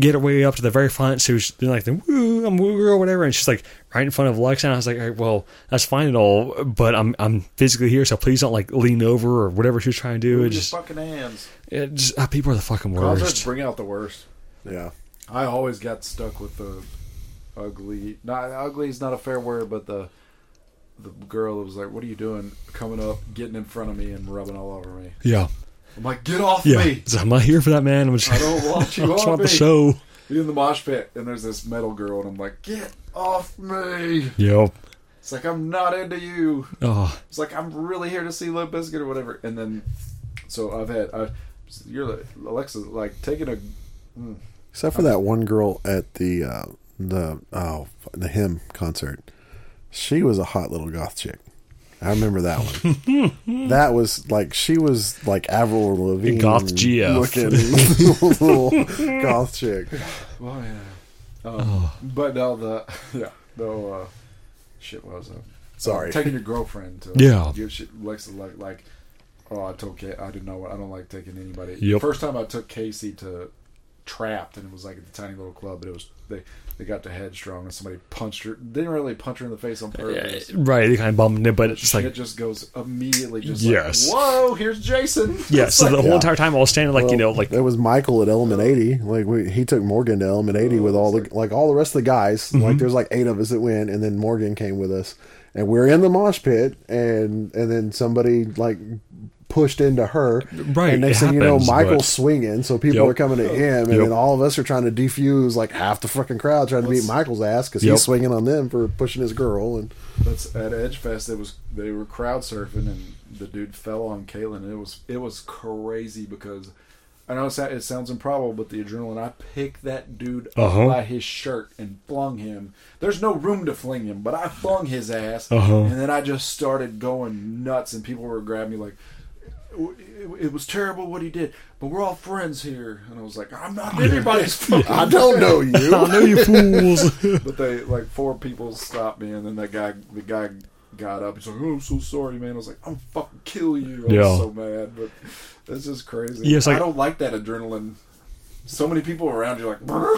[SPEAKER 3] get her way up to the very front. So she's doing like the woo, I'm woo girl, whatever, and she's like right in front of Lex. And I was like, all right, well, that's fine and all, but I'm I'm physically here, so please don't like lean over or whatever she was trying to do.
[SPEAKER 2] Your
[SPEAKER 3] just,
[SPEAKER 2] fucking hands.
[SPEAKER 3] it just uh, people are the fucking
[SPEAKER 2] Concerts
[SPEAKER 3] worst.
[SPEAKER 2] bring out the worst.
[SPEAKER 4] Yeah.
[SPEAKER 2] I always got stuck with the ugly. Not ugly is not a fair word, but the the girl that was like, "What are you doing? Coming up, getting in front of me, and rubbing all over me."
[SPEAKER 3] Yeah,
[SPEAKER 2] I'm like, "Get off
[SPEAKER 3] yeah.
[SPEAKER 2] me!
[SPEAKER 3] So I'm not here for that, man. I'm just,
[SPEAKER 2] I don't want *laughs* you
[SPEAKER 3] I just
[SPEAKER 2] on
[SPEAKER 3] want
[SPEAKER 2] me."
[SPEAKER 3] the show.
[SPEAKER 2] You're in the mosh pit, and there's this metal girl, and I'm like, "Get off me!"
[SPEAKER 3] Yep.
[SPEAKER 2] It's like I'm not into you.
[SPEAKER 3] Oh,
[SPEAKER 2] It's like I'm really here to see Limp Bizkit or whatever. And then, so I've had, I, you're like, Alexa, like taking a mm,
[SPEAKER 4] Except for that one girl at the uh, the oh the HIM concert, she was a hot little goth chick. I remember that one. *laughs* that was like she was like Avril Lavigne,
[SPEAKER 3] Goth GF.
[SPEAKER 4] looking *laughs* little goth chick.
[SPEAKER 2] Oh yeah. Um, But no, the *laughs* yeah, no uh, shit was that?
[SPEAKER 4] Sorry.
[SPEAKER 2] taking your girlfriend to
[SPEAKER 3] Yeah.
[SPEAKER 2] give shit Lexa like like oh I told Kay I didn't know I don't like taking anybody.
[SPEAKER 3] Yep.
[SPEAKER 2] First time I took Casey to Trapt and it was like at the tiny little club, but it was they they got to headstrong and somebody punched her. They didn't really punch her in the face on purpose.
[SPEAKER 3] right. They kind of bumped it, but it's
[SPEAKER 2] Shit
[SPEAKER 3] like, it
[SPEAKER 2] just goes immediately. Just
[SPEAKER 3] Yes.
[SPEAKER 2] Like, Whoa! Here's Jason. *laughs*
[SPEAKER 3] yeah.
[SPEAKER 2] It's
[SPEAKER 3] So
[SPEAKER 2] like,
[SPEAKER 3] the whole
[SPEAKER 4] yeah.
[SPEAKER 3] entire time I was standing like, you know, like
[SPEAKER 4] it was Michael at Element Eighty. Like we, he took Morgan to Element Eighty with all the like all the rest of the guys.
[SPEAKER 3] Mm-hmm.
[SPEAKER 4] Like there's like eight of us that went, and then Morgan came with us, and we're in the mosh pit, and and then somebody like pushed into her.
[SPEAKER 3] Right,
[SPEAKER 4] And next
[SPEAKER 3] it
[SPEAKER 4] thing you know, Michael's
[SPEAKER 3] but-
[SPEAKER 4] swinging, so people
[SPEAKER 3] Yep.
[SPEAKER 4] are coming at him, and
[SPEAKER 3] Yep.
[SPEAKER 4] then all of us are trying to defuse like half the fucking crowd trying to beat Michael's ass because
[SPEAKER 3] Yep.
[SPEAKER 4] he's swinging on them for pushing his girl. And
[SPEAKER 2] That's at Edgefest. It was they were crowd surfing, and the dude fell on Caitlin. It was it was crazy because I know it, sou- it sounds improbable, but the adrenaline. I picked that dude
[SPEAKER 3] Uh-huh.
[SPEAKER 2] up by his shirt and flung him. There's no room to fling him, but I flung his ass,
[SPEAKER 3] Uh-huh.
[SPEAKER 2] and then I just started going nuts, and people were grabbing me like. It, it was terrible what he did, but we're all friends here, and I was like, "I'm not *laughs* anybody's friend."
[SPEAKER 4] I don't know you. *laughs*
[SPEAKER 3] I know you *laughs* fools.
[SPEAKER 2] But they like four people stopped me, and then that guy, the guy got up. He's like, "Oh, I'm so sorry, man." I was like, "I'm fucking kill you." I
[SPEAKER 3] Yeah.
[SPEAKER 2] was so mad, but that's just crazy.
[SPEAKER 3] Yeah, like-
[SPEAKER 2] I don't like that adrenaline. So many people around you, like, "Brr."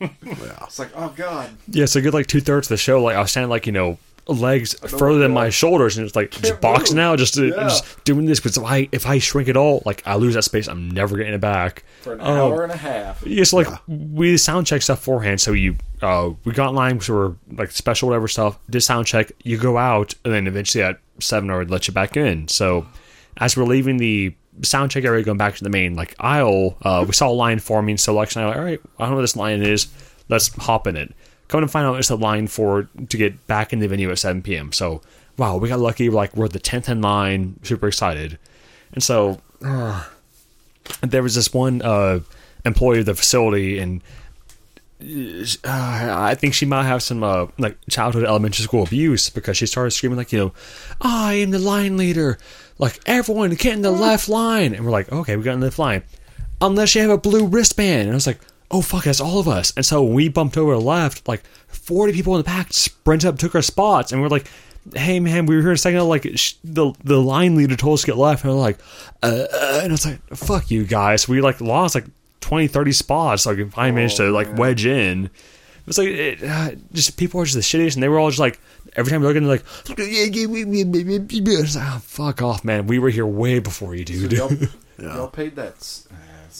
[SPEAKER 2] it's like, oh god,
[SPEAKER 3] yeah, so good like two thirds of the show, like I was standing like you know legs further than my shoulders, and it's like just
[SPEAKER 2] Can't
[SPEAKER 3] boxing
[SPEAKER 2] move.
[SPEAKER 3] out, just, uh,
[SPEAKER 2] Yeah.
[SPEAKER 3] just doing this. Because if I if I shrink at all, like I lose that space, I'm never getting it back.
[SPEAKER 2] for an
[SPEAKER 3] Oh.
[SPEAKER 2] hour and a half.
[SPEAKER 3] Yeah, so like we sound check stuff beforehand. So you, uh, we got in line because we're like special whatever stuff. Did sound check. You go out, and then eventually at seven, I would let you back in. So as we're leaving the sound check area, going back to the main like aisle, uh, we saw a line forming. So Lex and I were like, all right, I don't know what this line is. Let's hop in it. Come to find out, it's the line for to get back in the venue at seven p.m. So wow, we got lucky. We're like we're the tenth in line. Super excited, and so *sighs* there was this one uh, employee of the facility, and uh, I think she might have some uh, like childhood elementary school abuse because she started screaming like, you know, I am the line leader. Like everyone get in the left line, and we're like, okay, we got in the left line, unless you have a blue wristband. And I was like, oh fuck, that's all of us. And so we bumped over left, like forty people in the pack sprinted up, took our spots, and we're like, hey man, we were here a second ago, like sh- the the line leader told us to get left, and we're like, uh, uh, and it's like, fuck you guys. We like lost like 20, 30 spots, like if I managed to like wedge in. It's like it, uh, just people are just the shittiest, and they were all just like every time we look at them, like, it's like, oh, fuck off, man. We were here way before you,
[SPEAKER 2] So
[SPEAKER 3] dude.
[SPEAKER 2] y'all,
[SPEAKER 4] Yeah. *laughs*
[SPEAKER 2] y'all paid that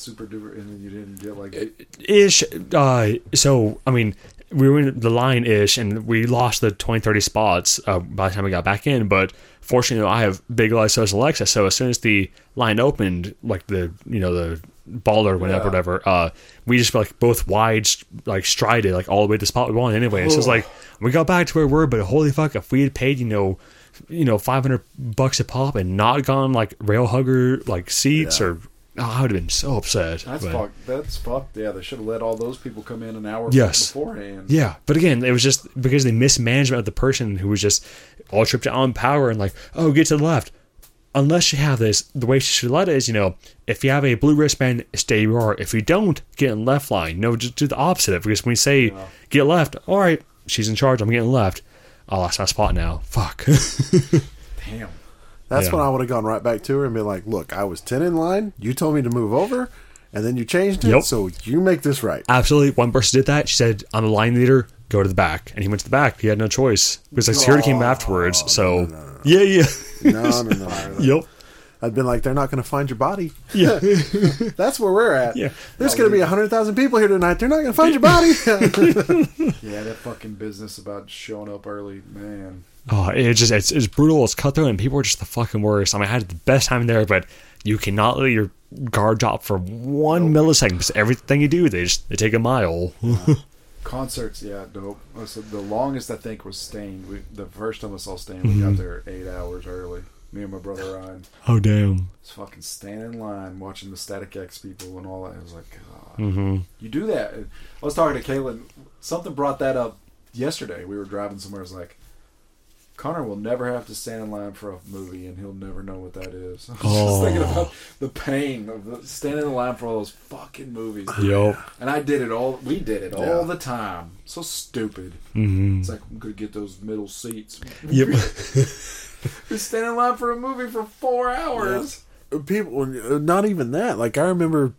[SPEAKER 2] super duper, and then you didn't get like.
[SPEAKER 3] ish. Uh, so I mean, we were in the line ish, and we lost the 20, 30 spots uh, by the time we got back in. But fortunately, I have big light social access, so as soon as the line opened, like the you know the baller went up or
[SPEAKER 2] Yeah.
[SPEAKER 3] whatever, uh, we just like both wide like strided like all the way to the spot we wanted anyway. So it's like we got back to where we were, but holy fuck, if we had paid you know. You know, five hundred bucks a pop, and not gone like rail hugger like seats,
[SPEAKER 4] Yeah.
[SPEAKER 3] or oh, I would have been so upset.
[SPEAKER 2] That's
[SPEAKER 3] but-
[SPEAKER 2] fucked. That's fucked. Yeah, they should have let all those people come in an hour
[SPEAKER 3] Yes.
[SPEAKER 2] beforehand.
[SPEAKER 3] Yeah, but again, it was just because the mismanagement of the person who was just all tripped out on power and like, oh, get to the left. Unless you have this, the way she should let it is, you know, if you have a blue wristband, stay where you are. If you don't, get in left line. No, just do the opposite. Because when we say get left, all right, she's in charge. I'm getting left. Oh, lost my spot now. Fuck. *laughs*
[SPEAKER 2] Damn.
[SPEAKER 4] That's
[SPEAKER 3] Yeah.
[SPEAKER 4] when I would have gone right back to her and been like, "Look, I was ten in line. You told me to move over, and then you changed it.
[SPEAKER 3] Yep.
[SPEAKER 4] So you make this right."
[SPEAKER 3] Absolutely. One person did that. She said, I'm the line leader. Go to the back. And he went to the back. He had no choice because like security came afterwards. So, yeah, yeah.
[SPEAKER 4] No, no, no. no. *laughs*
[SPEAKER 3] yep.
[SPEAKER 4] I'd been like, "They're not going to find your body."
[SPEAKER 3] Yeah. *laughs*
[SPEAKER 4] That's where we're at.
[SPEAKER 3] Yeah.
[SPEAKER 4] There's going to be hundred thousand people here tonight. They're not going to find your body. *laughs*
[SPEAKER 2] Yeah, that fucking business about showing up early, man.
[SPEAKER 3] Oh, it's just it's, it's brutal. It's cutthroat, and people are just the fucking worst. I mean, I had the best time there, but you cannot let your guard drop for one millisecond. Because everything you do, they just they take a mile. *laughs*
[SPEAKER 2] Concerts, yeah, dope. So the longest I think was Staind. We, the first time I saw Staind, we got mm-hmm. there eight hours early. Me and my brother Ryan
[SPEAKER 3] oh damn!
[SPEAKER 2] was fucking standing in line watching the Static X people and all that. It was like, God,
[SPEAKER 3] hmm
[SPEAKER 2] you do that. I was talking to Kaylin. Something brought that up yesterday. We were driving somewhere. I was like, Connor will never have to stand in line for a movie, and he'll never know what that is. *laughs* I was
[SPEAKER 3] Oh.
[SPEAKER 2] just thinking about the pain of the, standing in line for all those fucking movies.
[SPEAKER 3] Yep.
[SPEAKER 2] And I did it all. We did it
[SPEAKER 4] Yeah.
[SPEAKER 2] all the time. So stupid.
[SPEAKER 3] hmm
[SPEAKER 2] It's like I'm gonna get those middle seats.
[SPEAKER 3] Yep. *laughs* *laughs*
[SPEAKER 2] We stand in line for a movie for four hours.
[SPEAKER 4] people, uh, not even that. Like I remember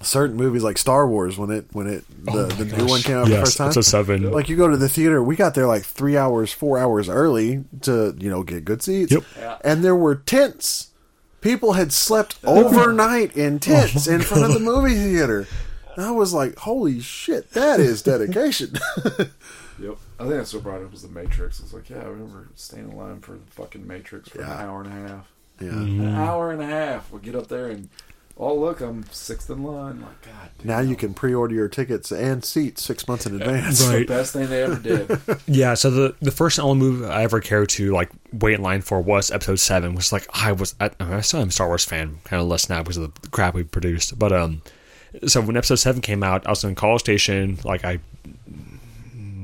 [SPEAKER 4] certain movies, like Star Wars, when it when it oh the, the new one came out for the first time.
[SPEAKER 3] episode seven.
[SPEAKER 4] Like you go to the theater, we got there like three hours, four hours early to you know get good seats.
[SPEAKER 3] Yep.
[SPEAKER 2] Yeah.
[SPEAKER 4] And there were tents. People had slept *laughs* overnight in *laughs* tents in front of the movie theater. And I was like, "Holy shit, that is dedication!"
[SPEAKER 2] Yep. I think that's what brought it up was the Matrix. It's like, yeah, I remember standing in line for the fucking Matrix for
[SPEAKER 4] Yeah.
[SPEAKER 2] an hour and a half.
[SPEAKER 4] yeah.
[SPEAKER 2] An hour and a half. We'll get up there and oh look, I'm sixth in line. Like God. Damn.
[SPEAKER 4] Now you can pre-order your tickets and seats six months in *laughs* advance.
[SPEAKER 2] It's the best thing they ever did. *laughs*
[SPEAKER 3] Yeah, so the the first and only movie I ever cared to like wait in line for was Episode Seven, which is like I was I, I, mean, I still am a Star Wars fan, kind of less now because of the crap we produced. But um, so when Episode Seven came out, I was in College Station. Like I,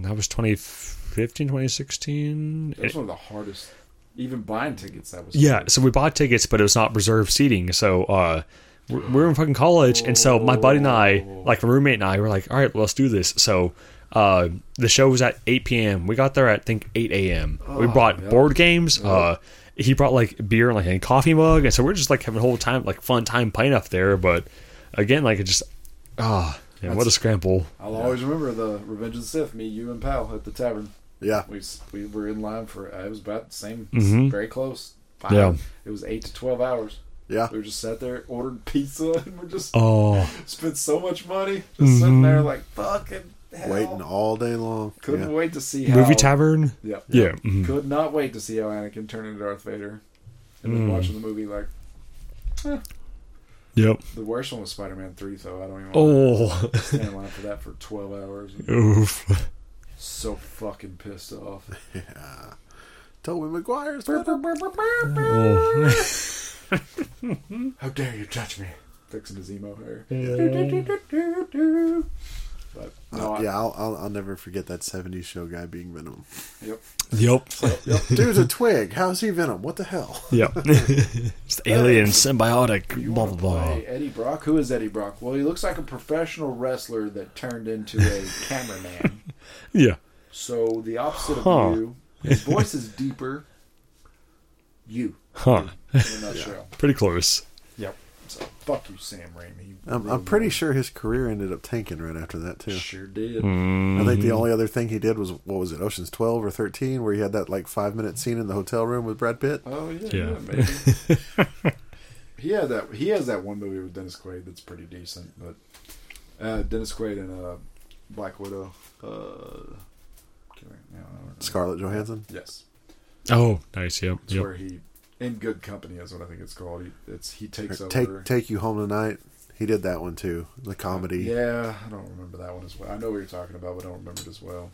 [SPEAKER 3] that was 2015, 2016.
[SPEAKER 2] That was one of the hardest. Even buying tickets, that was
[SPEAKER 3] Yeah,
[SPEAKER 2] hard.
[SPEAKER 3] so we bought tickets, but it was not reserved seating. So uh, we're, we're in fucking college, and so my buddy and I, like my roommate and I, were like, all right, let's do this. So uh, the show was at 8 p.m. We got there at I think 8 a.m. we brought
[SPEAKER 2] yeah.
[SPEAKER 3] board games. Uh, he brought like beer and like a coffee mug, and so we're just like having a whole time, like fun time playing up there. But again, like it just ah, yeah, what a scramble.
[SPEAKER 2] I'll always remember the Revenge of the Sith. Me, you, and Pal at the tavern.
[SPEAKER 4] Yeah.
[SPEAKER 2] We we were in line for. uh, It was about the same.
[SPEAKER 3] Mhm.
[SPEAKER 2] Very close. Five,
[SPEAKER 3] Yeah.
[SPEAKER 2] It was eight to twelve hours.
[SPEAKER 4] Yeah.
[SPEAKER 2] We were just sat there, ordered pizza, *laughs* and we're just
[SPEAKER 3] Oh,
[SPEAKER 2] spent so much money just sitting
[SPEAKER 3] Mhm.
[SPEAKER 2] there like fucking hell.
[SPEAKER 4] Waiting all day long.
[SPEAKER 2] Couldn't
[SPEAKER 4] Yeah.
[SPEAKER 2] wait to see how
[SPEAKER 3] movie tavern.
[SPEAKER 2] Yeah.
[SPEAKER 3] Yeah. mhm.
[SPEAKER 2] Could not wait to see how Anakin turned into Darth Vader. And then
[SPEAKER 3] Mm.
[SPEAKER 2] watching the movie like
[SPEAKER 3] Yep.
[SPEAKER 2] the worst one was Spider Man three though. I don't even want
[SPEAKER 3] Oh,
[SPEAKER 2] to stand in line for that for twelve hours. *laughs*
[SPEAKER 3] oof.
[SPEAKER 2] So fucking pissed off. *laughs*
[SPEAKER 4] Yeah. Tobey Maguire's.
[SPEAKER 3] Oh.
[SPEAKER 2] How dare you touch me? Fixing his emo hair. But no,
[SPEAKER 4] Uh,
[SPEAKER 2] I-
[SPEAKER 4] yeah, I'll, I'll I'll never forget that '70s show guy being Venom.
[SPEAKER 2] Yep.
[SPEAKER 3] Yep. *laughs*
[SPEAKER 4] Dude's a twig. How's he Venom? What the hell?
[SPEAKER 3] Yep. it's the alien symbiotic. Blah blah blah.
[SPEAKER 2] Eddie Brock. Who is Eddie Brock? Well, he looks like a professional wrestler that turned into a *laughs* cameraman.
[SPEAKER 3] Yeah.
[SPEAKER 2] So the opposite
[SPEAKER 3] Huh.
[SPEAKER 2] of you. His voice is deeper. You.
[SPEAKER 3] Huh.
[SPEAKER 2] In a nutshell. *laughs*
[SPEAKER 3] Pretty close.
[SPEAKER 2] Yep. So fuck you, Sam Raimi.
[SPEAKER 4] I'm, I'm pretty
[SPEAKER 2] my-
[SPEAKER 4] sure his career ended up tanking right after that too.
[SPEAKER 2] Sure did.
[SPEAKER 3] Hmm.
[SPEAKER 4] I think
[SPEAKER 3] Mm-hmm.
[SPEAKER 4] the only other thing he did was what was it, Ocean's Twelve or Thirteen, where he had that like five minute scene in the hotel room with Brad Pitt.
[SPEAKER 2] Oh yeah,
[SPEAKER 3] Yeah.
[SPEAKER 2] yeah, maybe. *laughs* he had that. He has that one movie with Dennis Quaid that's pretty decent, but uh, Dennis Quaid and uh, Black Widow. Uh, can't remember- no, I.
[SPEAKER 4] Scarlett Johansson.
[SPEAKER 2] Yes,
[SPEAKER 3] Oh, nice. Yep.
[SPEAKER 2] it's
[SPEAKER 3] Yep.
[SPEAKER 2] where he in good company is what I think it's called. He, it's he takes over.
[SPEAKER 4] Take Take You Home Tonight. He did that one too. The uh, comedy.
[SPEAKER 2] Yeah, I don't remember that one as well. I know what you're talking about, but I don't remember it as well.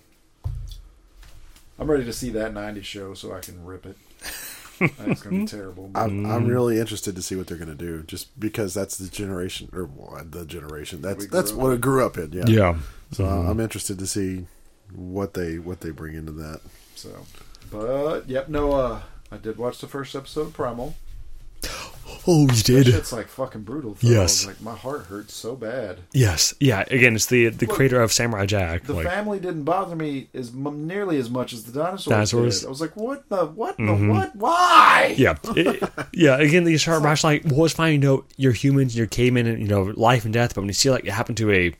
[SPEAKER 2] I'm ready to see that '90s show so I can rip it. I think it's gonna be *laughs* terrible.
[SPEAKER 4] I'm, I'm mm. really interested to see what they're going to do, just because that's the generation or well, the generation. That's that's
[SPEAKER 2] up
[SPEAKER 4] what I grew up in. Yeah.
[SPEAKER 3] Yeah.
[SPEAKER 4] So mm-hmm. I'm interested to see what they what they bring into that.
[SPEAKER 2] So, but yep, no. uh I did watch the first episode of Primal. *gasps*
[SPEAKER 3] Oh, you did.
[SPEAKER 2] It's like fucking brutal. Though.
[SPEAKER 3] Yes.
[SPEAKER 2] like my heart hurts so bad.
[SPEAKER 3] Yes. Yeah. Again, it's the the
[SPEAKER 2] Look,
[SPEAKER 3] creator of Samurai Jack.
[SPEAKER 2] The
[SPEAKER 3] like,
[SPEAKER 2] family didn't bother me as m- nearly as much as the dinosaurs.
[SPEAKER 3] Dinosaurs?
[SPEAKER 2] Did. I was like, what the what
[SPEAKER 3] Mhm.
[SPEAKER 2] the what? Why?
[SPEAKER 3] yeah, *laughs* It- yeah. Again, you start rationalizing. Like, well, it's fine. You know, you're humans. You're cavemen. And, you know, life and death. But when you see like it happen to a,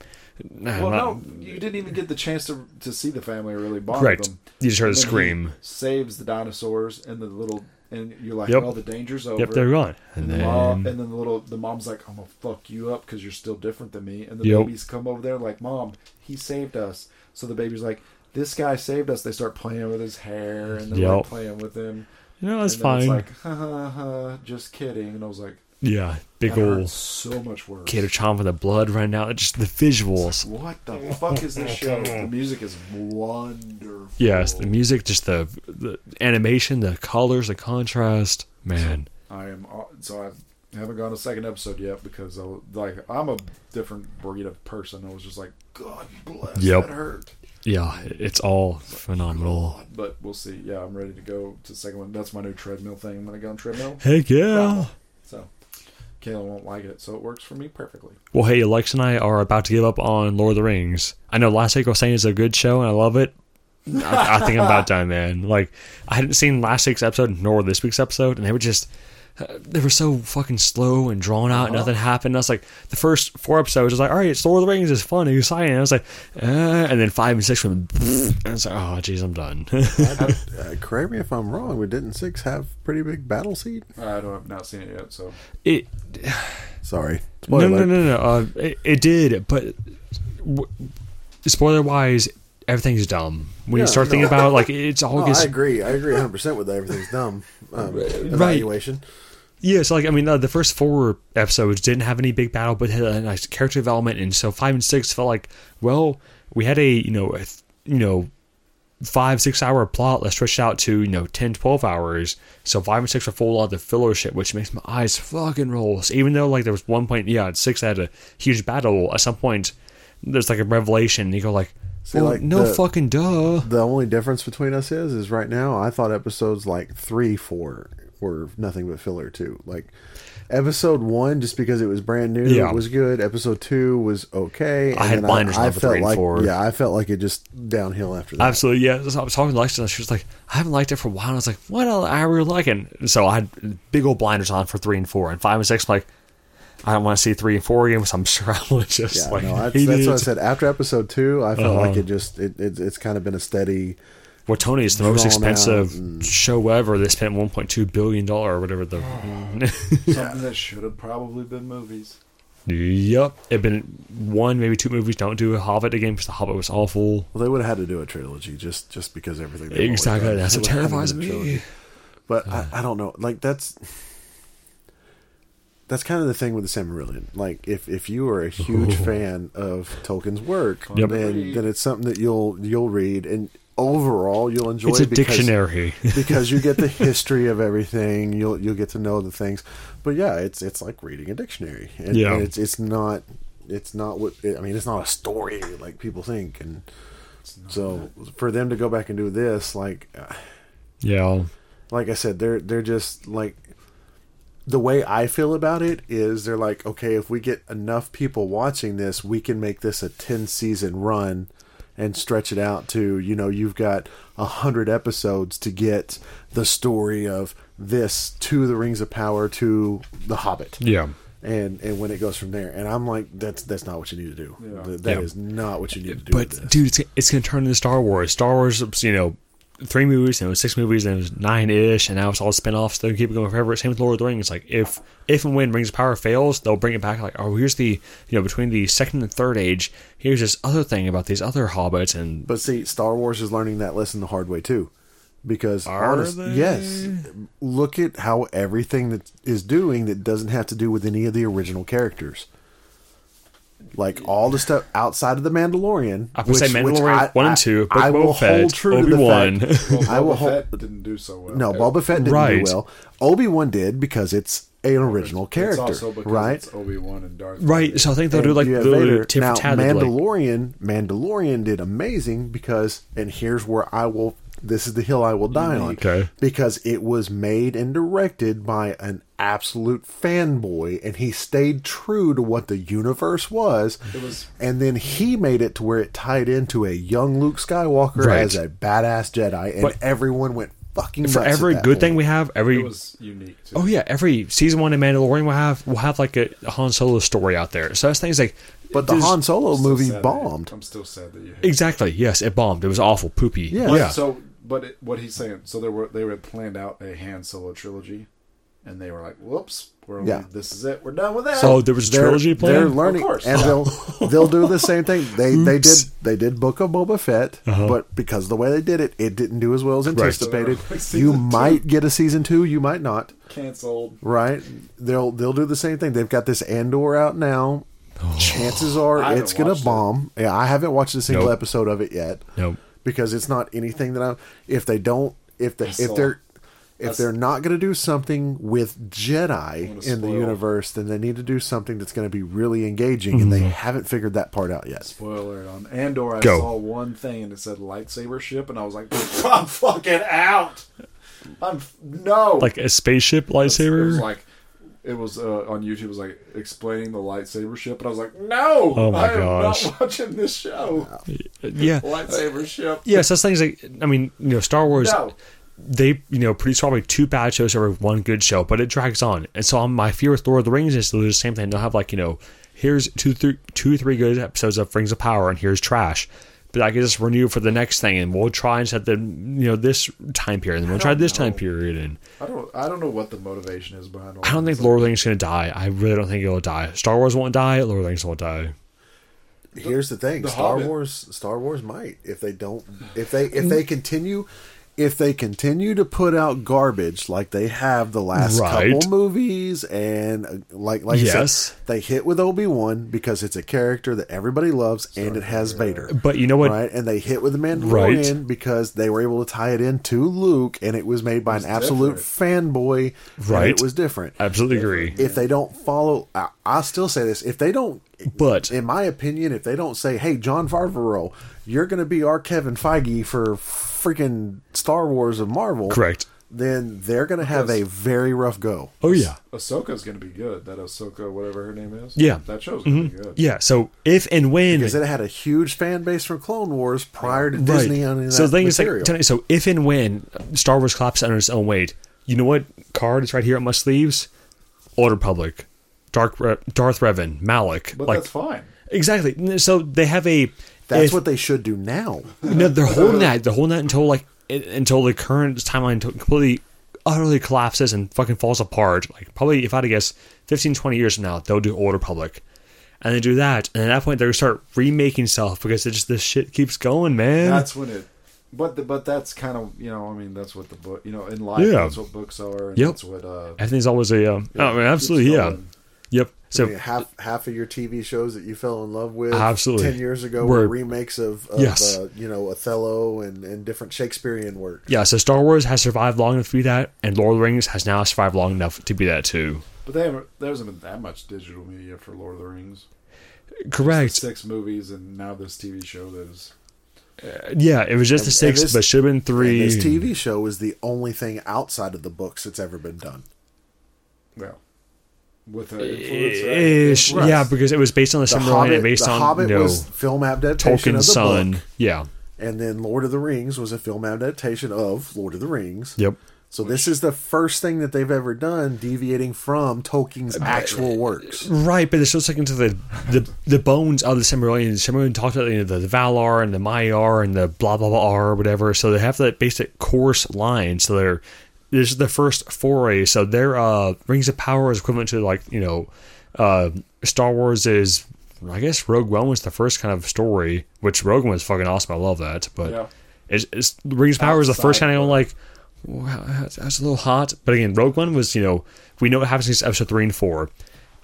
[SPEAKER 2] Well,
[SPEAKER 3] not-
[SPEAKER 2] no, you didn't even get the chance to to see the family really bond
[SPEAKER 3] correct.
[SPEAKER 2] with them.
[SPEAKER 3] You just heard a
[SPEAKER 2] And then he
[SPEAKER 3] scream.
[SPEAKER 2] Saves the dinosaurs and the little, and you're like,
[SPEAKER 3] Yep.
[SPEAKER 2] oh, the danger's over.
[SPEAKER 3] Yep, they're gone.
[SPEAKER 2] And,
[SPEAKER 3] And
[SPEAKER 2] the
[SPEAKER 3] then,
[SPEAKER 2] mom, and then the little, the mom's like, "I'm gonna fuck you up because you're still different than me." And the
[SPEAKER 3] Yep.
[SPEAKER 2] babies come over there like, "Mom, he saved us." So the baby's like, "This guy saved us." They start playing with his hair and they're like playing with him.
[SPEAKER 3] you know, that's fine.
[SPEAKER 2] Like, ha ha ha, just kidding. And I was like,
[SPEAKER 3] yeah, big
[SPEAKER 2] that
[SPEAKER 3] old
[SPEAKER 2] so much worse.
[SPEAKER 3] kid chomping the blood running out. Just the visuals.
[SPEAKER 2] What the fuck is this show? *laughs* The music is wonderful.
[SPEAKER 3] Yes, the music, just the the animation, the colors, the contrast. Man,
[SPEAKER 2] I am uh, so I haven't gone a second episode yet because I was, like I'm a different breed of person. I was just like, God bless.
[SPEAKER 3] Yep.
[SPEAKER 2] That hurt.
[SPEAKER 3] yeah, it's all phenomenal.
[SPEAKER 2] But we'll see. Yeah, I'm ready to go to the second one. That's my new treadmill thing. I'm gonna go on treadmill.
[SPEAKER 3] Heck yeah.
[SPEAKER 2] So Kayla won't like it, so it works for me perfectly.
[SPEAKER 3] Well, hey, Alex and I are about to give up on Lord of the Rings. I know last week I was saying it's a good show and I love it. I, I think I'm about *laughs* done, man. Like, I hadn't seen last week's episode nor this week's episode, and they were just. Uh, they were so fucking slow and drawn out. and Nothing happened. I was like, the first four episodes, I was like, all right, it's Lord of the Rings. It's fun. It's exciting. I was like, uh, and then five and six went, and I was like, oh, jeez, I'm done. *laughs*
[SPEAKER 4] Uh, correct me if I'm wrong, but didn't six have pretty big battle scene?
[SPEAKER 2] I don't have not seen it yet, so
[SPEAKER 3] it,
[SPEAKER 4] Sorry, *sighs*
[SPEAKER 3] no,
[SPEAKER 4] Spoiler
[SPEAKER 3] no,
[SPEAKER 4] alert.
[SPEAKER 3] no, no. Uh, it, it did, but w- spoiler wise, everything's dumb. When
[SPEAKER 4] Yeah,
[SPEAKER 3] you start
[SPEAKER 4] no.
[SPEAKER 3] thinking about it, like it's all *laughs*
[SPEAKER 4] No,
[SPEAKER 3] gets
[SPEAKER 4] I agree. I agree 100 percent with that. Everything's dumb. Um, evaluation.
[SPEAKER 3] Yeah, so like I mean, uh, the first four episodes didn't have any big battle, but had a nice character development, and so five and six felt like, well, we had a you know, a, th- you know, five six hour plot. Let's stretch it out to you know 10, 12 hours. So five and six are full of the filler shit, which makes my eyes fucking roll. So even though like there was one point, yeah, at six had a huge battle. At some point, there's like a revelation. And you go like,
[SPEAKER 4] See,
[SPEAKER 3] well,
[SPEAKER 4] like,
[SPEAKER 3] no
[SPEAKER 4] the-
[SPEAKER 3] fucking duh.
[SPEAKER 4] The only difference between us is, is right now I thought episodes like three, four were nothing but filler too. Like episode one, just because it was brand new,
[SPEAKER 3] Yeah.
[SPEAKER 4] was good. Episode two was okay.
[SPEAKER 3] I had blinders on for
[SPEAKER 4] felt
[SPEAKER 3] three and
[SPEAKER 4] like,
[SPEAKER 3] four.
[SPEAKER 4] Yeah, I felt like it just downhill after that.
[SPEAKER 3] Absolutely, yeah. So I was talking to Lex, and she was like, "I haven't liked it for a while." And I was like, "What? I really like it." And so I had big old blinders on for three and four, and five and six. I'm like, I don't want to see three and four again, so I'm sure *laughs* I will just
[SPEAKER 4] Yeah,
[SPEAKER 3] like
[SPEAKER 4] no, that's, that's what I said. After episode two, I felt
[SPEAKER 3] Uh-huh.
[SPEAKER 4] like it just it, it it's kind of been a steady.
[SPEAKER 3] Well, Tony is the most expensive
[SPEAKER 4] and-
[SPEAKER 3] show ever. They spent 1.2 billion dollar or whatever the. *laughs*
[SPEAKER 2] something that should have probably been movies.
[SPEAKER 3] yep, it been one maybe two movies. Don't do a Hobbit again because the Hobbit was awful.
[SPEAKER 4] Well, they would have had to do a trilogy just just because everything. they've
[SPEAKER 3] Exactly, that's what
[SPEAKER 4] would have had to
[SPEAKER 3] terrifies
[SPEAKER 4] a
[SPEAKER 3] me.
[SPEAKER 4] trilogy. But I, I don't know. Like that's that's kind of the thing with the Silmarillion. Like if if you are a huge fan of Tolkien's work,
[SPEAKER 3] Yep.
[SPEAKER 4] then then it's something that you'll you'll read and overall you'll enjoy.
[SPEAKER 3] It's a
[SPEAKER 4] because,
[SPEAKER 3] dictionary. *laughs*
[SPEAKER 4] because you get the *laughs* history of everything. You'll you'll get to know the things. But yeah, it's it's like reading a dictionary. And,
[SPEAKER 3] Yeah.
[SPEAKER 4] and it's it's not. it's not what I mean. It's not a story like people think, and so for them to go back and do this, like, uh,
[SPEAKER 3] Yeah.
[SPEAKER 4] like I said, they're they're just like the way I feel about it is they're like, okay, if we get enough people watching this, we can make this a ten season run and stretch it out to you know you've got a hundred episodes to get the story of this to the Rings of Power to the Hobbit
[SPEAKER 3] Yeah.
[SPEAKER 4] and and when it goes from there and i'm like that's that's not what you need to do
[SPEAKER 2] Yeah.
[SPEAKER 4] Th- That
[SPEAKER 3] Yeah.
[SPEAKER 4] is not what you need to do
[SPEAKER 3] But
[SPEAKER 4] with this.
[SPEAKER 3] dude, it's, it's gonna turn into Star Wars. Star Wars, you know, three movies, and it was six movies, and it was nine ish, and now it's all spin-offs. They're gonna keep it going forever. Same with Lord of the Rings. Like if if and when Rings of Power fails, they'll bring it back. Like oh, here's the you know between the second and third age, here's this other thing about these other hobbits, and
[SPEAKER 4] but see star wars is learning that lesson the hard way too because honest, yes look at how everything that is doing that doesn't have to do with any of the original characters like all the stuff outside of the Mandalorian,
[SPEAKER 3] I would say Mandalorian one and two, Book
[SPEAKER 4] I
[SPEAKER 3] of
[SPEAKER 4] will
[SPEAKER 3] Boba Fett,
[SPEAKER 4] hold true
[SPEAKER 3] Obi-Wan.
[SPEAKER 4] to the fact.
[SPEAKER 2] Well,
[SPEAKER 4] I will hold,
[SPEAKER 2] Fett didn't do so well.
[SPEAKER 4] no, Boba Fett didn't
[SPEAKER 3] Right.
[SPEAKER 4] do well. Obi Wan did because it's an original
[SPEAKER 2] It's
[SPEAKER 4] character,
[SPEAKER 2] also because
[SPEAKER 4] right?
[SPEAKER 2] Obi Wan and Darth.
[SPEAKER 3] right.
[SPEAKER 2] Vader.
[SPEAKER 3] So I think they'll do like the
[SPEAKER 4] Vader. now,
[SPEAKER 3] for tat. they'd be like-
[SPEAKER 4] Mandalorian, Mandalorian did amazing because, and here's where I will. This is the hill I will die on.
[SPEAKER 3] Okay.
[SPEAKER 4] Because it was made and directed by an absolute fanboy, and he stayed true to what the universe was.
[SPEAKER 2] It was-
[SPEAKER 4] and then he made it to where it tied into a young Luke Skywalker
[SPEAKER 3] Right.
[SPEAKER 4] as a badass Jedi, and
[SPEAKER 3] But-
[SPEAKER 4] everyone went fucking
[SPEAKER 3] for
[SPEAKER 4] nuts at
[SPEAKER 3] every
[SPEAKER 4] that
[SPEAKER 3] good
[SPEAKER 4] point.
[SPEAKER 3] thing we have, every
[SPEAKER 2] It was unique. Too.
[SPEAKER 3] Oh yeah, every season one of Mandalorian will have we'll have like a Han Solo story out there. So that's things like
[SPEAKER 4] But the Han Solo movie
[SPEAKER 2] sad that-
[SPEAKER 4] bombed.
[SPEAKER 2] I'm still sad that you. Hate
[SPEAKER 3] Exactly. Yes, it bombed. It was awful, poopy.
[SPEAKER 4] Yeah.
[SPEAKER 3] Yeah.
[SPEAKER 2] So, but it, what he's saying, so they were they were planned out a Han Solo trilogy, and they were like, "Whoops, we're only,
[SPEAKER 4] Yeah.
[SPEAKER 2] this is it. We're done with that."
[SPEAKER 3] So there was a
[SPEAKER 4] they're,
[SPEAKER 3] trilogy plan.
[SPEAKER 4] They're learning,
[SPEAKER 2] Of course.
[SPEAKER 4] and they'll *laughs* they'll do the same thing. They they did they did Book of Boba Fett,
[SPEAKER 3] Uh-huh.
[SPEAKER 4] but because of the way they did it, it didn't do as well as anticipated. *laughs*
[SPEAKER 2] Season
[SPEAKER 4] you
[SPEAKER 2] two.
[SPEAKER 4] might get a season two, you might not.
[SPEAKER 2] canceled.
[SPEAKER 4] Right? They'll they'll do the same thing. They've got this Andor out now. Chances are
[SPEAKER 2] I
[SPEAKER 4] it's gonna
[SPEAKER 2] watched it.
[SPEAKER 4] bomb. Yeah, I haven't watched a single
[SPEAKER 3] Nope.
[SPEAKER 4] episode of it yet
[SPEAKER 3] nope.
[SPEAKER 4] Because it's not anything that I. If they don't, if they if they're if they're not going to do something with Jedi in the universe, then they need to do something that's going to be really engaging, and they mhm. haven't figured that part out yet.
[SPEAKER 2] Spoiler on Andor. I
[SPEAKER 3] Go.
[SPEAKER 2] saw one thing and it said lightsaber ship, and I was like, "I'm fucking out." I'm no
[SPEAKER 3] Like a spaceship
[SPEAKER 2] It was
[SPEAKER 3] lightsaber.
[SPEAKER 2] like it was uh, on YouTube. It was like explaining the lightsaber ship, and I was like, "No,
[SPEAKER 3] Oh my
[SPEAKER 2] I am
[SPEAKER 3] gosh.
[SPEAKER 2] not watching this show."
[SPEAKER 3] yeah.
[SPEAKER 2] lightsaber ship.
[SPEAKER 3] Yes, that's things like I mean, you know, Star Wars.
[SPEAKER 2] No.
[SPEAKER 3] They you know produce probably two bad shows over one good show, but it drags on. And so um, my fear with Lord of the Rings is they'll do the same thing. They'll have like you know, here's two, three, two, three good episodes of Rings of Power, and here's trash. But I can just renew for the next thing, and we'll try and set the you know this time period, and we'll try
[SPEAKER 2] don't
[SPEAKER 3] this time period, and
[SPEAKER 2] I don't. I don't know what the motivation is behind. All
[SPEAKER 3] I don't think Lord of the Rings is going to die. I really don't think it'll die. Star Wars won't die. Lord of the Rings won't die.
[SPEAKER 4] Here's the thing:
[SPEAKER 2] the
[SPEAKER 4] Star
[SPEAKER 2] Hobbit-
[SPEAKER 4] Wars, Star Wars might if they don't, if they if they continue, if they continue to put out garbage like they have the last
[SPEAKER 3] Right.
[SPEAKER 4] couple movies, and uh, like like I
[SPEAKER 3] Yes.
[SPEAKER 4] said, they hit with Obi Wan because it's a character that everybody loves and it has Vader.
[SPEAKER 3] But you know what?
[SPEAKER 4] Right, and they hit with the Mandalorian
[SPEAKER 3] Right.
[SPEAKER 4] because they were able to tie it in to Luke, and it was made by an absolute fanboy. and
[SPEAKER 3] Right.
[SPEAKER 4] it was different.
[SPEAKER 3] Absolutely agree.
[SPEAKER 4] If they don't follow, I, I'll still say this: if they don't
[SPEAKER 3] But
[SPEAKER 4] in my opinion, if they don't say, "Hey, Jon Favreau, you're going to be our Kevin Feige for freaking Star Wars of Marvel,"
[SPEAKER 3] correct.
[SPEAKER 4] then they're going to have a very rough go.
[SPEAKER 3] Oh yeah.
[SPEAKER 2] Ahsoka's going to be good. That Ahsoka, whatever her name is.
[SPEAKER 3] Yeah.
[SPEAKER 2] that show's going to be mm-hmm. good.
[SPEAKER 3] Yeah. So if and when
[SPEAKER 4] Because it had a huge fan base from Clone Wars prior to
[SPEAKER 3] right.
[SPEAKER 4] Disney owning that
[SPEAKER 3] so the thing is, like, so if and when Star Wars collapses under its own weight, you know what card is right here at my sleeves? Old Republic, Dark Re- Darth Revan, Malak.
[SPEAKER 2] But
[SPEAKER 3] like
[SPEAKER 2] that's fine.
[SPEAKER 3] exactly. So they have a.
[SPEAKER 4] That's
[SPEAKER 3] if-
[SPEAKER 4] what they should do now.
[SPEAKER 3] No, they're holding *laughs* that. They're holding that until like it, until the current timeline completely, utterly collapses and fucking falls apart. Like probably, if I had to guess, 15, 20 years from now, they'll do Old Republic, and they do that, and at that point they're gonna start remaking stuff because it just this shit keeps going, man.
[SPEAKER 2] That's when it. But the, but that's kind of you know I mean that's what the book you know in life
[SPEAKER 3] Yeah.
[SPEAKER 2] that's what books are and
[SPEAKER 3] Yep.
[SPEAKER 2] that's what uh
[SPEAKER 3] Everything's always a. Um, oh, I mean, absolutely, yeah.
[SPEAKER 2] Going.
[SPEAKER 3] Yep. So
[SPEAKER 4] I mean, half half of your TV shows that you fell in love with
[SPEAKER 3] Absolutely.
[SPEAKER 4] ten years ago
[SPEAKER 3] Were-
[SPEAKER 4] were remakes of, of
[SPEAKER 3] Yes.
[SPEAKER 4] uh, you know Othello and, and different Shakespearean work.
[SPEAKER 3] yeah, so Star Wars has survived long enough to be that, and Lord of the Rings has now survived long enough to be that too.
[SPEAKER 2] But they haven't, there hasn't been that much digital media for Lord of the Rings.
[SPEAKER 3] Correct.
[SPEAKER 2] Six movies and now this TV show that is.
[SPEAKER 3] Yeah, it was just the
[SPEAKER 4] And-
[SPEAKER 3] six,
[SPEAKER 4] this-
[SPEAKER 3] but should have been three.
[SPEAKER 4] And this TV show is the only thing outside of the books that's ever been done.
[SPEAKER 2] Well, with an influence.
[SPEAKER 3] Ish,
[SPEAKER 2] right?
[SPEAKER 3] yeah, because it was based on the,
[SPEAKER 4] The
[SPEAKER 3] Silmarillion
[SPEAKER 4] Hobbit,
[SPEAKER 3] and based
[SPEAKER 4] the
[SPEAKER 3] on
[SPEAKER 4] Hobbit
[SPEAKER 3] you know,
[SPEAKER 4] was film adaptation of
[SPEAKER 3] Tolkien's
[SPEAKER 4] the
[SPEAKER 3] son.
[SPEAKER 4] book,
[SPEAKER 3] Yeah.
[SPEAKER 4] and then Lord of the Rings was a film adaptation of Lord of the Rings.
[SPEAKER 3] Yep.
[SPEAKER 4] So this is the first thing that they've ever done deviating from Tolkien's actual works.
[SPEAKER 3] Right, but they're still sticking to the the, the bones of the Silmarillion. The Silmarillion talked about you know, the, the Valar and the Maiar and the blah blah blah or whatever. So they have that basic course line. So they're this is the first foray. So their uh, Rings of Power is equivalent to like you know uh, Star Wars is. I guess Rogue One was the first kind of story, which Rogue One was fucking awesome. I love that, but
[SPEAKER 2] Yeah.
[SPEAKER 3] it's, it's Rings of Power is the first kind of
[SPEAKER 2] of-
[SPEAKER 3] like wow, that's, that's a little hot. But again, Rogue One was, you know, we know what happens in episode three and four.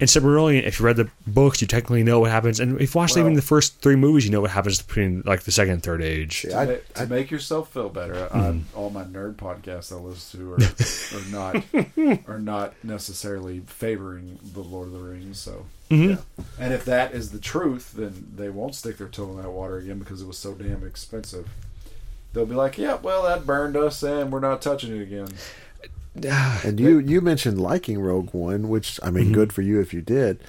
[SPEAKER 3] In Silmarillion, if you read the books, you technically know what happens. And if you watched
[SPEAKER 2] Well-
[SPEAKER 3] even the first three movies, you know what happens between like the second and third age.
[SPEAKER 4] Yeah. I-
[SPEAKER 2] to, ma- to
[SPEAKER 4] I-
[SPEAKER 2] make yourself feel better,
[SPEAKER 3] Hmm.
[SPEAKER 2] I, all my nerd podcasts I listen to are, *laughs* are not are not necessarily favoring the Lord of the Rings. So,
[SPEAKER 3] Mhm.
[SPEAKER 2] yeah. and if that is the truth, then they won't stick their toe in that water again because it was so damn expensive. They'll be like, "Yeah, well, that burned us, and we're not touching it again."
[SPEAKER 4] And you you mentioned liking Rogue One, which I mean,
[SPEAKER 3] Mm-hmm.
[SPEAKER 4] good for you if you did.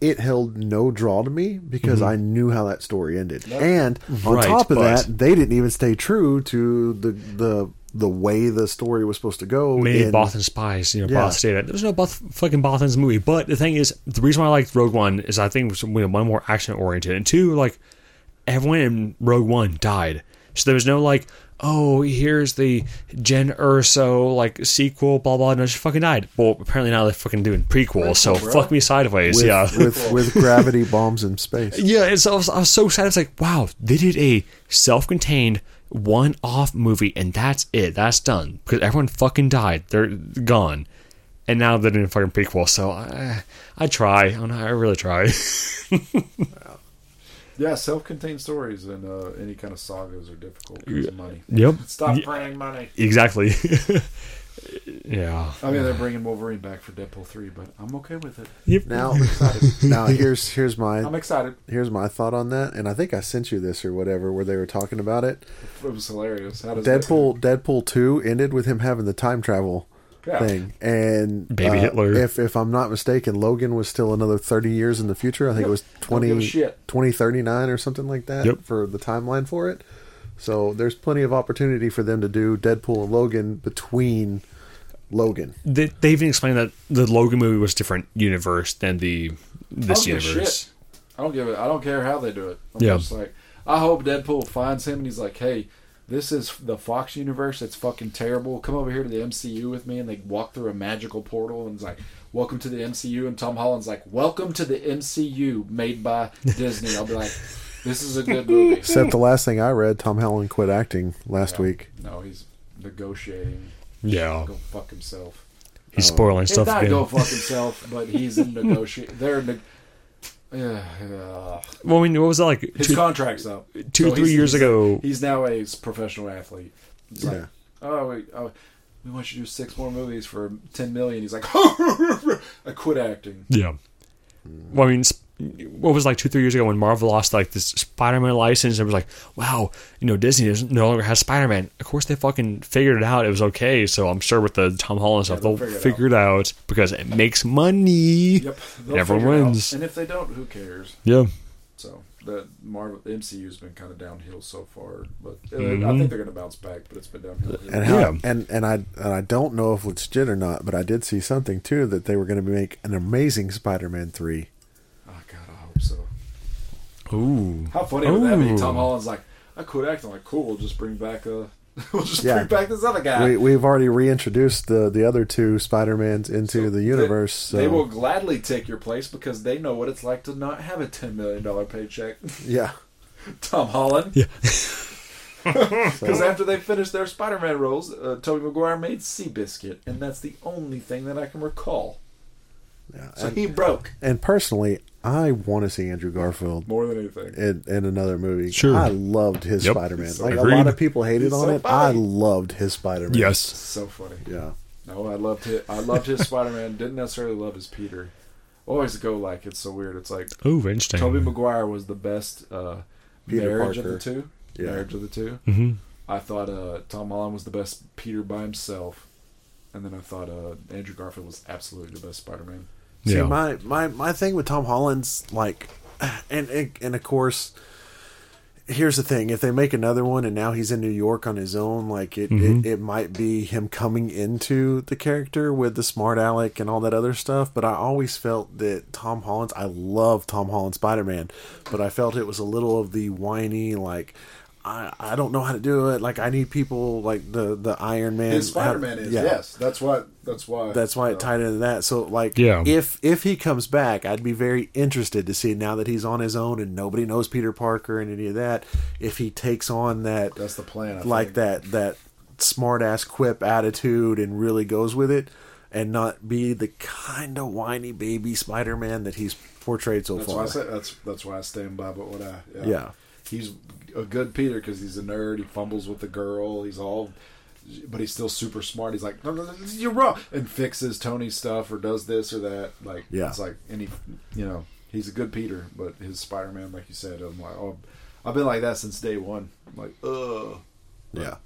[SPEAKER 4] It held no draw to me because I knew how that story ended, and on
[SPEAKER 3] Mm-hmm. Right,
[SPEAKER 4] top of
[SPEAKER 3] but-
[SPEAKER 4] that, they didn't even stay true to the the the way the story was supposed to go.
[SPEAKER 3] Made
[SPEAKER 4] in-
[SPEAKER 3] Bothan spies, you know,
[SPEAKER 4] Yeah.
[SPEAKER 3] Both stated there's no Both fucking Bothan's movie. But the thing is, the reason why I liked Rogue One is I think it was one more action oriented, and two, like everyone in Rogue One died, so there was no like, oh, here's the Jyn Erso like sequel, blah blah. No, she fucking died. Well, apparently now they're fucking doing prequels, so
[SPEAKER 2] bro.
[SPEAKER 3] fuck me sideways.
[SPEAKER 4] with,
[SPEAKER 3] yeah,
[SPEAKER 4] with with gravity bombs in space. *laughs*
[SPEAKER 3] yeah, it's, I, was, I was so sad. It's like, wow, they did a self-contained one-off movie, and that's it. That's done because everyone fucking died. They're gone, and now they're doing a fucking prequel. So I, I try. I, don't know, I really try. *laughs*
[SPEAKER 2] Yeah, self-contained stories and uh, any kind of sagas are difficult because of money.
[SPEAKER 3] yep.
[SPEAKER 2] Stop
[SPEAKER 3] Ye-
[SPEAKER 2] printing money.
[SPEAKER 3] Exactly. *laughs* yeah.
[SPEAKER 2] I mean, they're bringing Wolverine back for Deadpool three, but I'm okay with it.
[SPEAKER 3] Yep.
[SPEAKER 4] Now, *laughs* now here's here's my
[SPEAKER 2] I'm excited.
[SPEAKER 4] here's my thought on that, and I think I sent you this or whatever where they were talking about it.
[SPEAKER 2] It was hilarious. How does
[SPEAKER 4] Deadpool Deadpool two ended with him having the time travel
[SPEAKER 2] Yeah.
[SPEAKER 4] thing, and
[SPEAKER 3] Baby
[SPEAKER 4] uh,
[SPEAKER 3] Hitler.
[SPEAKER 4] If if I'm not mistaken, Logan was still another thirty years in the future. I think
[SPEAKER 2] Yep.
[SPEAKER 4] it was
[SPEAKER 2] Don't give a
[SPEAKER 4] 20,
[SPEAKER 2] shit.
[SPEAKER 4] 2039 or something like that
[SPEAKER 3] Yep.
[SPEAKER 4] for the timeline for it. So there's plenty of opportunity for them to do Deadpool and Logan between Logan.
[SPEAKER 3] They, they even explained that the Logan movie was a different universe than the this
[SPEAKER 2] I don't give
[SPEAKER 3] universe.
[SPEAKER 2] shit. I don't give it. I don't care how they do it. I'm
[SPEAKER 3] Yeah.
[SPEAKER 2] just like, I hope Deadpool finds him and he's like, hey. This is the Fox universe. It's fucking terrible. Come over here to the MCU with me, and they walk through a magical portal, and it's like, "Welcome to the MCU." And Tom Holland's like, "Welcome to the MCU, made by Disney." I'll be like, "This is a good movie." *laughs*
[SPEAKER 4] Except the last thing I read, Tom Holland quit acting last week.
[SPEAKER 2] No, he's negotiating.
[SPEAKER 3] Yeah.
[SPEAKER 2] Go fuck himself.
[SPEAKER 3] He's spoiling
[SPEAKER 2] He's
[SPEAKER 3] stuff
[SPEAKER 2] not
[SPEAKER 3] again.
[SPEAKER 2] go fuck himself, but he's in *laughs* negotiate. They're ne- yeah, yeah.
[SPEAKER 3] well, I mean, what was it like?
[SPEAKER 2] his
[SPEAKER 3] two-
[SPEAKER 2] contract's up.
[SPEAKER 3] two,
[SPEAKER 2] So
[SPEAKER 3] three years
[SPEAKER 2] he's-
[SPEAKER 3] ago-
[SPEAKER 2] He's now a professional athlete. He's like,
[SPEAKER 4] Yeah.
[SPEAKER 2] oh, wait, oh, we want you to do six more movies for ten million. He's like, *laughs* I quit acting.
[SPEAKER 3] Yeah. Well, I mean, what was like two, three years ago when Marvel lost like this Spider-Man license? It was like, wow, you know, Disney doesn't no longer has Spider-Man. Of course, they fucking figured it out. It was okay. So I'm sure with the Tom Holland stuff,
[SPEAKER 2] they'll
[SPEAKER 3] they'll
[SPEAKER 2] figure it
[SPEAKER 3] figure it out because it makes money.
[SPEAKER 2] Yep,
[SPEAKER 3] Everyone
[SPEAKER 2] figure it out.
[SPEAKER 3] wins.
[SPEAKER 2] And if they don't, who cares?
[SPEAKER 3] Yeah.
[SPEAKER 2] So the Marvel, the MCU's been kind of downhill so far, but uh, I
[SPEAKER 3] Mhm.
[SPEAKER 2] think they're going to bounce back. But it's been downhill.
[SPEAKER 4] And how,
[SPEAKER 3] Yeah.
[SPEAKER 4] and and I and I don't know if it's legit or not, but I did see something too that they were going to make an amazing Spider-Man three.
[SPEAKER 2] Oh God, I hope so.
[SPEAKER 3] Ooh.
[SPEAKER 2] How funny would that be? Tom Holland's like, I quit acting. Like, cool. We'll just bring back uh *laughs* we'll just
[SPEAKER 4] Yeah.
[SPEAKER 2] bring back this other guy.
[SPEAKER 4] We we've already reintroduced the the other two Spider-Mans into
[SPEAKER 2] So
[SPEAKER 4] the universe.
[SPEAKER 2] They,
[SPEAKER 4] so
[SPEAKER 2] will gladly take your place because they know what it's like to not have a ten million dollar paycheck. *laughs*
[SPEAKER 4] yeah.
[SPEAKER 2] Tom Holland.
[SPEAKER 3] Yeah. *laughs*
[SPEAKER 2] Because after they finished their Spider-Man roles, uh, Tobey Maguire made Seabiscuit, and that's the only thing that I can recall.
[SPEAKER 4] yeah.
[SPEAKER 2] So
[SPEAKER 4] And,
[SPEAKER 2] he broke
[SPEAKER 4] and personally, I want to see Andrew Garfield
[SPEAKER 2] more than anything.
[SPEAKER 4] in, in another movie.
[SPEAKER 3] Sure.
[SPEAKER 4] I loved his
[SPEAKER 3] Yep.
[SPEAKER 4] Spider-Man.
[SPEAKER 2] So
[SPEAKER 4] like a lot of people hated
[SPEAKER 2] He's
[SPEAKER 4] on
[SPEAKER 2] so
[SPEAKER 4] it. I loved his Spider-Man.
[SPEAKER 3] Yes.
[SPEAKER 2] So funny.
[SPEAKER 4] Yeah.
[SPEAKER 2] No, I loved his. I loved his Spider-Man. Didn't necessarily love his Peter. always go like it's so weird. It's like
[SPEAKER 3] Oh, interesting.
[SPEAKER 2] Tobey Maguire was the best uh,
[SPEAKER 4] Peter
[SPEAKER 2] marriage
[SPEAKER 4] Parker.
[SPEAKER 2] of the two.
[SPEAKER 4] Yeah.
[SPEAKER 2] Marriage of the two.
[SPEAKER 3] hmm
[SPEAKER 2] I thought uh, Tom Holland was the best Peter by himself, and then I thought uh, Andrew Garfield was absolutely the best Spider-Man.
[SPEAKER 4] See,
[SPEAKER 3] Yeah.
[SPEAKER 4] my, my my thing with Tom Holland's like, and, and and of course, here's the thing: if they make another one, and now he's in New York on his own, like it,
[SPEAKER 3] Mhm.
[SPEAKER 4] it, it might be him coming into the character with the smart aleck and all that other stuff. But I always felt that Tom Holland's, I love Tom Holland Spider Man, but I felt it was a little of the whiny like. I, I don't know how to do it. Like I need people like the the Iron Man.
[SPEAKER 2] His Spider-Man is
[SPEAKER 4] yeah.
[SPEAKER 2] yes. That's why. That's why.
[SPEAKER 4] That's why
[SPEAKER 2] uh,
[SPEAKER 4] it tied into that. So like
[SPEAKER 3] Yeah.
[SPEAKER 4] if if he comes back, I'd be very interested to see now that he's on his own and nobody knows Peter Parker and any of that, if he takes on that
[SPEAKER 2] That's the plan. I
[SPEAKER 4] like
[SPEAKER 2] think.
[SPEAKER 4] that that smart ass quip attitude and really goes with it and not be the kind of whiny baby Spider Man that he's portrayed so
[SPEAKER 2] That's
[SPEAKER 4] far.
[SPEAKER 2] why I say that's that's why I stand by. But what I yeah,
[SPEAKER 4] Yeah.
[SPEAKER 2] He's a good Peter because he's a nerd. He fumbles with the girl. He's all, but he's still super smart. He's like, no, no, no, you're wrong, and fixes Tony's stuff or does this or that. Like,
[SPEAKER 4] Yeah.
[SPEAKER 2] it's like, any, you know, he's a good Peter. But his Spider Man, like you said, I'm like, oh, I've been like that since day one. I'm like, ugh.
[SPEAKER 4] yeah.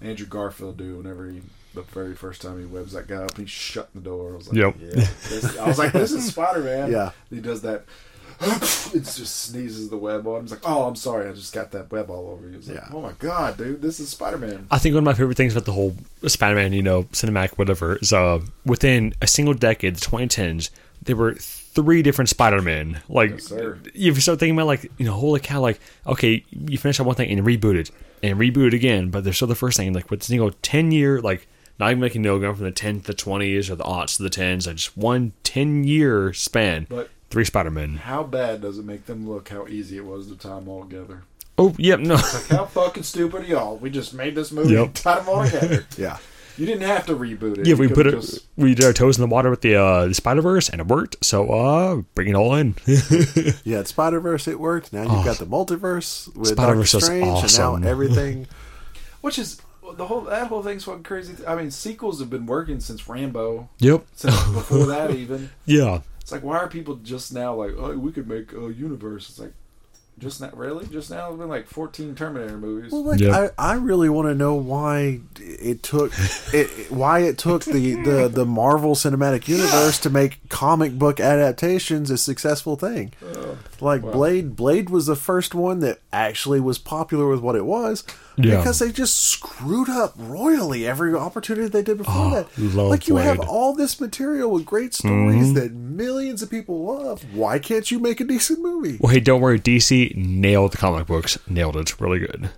[SPEAKER 2] Andrew Garfield, dude. Whenever he, the very first time he webs that guy up, he's shutting the door. I was like,
[SPEAKER 3] Yep.
[SPEAKER 2] yeah. This, I was like, this is Spider Man. *laughs*
[SPEAKER 4] Yeah.
[SPEAKER 2] He does that. *laughs* it just sneezes the web on him. He's like, oh, I'm sorry, I just got that web all over you. Like,
[SPEAKER 4] Yeah.
[SPEAKER 2] oh my god, dude, this is Spider Man.
[SPEAKER 3] I think one of my favorite things about the whole Spider-Man, you know, cinematic whatever, is uh, within a single decade, the 2010s, there were three different Spider-Men. Like,
[SPEAKER 2] Yes, sir.
[SPEAKER 3] if you start thinking about, like, you know, holy cow, like, okay, you finish on one thing and reboot it, and reboot it again, but there's still the first thing. Like, with the single 10-year, like, not even making no going from the 10 to the 20s or the aughts to the 10s, like, just one 10-year span,
[SPEAKER 2] But
[SPEAKER 3] three Spider-Men.
[SPEAKER 2] how bad does it make them look? How easy it was to tie them all together.
[SPEAKER 3] Oh, yep, no.
[SPEAKER 2] Like, how *laughs* fucking stupid are y'all? We just made this movie
[SPEAKER 3] Yep.
[SPEAKER 2] and tied them all together. *laughs*
[SPEAKER 4] Yeah.
[SPEAKER 2] You didn't have to reboot it.
[SPEAKER 3] Yeah,
[SPEAKER 2] You
[SPEAKER 3] we put it.
[SPEAKER 2] just-
[SPEAKER 3] We did our toes in the water with the uh, the Spider Verse, and it worked. So, uh, bring it all in. *laughs*
[SPEAKER 4] Yeah, Spider Verse it worked. Now you've
[SPEAKER 3] Oh.
[SPEAKER 4] got the multiverse with
[SPEAKER 3] Spider-Verse
[SPEAKER 4] Doctor Strange
[SPEAKER 3] awesome.
[SPEAKER 4] and now everything
[SPEAKER 2] Which is the whole that whole thing's fucking crazy. I mean, sequels have been working since Rambo,
[SPEAKER 3] yep.
[SPEAKER 2] since before that even.
[SPEAKER 3] Yeah.
[SPEAKER 2] It's like why are people just now like, oh, we could make a universe? It's like just not really. Just now, it's been like fourteen Terminator movies.
[SPEAKER 4] Well, like
[SPEAKER 3] Yep.
[SPEAKER 4] I, I really want to know why it took it, it- why it took the, the, the Marvel Cinematic Universe to make comic book adaptations a successful thing. Oh, like
[SPEAKER 2] wow.
[SPEAKER 4] Blade, Blade was the first one that actually was popular with what it was
[SPEAKER 3] Yeah.
[SPEAKER 4] because they just screwed up royally every opportunity they did before
[SPEAKER 3] Oh,
[SPEAKER 4] that.
[SPEAKER 3] love
[SPEAKER 4] Like you have all this material with great stories mm-hmm. that millions of people love. Why can't you make a decent movie?
[SPEAKER 3] Well, hey, don't worry. DC nailed the comic books. Nailed it. Really good.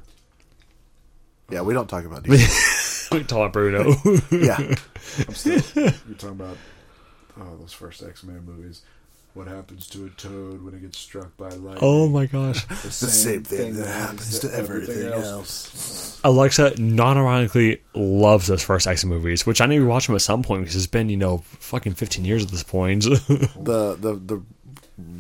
[SPEAKER 4] Yeah, we don't talk about DC. *laughs*
[SPEAKER 3] Tom Bruno.
[SPEAKER 4] yeah. *laughs*
[SPEAKER 2] I'm still. you're talking about oh those first X Men movies. What happens to a toad when it gets struck by lightning?
[SPEAKER 3] oh my gosh. *laughs*
[SPEAKER 2] the
[SPEAKER 4] The same thing that happens to everything else.
[SPEAKER 3] Alexa non-ironically loves those first X movies, which I need to watch them at some point because it's been, you know, fucking 15 years at this point. *laughs*
[SPEAKER 4] the the the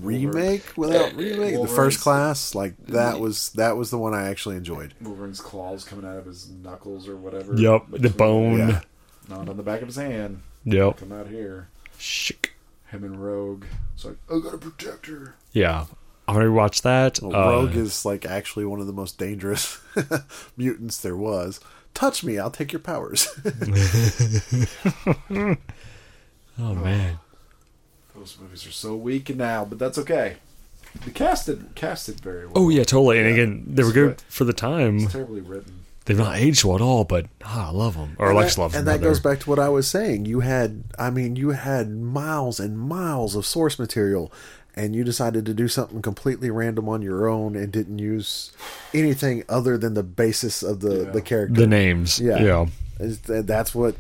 [SPEAKER 4] remake without remake the first class like that was that was the one I actually enjoyed.
[SPEAKER 2] Wolverine's claws coming out of his knuckles or whatever.
[SPEAKER 3] yep. The bone.
[SPEAKER 4] Yeah.
[SPEAKER 2] Not on the back of his hand.
[SPEAKER 3] Yep.
[SPEAKER 2] Come out here.
[SPEAKER 3] Shick.
[SPEAKER 2] Him and Rogue. It's like I gotta protect her.
[SPEAKER 3] Yeah. I'm going to watch that.
[SPEAKER 4] Well,
[SPEAKER 3] Uh,
[SPEAKER 4] Rogue is like actually one of the most dangerous *laughs* mutants there was. Touch me, I'll take your powers. *laughs* *laughs*
[SPEAKER 3] oh, man.
[SPEAKER 2] Those movies are so weak now, but that's okay. The casted casted very well.
[SPEAKER 3] Oh, yeah, totally. And again, they were good for the time.
[SPEAKER 2] terribly written.
[SPEAKER 3] They've not aged well at all, but ah, I love them. Or
[SPEAKER 4] and
[SPEAKER 3] Alexa
[SPEAKER 4] that,
[SPEAKER 3] loves them.
[SPEAKER 4] and that goes back to what I was saying. You had, I mean, you had miles and miles of source material, and you decided to do something completely random on your own and didn't use anything other than the basis of the
[SPEAKER 2] Yeah.
[SPEAKER 4] the character.
[SPEAKER 3] the names.
[SPEAKER 4] Yeah.
[SPEAKER 3] Yeah.
[SPEAKER 4] Is That's what.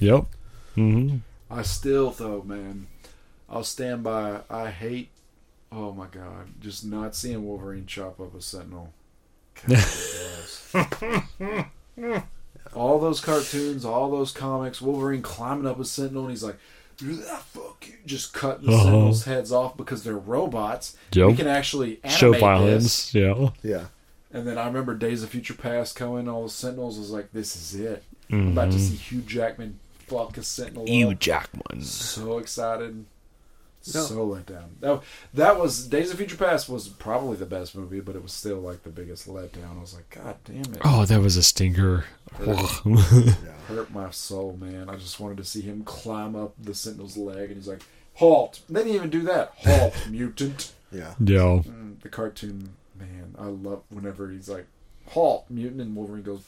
[SPEAKER 3] Yep. hmm
[SPEAKER 2] I still though, man, I'll stand by. I hate. Oh my god, just not seeing Wolverine chop up a Sentinel. God bless. all those cartoons, all those comics, Wolverine climbing up a Sentinel, and he's like, "Ah, "Fuck you!" Just cutting the
[SPEAKER 3] Uh-huh.
[SPEAKER 2] Sentinels' heads off because they're robots.
[SPEAKER 3] Yep.
[SPEAKER 2] We can actually animate
[SPEAKER 3] Show
[SPEAKER 2] this.
[SPEAKER 3] violence. Yeah.
[SPEAKER 4] Yeah.
[SPEAKER 2] And then I remember Days of Future Past coming. All the Sentinels was like, "This is it." I'm about to see Hugh Jackman fuck a Sentinel. up.
[SPEAKER 3] Jackman.
[SPEAKER 2] So excited. So let down. That, that was Days of Future Past was probably the best movie, but it was still like the biggest letdown. I was like, God damn it.
[SPEAKER 3] Oh, that was a stinker. *laughs*
[SPEAKER 2] hurt my soul, man. I just wanted to see him climb up the Sentinel's leg, and he's like, "Halt!" They didn't even do that. *laughs* Halt, mutant.
[SPEAKER 4] Yeah.
[SPEAKER 3] Yo.
[SPEAKER 2] Mm, the cartoon, man, I love whenever he's like, "Halt, mutant," and Wolverine goes,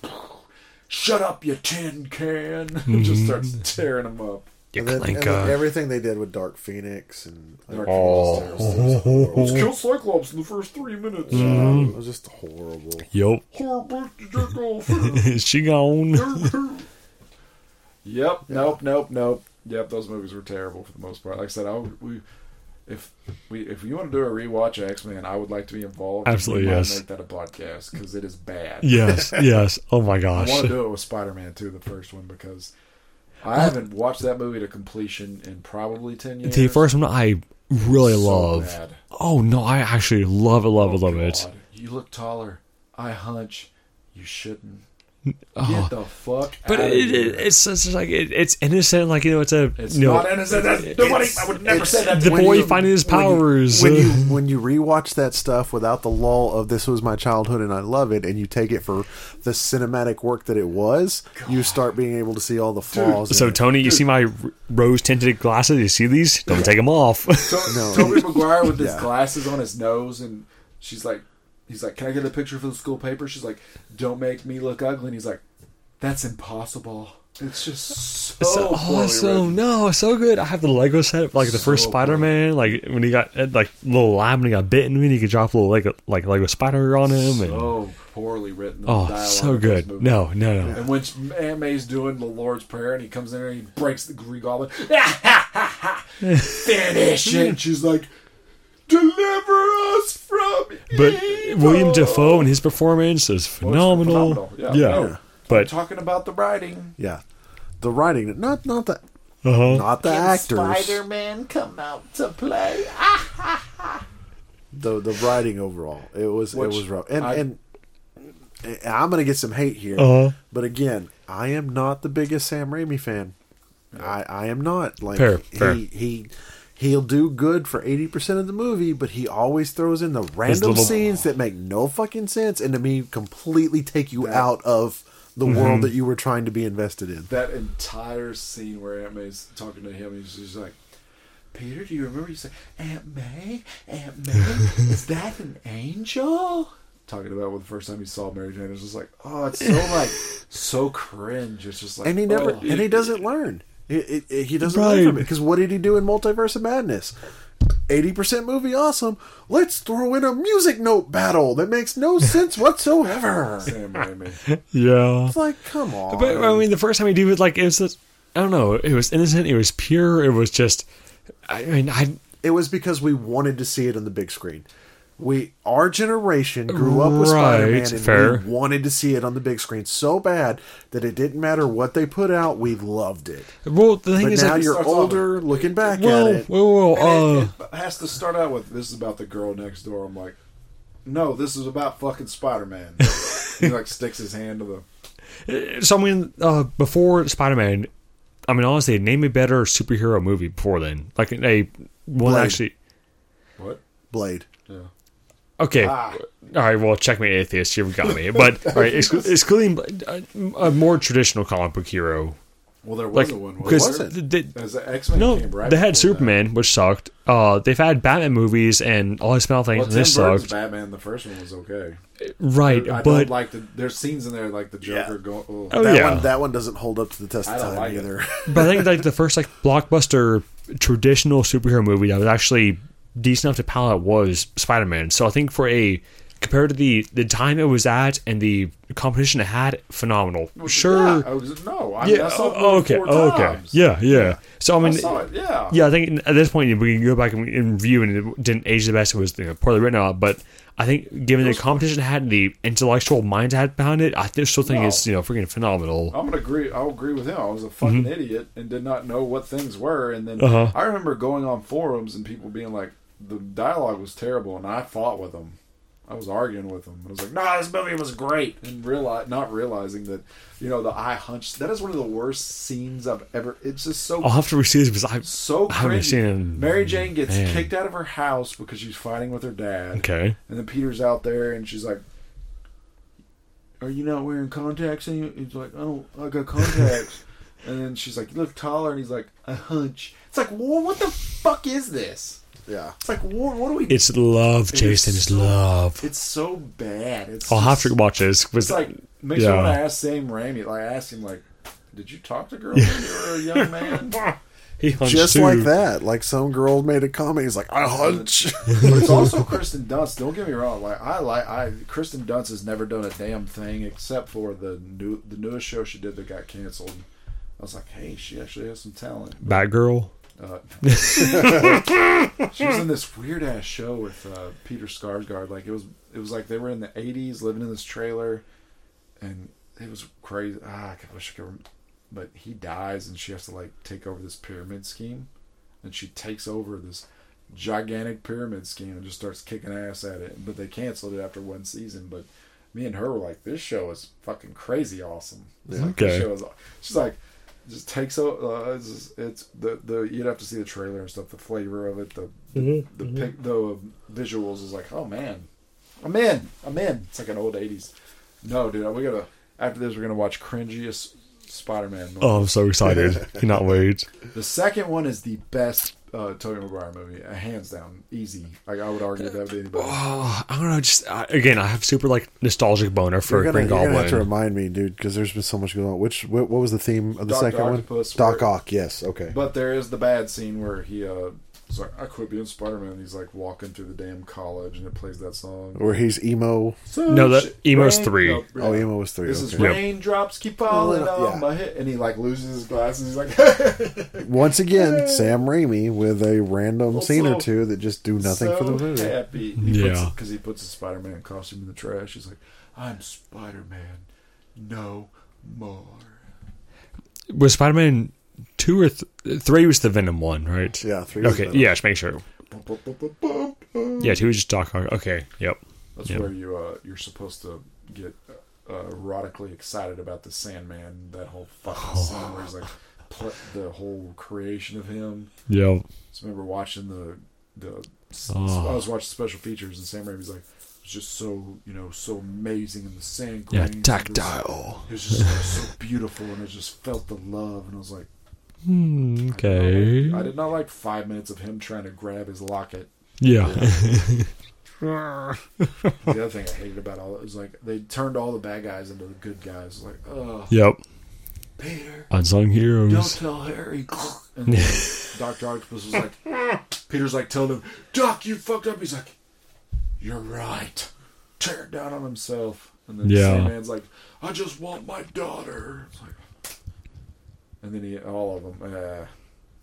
[SPEAKER 2] "Shut up, you tin can!" *laughs* and just starts tearing him up.
[SPEAKER 3] You
[SPEAKER 4] And then, and then everything they did with Dark Phoenix and
[SPEAKER 2] Dark
[SPEAKER 3] Oh.
[SPEAKER 2] Phoenix terrible. *laughs* Let's kill Cyclops in the first three minutes.
[SPEAKER 3] Mm-hmm.
[SPEAKER 4] it was just horrible.
[SPEAKER 3] Yep.
[SPEAKER 2] Horrible to *laughs*
[SPEAKER 3] she gone.
[SPEAKER 2] Yep. Nope. Nope. Nope. Yep. Those movies were terrible for the most part. Like I said, I would, we if we if you want to do a rewatch of X Men, I would like to be involved.
[SPEAKER 3] Absolutely,
[SPEAKER 2] we
[SPEAKER 3] yes.
[SPEAKER 2] Make that a podcast because it is bad.
[SPEAKER 3] yes, *laughs* yes. Oh my gosh.
[SPEAKER 2] I
[SPEAKER 3] gosh.
[SPEAKER 2] want to do it with Spider Man too, the first one, because I haven't watched that movie to completion in probably ten years.
[SPEAKER 3] The first one I really
[SPEAKER 2] So
[SPEAKER 3] love.
[SPEAKER 2] bad.
[SPEAKER 3] Oh no, I actually love it, love it,
[SPEAKER 2] Oh,
[SPEAKER 3] love it.
[SPEAKER 2] You look taller. I hunch. You shouldn't.
[SPEAKER 3] Oh.
[SPEAKER 2] Get the fuck
[SPEAKER 3] But
[SPEAKER 2] out
[SPEAKER 3] it,
[SPEAKER 2] of
[SPEAKER 3] it, it's just like it, it's innocent, like you know, it's a
[SPEAKER 2] It's
[SPEAKER 3] you know,
[SPEAKER 2] not innocent. That's, nobody. I would never say that.
[SPEAKER 3] the boy
[SPEAKER 2] you.
[SPEAKER 3] finding his
[SPEAKER 4] When you-
[SPEAKER 3] powers.
[SPEAKER 4] When you *laughs* when you rewatch that stuff without the lull of this was my childhood and I love it, and you take it for the cinematic work that it was, you start being able to see all the flaws. in
[SPEAKER 3] so
[SPEAKER 4] it.
[SPEAKER 3] Tony, you see my rose tinted glasses? You see these? Don't take them off. *laughs*
[SPEAKER 2] To-
[SPEAKER 4] No.
[SPEAKER 2] Tobey Maguire with his
[SPEAKER 4] Yeah.
[SPEAKER 2] glasses on his nose, and she's like, he's like, "Can I get a picture for the school paper?" She's like, "Don't make me look ugly." And he's like, "That's impossible." It's just so,
[SPEAKER 3] so
[SPEAKER 2] poorly
[SPEAKER 3] awesome!
[SPEAKER 2] written.
[SPEAKER 3] No, so good. I have the Lego set, like the first Spider Man, like when he got uh, like little lab when he got bitten, and he could drop a little like like Lego spider on him, and
[SPEAKER 2] So poorly written. the
[SPEAKER 3] oh,
[SPEAKER 2] dialogue
[SPEAKER 3] so
[SPEAKER 2] of this
[SPEAKER 3] good.
[SPEAKER 2] movie.
[SPEAKER 3] No, no, no.
[SPEAKER 2] And when Aunt May's doing the Lord's Prayer, and he comes in there and he breaks the Green Goblin, *laughs* *laughs* finish it. She's like, "Deliver us from."
[SPEAKER 3] But
[SPEAKER 2] evil."
[SPEAKER 3] Willem Dafoe and his performance is phenomenal.
[SPEAKER 2] phenomenal. Yeah,
[SPEAKER 3] yeah.
[SPEAKER 2] no.
[SPEAKER 3] but
[SPEAKER 2] talking about the writing.
[SPEAKER 4] yeah, the writing, not not the
[SPEAKER 3] uh-huh.
[SPEAKER 4] not the actors,
[SPEAKER 2] Spider-Man come out to play?
[SPEAKER 4] the the writing overall. It was
[SPEAKER 2] Which
[SPEAKER 4] it was rough, and
[SPEAKER 2] I-
[SPEAKER 4] and. and I'm gonna get some hate here,
[SPEAKER 3] Uh-huh.
[SPEAKER 4] but again, I am not the biggest Sam Raimi fan. I, I am not like
[SPEAKER 3] Fair,
[SPEAKER 4] he
[SPEAKER 3] fair.
[SPEAKER 4] he he'll do good for eighty percent of the movie, but he always throws in the random
[SPEAKER 3] little-
[SPEAKER 4] scenes that make no fucking sense and to me completely take you
[SPEAKER 2] That-
[SPEAKER 4] out of the
[SPEAKER 3] Mm-hmm.
[SPEAKER 4] world that you were trying to be invested in.
[SPEAKER 2] That entire scene where Aunt May's talking to him, he's just like, "Peter, do you remember?" You said, "Aunt May, Aunt May, is *laughs* that an angel?" Talking about when the first time he saw Mary Jane, it was just like, "Oh, it's so like so cringe." It's just like,
[SPEAKER 4] and he never
[SPEAKER 2] oh.
[SPEAKER 4] and he doesn't learn. It, it, it- he doesn't learn from it because what did he do in Multiverse of Madness? Eighty percent movie, awesome. Let's throw in a music note battle that makes no *laughs* sense whatsoever.
[SPEAKER 2] Sam Raimi.
[SPEAKER 3] Yeah.
[SPEAKER 4] It's like, come on.
[SPEAKER 3] But I mean, the first time he did it, like it was, just, I don't know, it was innocent, it was pure, it was just, I mean, I
[SPEAKER 4] it was because we wanted to see it on the big screen. We our generation grew up with
[SPEAKER 3] Right,
[SPEAKER 4] Spider Man and
[SPEAKER 3] fair.
[SPEAKER 4] we wanted to see it on the big screen so bad that it didn't matter what they put out, we loved it.
[SPEAKER 3] well, the thing
[SPEAKER 4] But
[SPEAKER 3] is,
[SPEAKER 4] now you're
[SPEAKER 2] starts off
[SPEAKER 4] older, looking back
[SPEAKER 3] whoa,
[SPEAKER 4] at it.
[SPEAKER 3] whoa, whoa, uh,
[SPEAKER 2] it, it has to start out with this is about the girl next door. I'm like, no, this is about fucking Spider Man. *laughs* he like sticks his hand to the.
[SPEAKER 3] so I mean, uh, before Spider Man, I mean, honestly, name a better superhero movie before then, like a one
[SPEAKER 4] Blade.
[SPEAKER 3] actually.
[SPEAKER 2] What?
[SPEAKER 4] Blade.
[SPEAKER 2] Yeah.
[SPEAKER 3] Okay.
[SPEAKER 2] Ah.
[SPEAKER 3] All right. Well, check me, atheist. You've got me. But *laughs* all right, exclu- excluding uh, a more traditional comic book hero,
[SPEAKER 2] Well, there was
[SPEAKER 3] like
[SPEAKER 2] was a one.
[SPEAKER 3] because
[SPEAKER 2] Was there?
[SPEAKER 3] they,
[SPEAKER 2] As X Men
[SPEAKER 3] no,
[SPEAKER 2] came right.
[SPEAKER 3] they had
[SPEAKER 2] before that.
[SPEAKER 3] Superman, which sucked. Uh, they've had Batman movies and all these small things,
[SPEAKER 2] Well, Tim
[SPEAKER 3] this
[SPEAKER 2] Burton's
[SPEAKER 3] sucked.
[SPEAKER 2] Batman, the first one was okay.
[SPEAKER 3] Right,
[SPEAKER 2] I
[SPEAKER 3] but
[SPEAKER 2] don't like the. There's scenes in there like the Joker going. Oh,
[SPEAKER 3] Oh,
[SPEAKER 4] that
[SPEAKER 3] yeah.
[SPEAKER 4] one that one doesn't hold up to the test
[SPEAKER 2] I
[SPEAKER 4] of
[SPEAKER 2] don't
[SPEAKER 4] time
[SPEAKER 2] like it.
[SPEAKER 4] either.
[SPEAKER 3] but I think like *laughs* the first like blockbuster traditional superhero movie that was actually decent enough to palate was Spider Man. So I think for a compared to the the time it was at and the competition it had, phenomenal. Sure.
[SPEAKER 2] Yeah, I was, no, I,
[SPEAKER 3] Yeah.
[SPEAKER 2] I saw the
[SPEAKER 3] oh, okay.
[SPEAKER 2] four
[SPEAKER 3] Oh, okay.
[SPEAKER 2] times.
[SPEAKER 3] Yeah. Yeah. So I
[SPEAKER 2] I
[SPEAKER 3] mean,
[SPEAKER 2] saw it. Yeah.
[SPEAKER 3] yeah, I think at this point we can go back and, and review, and it didn't age the best. It was you know, poorly written out, but I think given the competition it had and the intellectual mind it had behind it, I still still think
[SPEAKER 2] No.
[SPEAKER 3] it's you know freaking phenomenal.
[SPEAKER 2] I'm gonna agree. I'll agree with him. I was a fucking idiot and did not know what things were. And then
[SPEAKER 3] Mm-hmm. Uh-huh.
[SPEAKER 2] I remember going on forums and people being like, the dialogue was terrible, and I fought with them. I was arguing with him. I was like, "Nah, this movie was great," and realize not realizing that you know the eye hunch. That is one of the worst scenes I've ever. It's just so
[SPEAKER 3] I'll have to this because I'm
[SPEAKER 2] so
[SPEAKER 3] I haven't seen it
[SPEAKER 2] Mary Jane gets
[SPEAKER 3] man.
[SPEAKER 2] kicked out of her house because she's fighting with her dad.
[SPEAKER 3] okay.
[SPEAKER 2] And then Peter's out there, and she's like, "Are you not wearing contacts?" And he's like, "I don't. I got contacts." *laughs* and then she's like, "You look taller," and he's like, "I hunch." It's like, well, what the fuck is this?
[SPEAKER 4] Yeah.
[SPEAKER 2] It's like, what, what do we?
[SPEAKER 3] It's love,
[SPEAKER 2] It is
[SPEAKER 3] Jason. It's
[SPEAKER 2] so-
[SPEAKER 3] love.
[SPEAKER 2] It's so bad. It's
[SPEAKER 3] I'll have
[SPEAKER 2] just-
[SPEAKER 3] to watch this.
[SPEAKER 2] It's like makes
[SPEAKER 3] yeah.
[SPEAKER 2] me want to ask Sam Raimi. Like, I asked him like, "Did you talk to girls when you were a young *laughs* man?" *laughs*
[SPEAKER 3] he hunched
[SPEAKER 4] Just
[SPEAKER 3] too.
[SPEAKER 4] like that. Like some girl made a comment. He's like, I hunch.
[SPEAKER 2] but *laughs* it's also Kirsten Dunst. Don't get me wrong. Like I like I Kirsten Dunst has never done a damn thing except for the new the newest show she did that got canceled. I was like, hey, she actually has some talent.
[SPEAKER 3] Batgirl.
[SPEAKER 2] Uh, *laughs* she was in this weird ass show with uh, Peter Skarsgård. Like it was it was like they were in the '80s, living in this trailer, and it was crazy. Ah, I wish I could. rem- But he dies, and she has to like take over this pyramid scheme, and she takes over this gigantic pyramid scheme and just starts kicking ass at it. But they canceled it after one season. But me and her were like, "This show is fucking crazy awesome." It's like, this
[SPEAKER 3] Okay.
[SPEAKER 2] show is. She's like, just takes o- uh, it's, it's the the you'd have to see the trailer and stuff. The flavor of it, the the pic, the visuals is like, oh man, I'm in, I'm in. It's like an old '80s. No, dude, we gotta after this we're gonna watch cringiest Spider-Man. movie.
[SPEAKER 3] Oh, I'm so excited. *laughs* Cannot wait.
[SPEAKER 2] The second one is the best uh, Tobey Maguire movie, uh, hands down, easy. Like I would argue that with anybody.
[SPEAKER 3] Oh, I don't know. Just I, again, I have super like nostalgic boner for
[SPEAKER 4] You're gonna,
[SPEAKER 3] Green
[SPEAKER 4] you're gonna
[SPEAKER 3] Goblin.
[SPEAKER 4] have to remind me, dude, because there's been so much going on. Which what, what was the theme of the
[SPEAKER 2] Doc
[SPEAKER 4] second
[SPEAKER 2] Octopus,
[SPEAKER 4] one? Doc
[SPEAKER 2] where-
[SPEAKER 4] Ock. Yes. Okay.
[SPEAKER 2] But there is the bad scene where he uh, is like, I quit being Spider-Man. He's like walking through the damn college, and it plays that song.
[SPEAKER 4] Where he's emo.
[SPEAKER 3] No, that- Emo's three.
[SPEAKER 4] Oh, emo was three.
[SPEAKER 2] This is
[SPEAKER 4] okay.
[SPEAKER 3] Yep.
[SPEAKER 2] raindrops keep falling
[SPEAKER 4] Yeah.
[SPEAKER 2] on my head, and he like loses his glasses. He's like, *laughs*
[SPEAKER 4] Once again, *laughs* Sam Raimi with a random
[SPEAKER 2] Well,
[SPEAKER 4] scene or two that just do nothing
[SPEAKER 2] so
[SPEAKER 4] for the movie.
[SPEAKER 2] Happy. He
[SPEAKER 3] Yeah.
[SPEAKER 2] because he puts a Spider-Man costume in the trash. He's like, I'm Spider-Man, no more.
[SPEAKER 3] was Spider Man two or th- three was the Venom one, right?
[SPEAKER 4] Yeah, three was
[SPEAKER 3] Okay,
[SPEAKER 4] Venom.
[SPEAKER 3] yeah, just make sure. Yeah, two was just Doc Ock. Okay, yep.
[SPEAKER 2] That's
[SPEAKER 3] Yeah.
[SPEAKER 2] where you uh, you're supposed to get uh, erotically excited about the Sandman. That whole fucking scene where he's like pl- the whole creation of him.
[SPEAKER 3] Yep.
[SPEAKER 2] So I remember watching the the
[SPEAKER 3] Oh.
[SPEAKER 2] I was watching special features and Sam Raimi's like it's just so you know so amazing and the sand
[SPEAKER 3] Yeah,
[SPEAKER 2] grains and this-
[SPEAKER 3] tactile.
[SPEAKER 2] It was just so *laughs* beautiful and I just felt the love and I was like
[SPEAKER 3] Hmm,
[SPEAKER 2] I
[SPEAKER 3] okay.
[SPEAKER 2] did, like, I did not like five minutes of him trying to grab his locket.
[SPEAKER 3] Yeah. *laughs*
[SPEAKER 2] The other thing I hated about all it was like they turned all the bad guys into the good guys. Like, oh,
[SPEAKER 3] yep.
[SPEAKER 2] Peter,
[SPEAKER 3] Unsung heroes.
[SPEAKER 2] don't tell Harry. And then *laughs* Doctor Octopus was like, Peter's like telling him, Doc, you fucked up. He's like, you're right. Tear it down on himself. And then
[SPEAKER 3] Yeah.
[SPEAKER 2] Sandman's like, I just want my daughter. It's like, and then he, all of them, uh,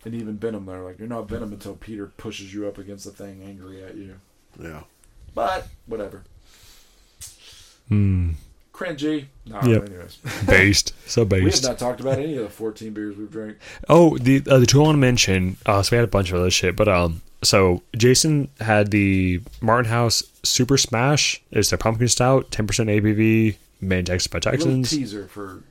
[SPEAKER 2] and even Venom, they're like, you're not Venom until Peter pushes you up against the thing angry at you.
[SPEAKER 4] Yeah.
[SPEAKER 2] But whatever.
[SPEAKER 3] Hmm.
[SPEAKER 2] Cringy. No,
[SPEAKER 3] Yep.
[SPEAKER 2] anyways. *laughs*
[SPEAKER 3] Based. So based.
[SPEAKER 2] We have not talked about any of the 14 beers we've drank.
[SPEAKER 3] Oh, the uh, the two I want to mention. Uh, so we had a bunch of other shit, but um, so Jason had the Martin House Super Smash. It's their pumpkin stout, ten percent ABV, made Texas by
[SPEAKER 2] A
[SPEAKER 3] Texans.
[SPEAKER 2] teaser for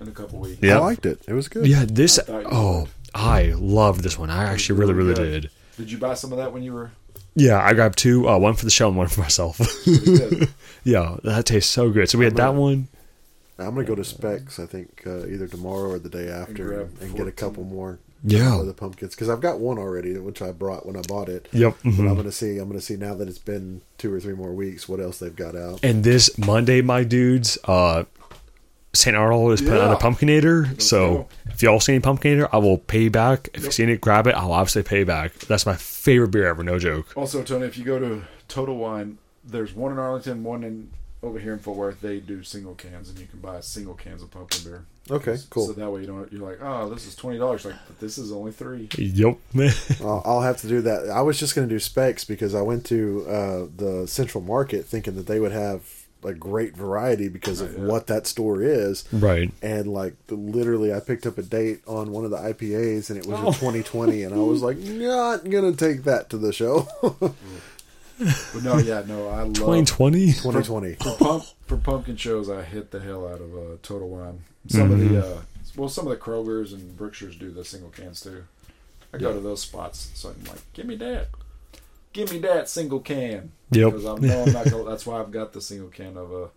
[SPEAKER 2] in a couple weeks.
[SPEAKER 3] Yeah.
[SPEAKER 4] I liked it. It was good.
[SPEAKER 3] Yeah, this.
[SPEAKER 2] I
[SPEAKER 3] Oh,
[SPEAKER 2] would.
[SPEAKER 3] I loved this one. I actually really, really
[SPEAKER 2] good.
[SPEAKER 3] did.
[SPEAKER 2] Did you buy some of that when you were?
[SPEAKER 3] Yeah, I grabbed two. Uh, one for the show and one for myself. *laughs* yeah, that tastes so good. So we had that one.
[SPEAKER 4] I'm gonna go to Spec's. I think uh, either tomorrow or the day after,
[SPEAKER 2] grab
[SPEAKER 4] and, get a couple more.
[SPEAKER 3] Yeah.
[SPEAKER 4] of the pumpkins because I've got one already, which I brought when I bought it.
[SPEAKER 3] Yep.
[SPEAKER 4] But
[SPEAKER 3] mhm.
[SPEAKER 4] I'm gonna see. I'm gonna see now that it's been two or three more weeks. What else they've got out?
[SPEAKER 3] And this Monday, my dudes, uh, St. Arnold is putting out
[SPEAKER 2] Yeah.
[SPEAKER 3] a Pumpkinator.
[SPEAKER 2] Let's
[SPEAKER 3] so if y'all see any Pumpkinator, I will pay back. If
[SPEAKER 2] Yep.
[SPEAKER 3] you've seen it, grab it. I'll obviously pay back. That's my favorite beer ever. No joke.
[SPEAKER 2] Also, Tony, if you go to Total Wine, there's one in Arlington, one in over here in Fort Worth. They do single cans, and you can buy single cans of pumpkin beer.
[SPEAKER 4] Okay, cool.
[SPEAKER 2] So that way you don't. You're like, oh, this is twenty dollars. Like, but this is only three.
[SPEAKER 3] Yep. *laughs*
[SPEAKER 4] I'll, I'll have to do that. I was just going to do Spec's because I went to uh, the Central Market thinking that they would have a great variety because of
[SPEAKER 2] Right, yeah.
[SPEAKER 4] what that store is.
[SPEAKER 3] right.
[SPEAKER 4] And like the, literally, I picked up a date on one of the IPAs, and it was
[SPEAKER 3] Oh.
[SPEAKER 4] in 2020, and I was like, *laughs* not gonna take that to the show. *laughs*
[SPEAKER 2] But no, yeah, no, I love
[SPEAKER 3] 2020.
[SPEAKER 4] 2020.
[SPEAKER 2] for pump for pumpkin shows. I hit the hell out of uh, Total Wine. Some of the uh, well, some of the Krogers and Brookshires do the single cans too. I go to those spots, so I'm like, give me that, give me that single can.
[SPEAKER 3] Yep.
[SPEAKER 2] Because I'm, no, I'm not gonna, that's why I've got the single can of a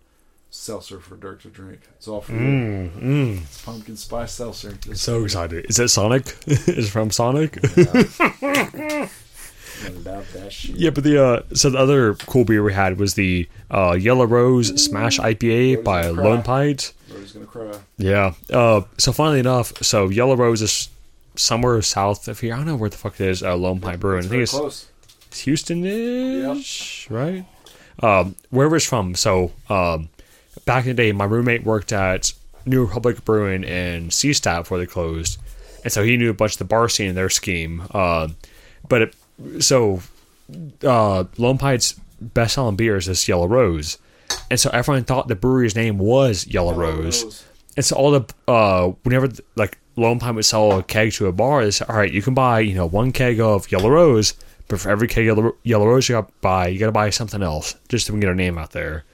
[SPEAKER 2] seltzer for Dirk to drink. It's all for you.
[SPEAKER 3] Mm, mm.
[SPEAKER 2] It's pumpkin spice seltzer. Just
[SPEAKER 3] So excited. Is it Sonic? *laughs* Is it from Sonic?
[SPEAKER 2] I *laughs* shit.
[SPEAKER 3] Yeah, but the uh, so the other cool beer we had was the uh, Yellow Rose Smash IPA by. Lone Pint.
[SPEAKER 2] Brody's gonna cry.
[SPEAKER 3] Yeah. Uh, so funnily enough, so Yellow Rose is somewhere south of here. I don't know where the fuck it is. Uh, Lone Pint Brewing. I think it's
[SPEAKER 2] close.
[SPEAKER 3] Houston-ish, right? Um, wherever it's from. So um, back in the day, my roommate worked at New Republic Brewing in CStat before they closed, and so he knew a bunch of the bar scene in their scheme. Uh, but it, so uh, Lone Pint's best selling beer is this Yellow Rose, and so everyone thought the brewery's name was Yellow,
[SPEAKER 2] Yellow
[SPEAKER 3] Rose.
[SPEAKER 2] Rose.
[SPEAKER 3] And so all the uh, whenever like Lone Pint would sell a keg to a bar, they said, "All right, you can buy you know one keg of Yellow Rose, but for every keg Yellow, Yellow Rose you got to buy, you got to buy something else just so we can get our name out there."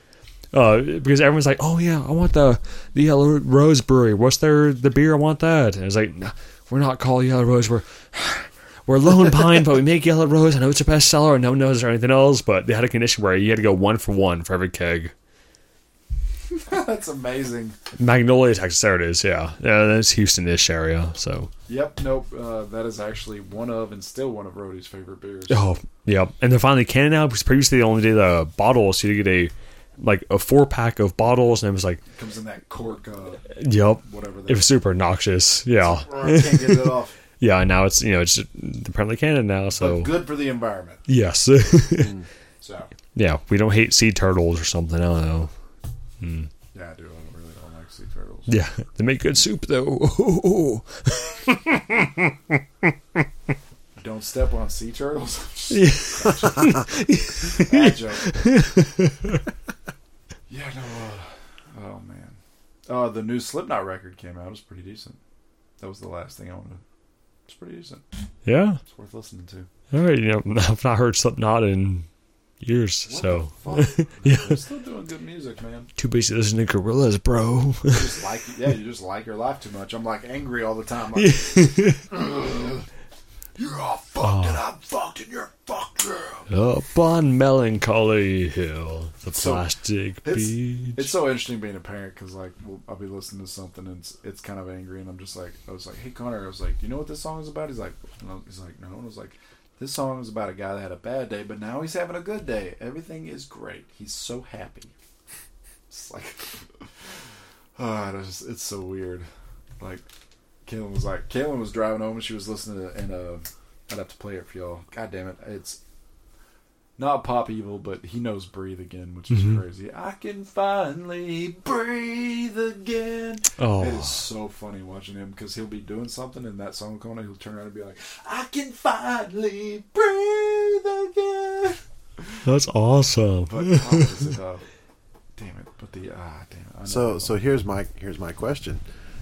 [SPEAKER 3] Uh, because everyone's like, "Oh yeah, I want the the Yellow Rose Brewery. What's their the beer? I want that." And it's like, "No, "We're not called Yellow Rose. We're *sighs* we're Lone Pint, but we make Yellow Rose. I know it's a bestseller, and no one knows or anything else. But they had a condition where you had to go one for one for every keg." *laughs*
[SPEAKER 2] That's amazing.
[SPEAKER 3] Magnolia, Texas. There it is. Yeah, yeah, that's Houston-ish area. So,
[SPEAKER 2] Yep, nope. Uh, that is actually one of and still one of Rody's favorite beers.
[SPEAKER 3] oh, yeah, and they're finally canning now because previously they only did a bottle, so you get a like a four pack of bottles, and it was like,
[SPEAKER 2] Comes in that cork, uh,
[SPEAKER 3] yep,
[SPEAKER 2] whatever.
[SPEAKER 3] it was super noxious. Yeah,
[SPEAKER 2] I can't get it *laughs* off.
[SPEAKER 3] yeah. and Now it's you know it's apparently canon now. So
[SPEAKER 2] But good for the environment.
[SPEAKER 3] yes, *laughs*
[SPEAKER 2] So
[SPEAKER 3] yeah, we don't hate sea turtles or something. I don't know.
[SPEAKER 2] Yeah, I do. I really don't like sea turtles.
[SPEAKER 3] Yeah, they make good soup though. *laughs*
[SPEAKER 2] Don't step on sea turtles. *laughs* *laughs*
[SPEAKER 3] Yeah.
[SPEAKER 2] Yeah, no. Uh, oh man. Uh, the new Slipknot record came out. It was pretty decent. That was the last thing I wanted. It's pretty decent.
[SPEAKER 3] yeah.
[SPEAKER 2] It's worth listening to.
[SPEAKER 3] All right. You know, I've not heard Slipknot in years,
[SPEAKER 2] What
[SPEAKER 3] so? *laughs* Yeah.
[SPEAKER 2] They're still doing good music, man.
[SPEAKER 3] too busy listening to Gorillaz, bro.
[SPEAKER 2] You just *laughs* like, yeah, you just like your life too much. I'm like angry all the time. Like, *laughs* You're all fucked and I'm fucked and you're fucked. Yeah.
[SPEAKER 3] Up on Melancholy Hill, the
[SPEAKER 2] So,
[SPEAKER 3] plastic
[SPEAKER 2] it's-
[SPEAKER 3] beach.
[SPEAKER 2] It's so interesting being a parent because like we'll, I'll be listening to something and it's, it's kind of angry and I'm just like I was like hey Connor I was like do you know what this song is about he's like no he's like no and I was like this song is about a guy that had a bad day but now he's having a good day. Everything is great. He's so happy. It's like *laughs* ah it's it's so weird. Like Kaylin was like Kaylin was driving home and she was listening to and uh I'd have to play it for y'all. God damn it. It's not pop evil, but he knows breathe again, which is
[SPEAKER 3] Mhm.
[SPEAKER 2] crazy. I can finally breathe again.
[SPEAKER 3] oh,
[SPEAKER 2] It is so funny watching him because he'll be doing something and that song will come on and he'll turn around and be like, I can finally breathe again.
[SPEAKER 3] that's awesome.
[SPEAKER 2] But how is it, uh, *laughs* damn it. But the, ah, damn it.
[SPEAKER 4] So so here's my here's my question.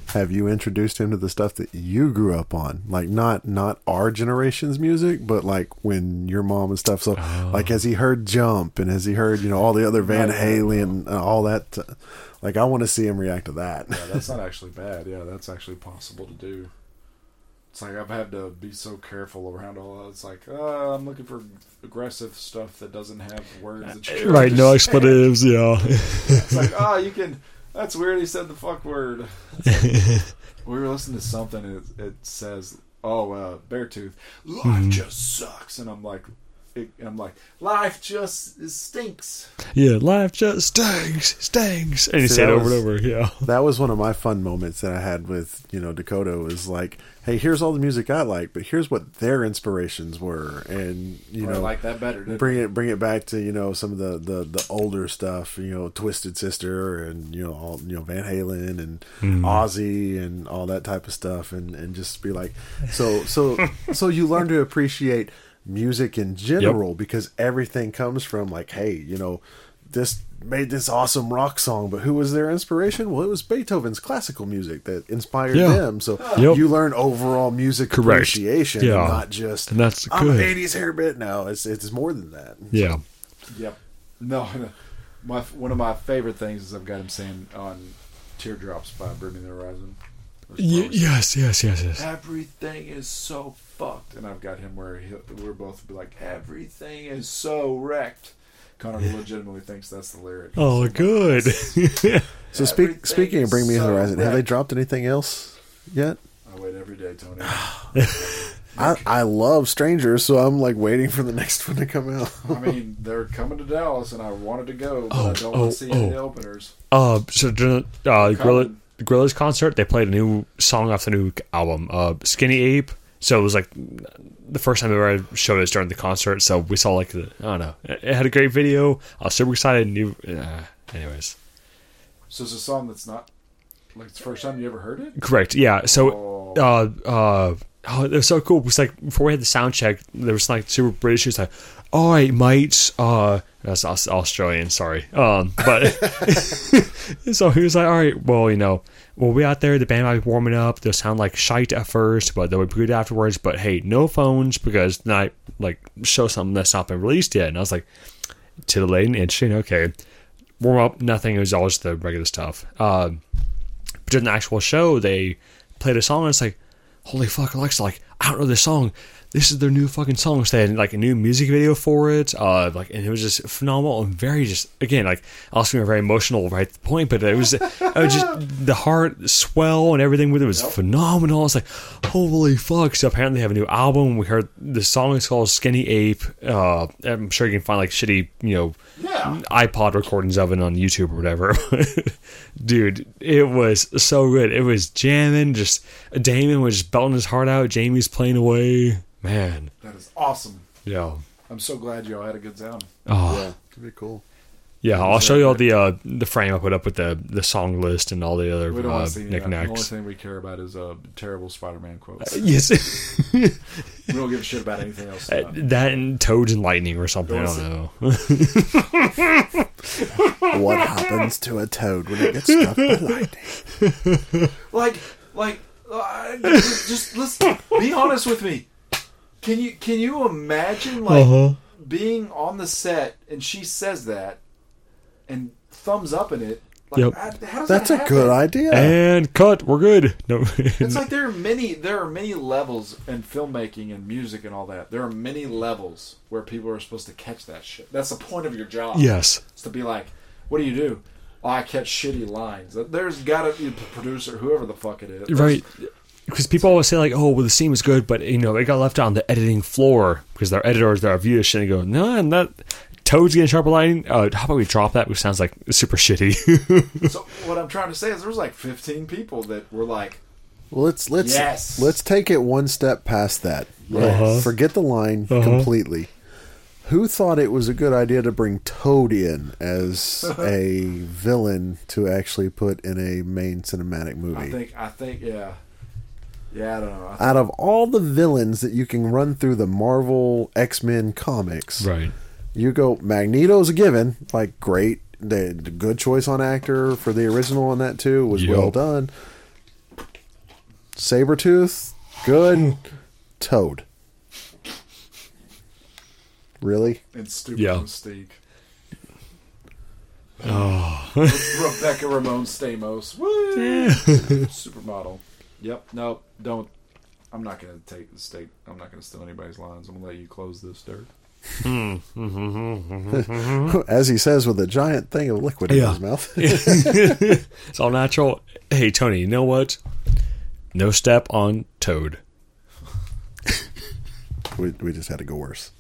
[SPEAKER 4] Have you introduced him to the stuff that you grew up on? Like not not our generation's music, but like when your mom and stuff. So like has he heard Jump and has he heard, you know, all the other Van
[SPEAKER 2] No, no,
[SPEAKER 4] Halen and all that like I want to see him react to that.
[SPEAKER 2] Yeah, that's not *laughs* actually bad. Yeah, that's actually possible to do. It's like I've had to be so careful around all that. It's like, uh, I'm looking for aggressive stuff that doesn't have words. That you
[SPEAKER 3] right, no expletives. *laughs* Yeah,
[SPEAKER 2] It's like, oh, you can. That's weird. He said the fuck word. *laughs* we were listening to something. And it, it says, "Oh, uh, Beartooth, life
[SPEAKER 3] Mm-hmm.
[SPEAKER 2] just sucks," and I'm like, I'm like, life just stinks.
[SPEAKER 3] yeah. Life just stings, stings, and he
[SPEAKER 4] See,
[SPEAKER 3] said over
[SPEAKER 4] was-
[SPEAKER 3] and over. Yeah,
[SPEAKER 4] That was one of my fun moments that I had with, you know, Dakota was like, hey, here's all the music I like, but here's what their inspirations were and you
[SPEAKER 2] I
[SPEAKER 4] know
[SPEAKER 2] like that better.
[SPEAKER 4] bring it bring it back to you know some of the, the the older stuff you know twisted sister and you know all you know van halen and mm-hmm. ozzy and all that type of stuff and and just be like so so so you learn to appreciate music in general because everything comes from like hey you know this made this awesome rock song but who was their inspiration well it was beethoven's classical music that inspired
[SPEAKER 3] Yeah.
[SPEAKER 4] them so
[SPEAKER 3] Yep.
[SPEAKER 4] you learn overall music
[SPEAKER 3] Correct.
[SPEAKER 4] appreciation
[SPEAKER 3] Yeah.
[SPEAKER 4] not just
[SPEAKER 3] And that's
[SPEAKER 4] I'm an 80s hair bit now. It's it's more than that.
[SPEAKER 3] yeah.
[SPEAKER 2] Yep. No, *laughs* no. My one of my favorite things is I've got him saying on "Teardrops" by Bring Me the Horizon. Those
[SPEAKER 3] yes, yes, yes, yes.
[SPEAKER 2] Everything is so fucked, and I've got him where he, we're both be like, "Everything is so wrecked." Connor legitimately thinks that's the lyric.
[SPEAKER 3] Oh, good. *laughs*
[SPEAKER 4] So speak, speaking of Bring Me the
[SPEAKER 2] so
[SPEAKER 4] Horizon, have they dropped anything else yet?
[SPEAKER 2] I wait every day, Tony. *sighs*
[SPEAKER 4] I, I love Strangers, so I'm like waiting for the next one to come out.
[SPEAKER 2] I mean, they're coming to Dallas, and I wanted to go, but
[SPEAKER 3] Oh,
[SPEAKER 2] I don't
[SPEAKER 3] oh,
[SPEAKER 2] want to see any
[SPEAKER 3] oh.
[SPEAKER 2] openers.
[SPEAKER 3] uh, so during the uh, Gorilla,
[SPEAKER 2] Coming.
[SPEAKER 3] Gorillaz concert, they played a new song off the new album, uh, "Skinny Ape." So it was like the first time they ever showed us during the concert. So we saw like the I don't know, it it had a great video. I was super excited. And you, uh, anyways,
[SPEAKER 2] So it's a song that's not like it's the first time you ever heard it.
[SPEAKER 3] correct, yeah. So
[SPEAKER 2] Oh.
[SPEAKER 3] uh, uh, oh, it was so cool. It was like before we had the sound check, there was like super British. He was like, "All right, mates." Uh, that's Australian. Sorry. Um, but *laughs* so he was like, "All right, well, you know, we'll be out there. The band might be warming up. They'll sound like shite at first, but they'll be good afterwards. But hey, no phones because not like show something that's not been released yet." And I was like, "To the late "Titillating, interesting. Okay." Warm up, nothing. It was all just the regular stuff. Um, but during the actual show, they played a song, and it's like, holy fuck, Alexa, like, I don't know this song. This is their new fucking song. So they had like a new music video for it. Uh, like, and it was just phenomenal and very just again like feeling very emotional right the point, but it was, it was just the heart swell and everything with it was phenomenal. It's like, holy fuck! So apparently they have a new album. We heard the song is called Skinny Ape. Uh, I'm sure you can find like shitty, you know,
[SPEAKER 2] Yeah.
[SPEAKER 3] iPod recordings of it on YouTube or whatever. *laughs* Dude, it was so good. It was jamming. Just Damon was just belting his heart out. Jamie's playing away. Man,
[SPEAKER 2] That is awesome.
[SPEAKER 3] yeah.
[SPEAKER 2] I'm so glad y'all had a good time.
[SPEAKER 3] Oh,
[SPEAKER 4] Yeah, it'd be cool.
[SPEAKER 3] yeah. I'll show you all the uh, the frame I put up with the the song list and all the other
[SPEAKER 2] We don't
[SPEAKER 3] uh,
[SPEAKER 2] want to that. The only thing we care about is uh, terrible Spider-Man quotes.
[SPEAKER 3] Yes,
[SPEAKER 2] we *laughs* don't give a shit about anything else.
[SPEAKER 3] Uh, that and Toads and Lightning or something. I don't know. *laughs*
[SPEAKER 4] What happens to a toad when it gets struck by lightning? *laughs*
[SPEAKER 2] like, like, uh, just, just listen. Be honest with me. Can you can you imagine like
[SPEAKER 3] Uh-huh.
[SPEAKER 2] being on the set and she says that and thumbs up in it? Like,
[SPEAKER 3] Yep.
[SPEAKER 2] how, how does
[SPEAKER 4] That's
[SPEAKER 2] that
[SPEAKER 4] a good idea.
[SPEAKER 3] And cut. We're good. No. *laughs*
[SPEAKER 2] It's like there are many there are many levels in filmmaking and music and all that. There are many levels where people are supposed to catch that shit. That's the point of your job.
[SPEAKER 3] yes.
[SPEAKER 2] It's to be like, what do you do? Oh, I catch shitty lines. There's got to be a producer, whoever the fuck it is.
[SPEAKER 3] right because people always say like oh well the scene was good but you know it got left on the editing floor because their editors their review shit and go no and that toad's getting sharper lighting uh, how about we drop that which sounds like super shitty *laughs*
[SPEAKER 2] So what I'm trying to say is there was like 15 people that were like,
[SPEAKER 4] Well, let's let's
[SPEAKER 2] Yes.
[SPEAKER 4] let's take it one step past that. Right?
[SPEAKER 3] Uh-huh.
[SPEAKER 4] Forget the line
[SPEAKER 3] Uh-huh.
[SPEAKER 4] completely. Who thought it was a good idea to bring Toad in as *laughs* a villain to actually put in a main cinematic movie?
[SPEAKER 2] I
[SPEAKER 4] movie?
[SPEAKER 2] think, I think, yeah, yeah, I don't know.
[SPEAKER 4] Out of all the villains that you can run through the Marvel X Men comics,
[SPEAKER 3] right
[SPEAKER 4] you go Magneto's a given, like great, the, the good choice on actor for the original on that too was
[SPEAKER 3] Yup.
[SPEAKER 4] well done. Sabretooth, good. *laughs* Toad. Really?
[SPEAKER 2] and stupid
[SPEAKER 3] Yeah.
[SPEAKER 2] Mystique.
[SPEAKER 3] oh
[SPEAKER 2] Rebecca Romijn Stamos. Woo! *laughs* Supermodel. Yep. No, don't. I'm not going to take the state. I'm not going to steal anybody's lines. I'm going to let you close this, Dirt. *laughs*
[SPEAKER 4] As he says with a giant thing of liquid in
[SPEAKER 3] Yeah.
[SPEAKER 4] his mouth. *laughs* *laughs*
[SPEAKER 3] it's all natural hey tony you know what no step on toad
[SPEAKER 4] we, we just had to go worse.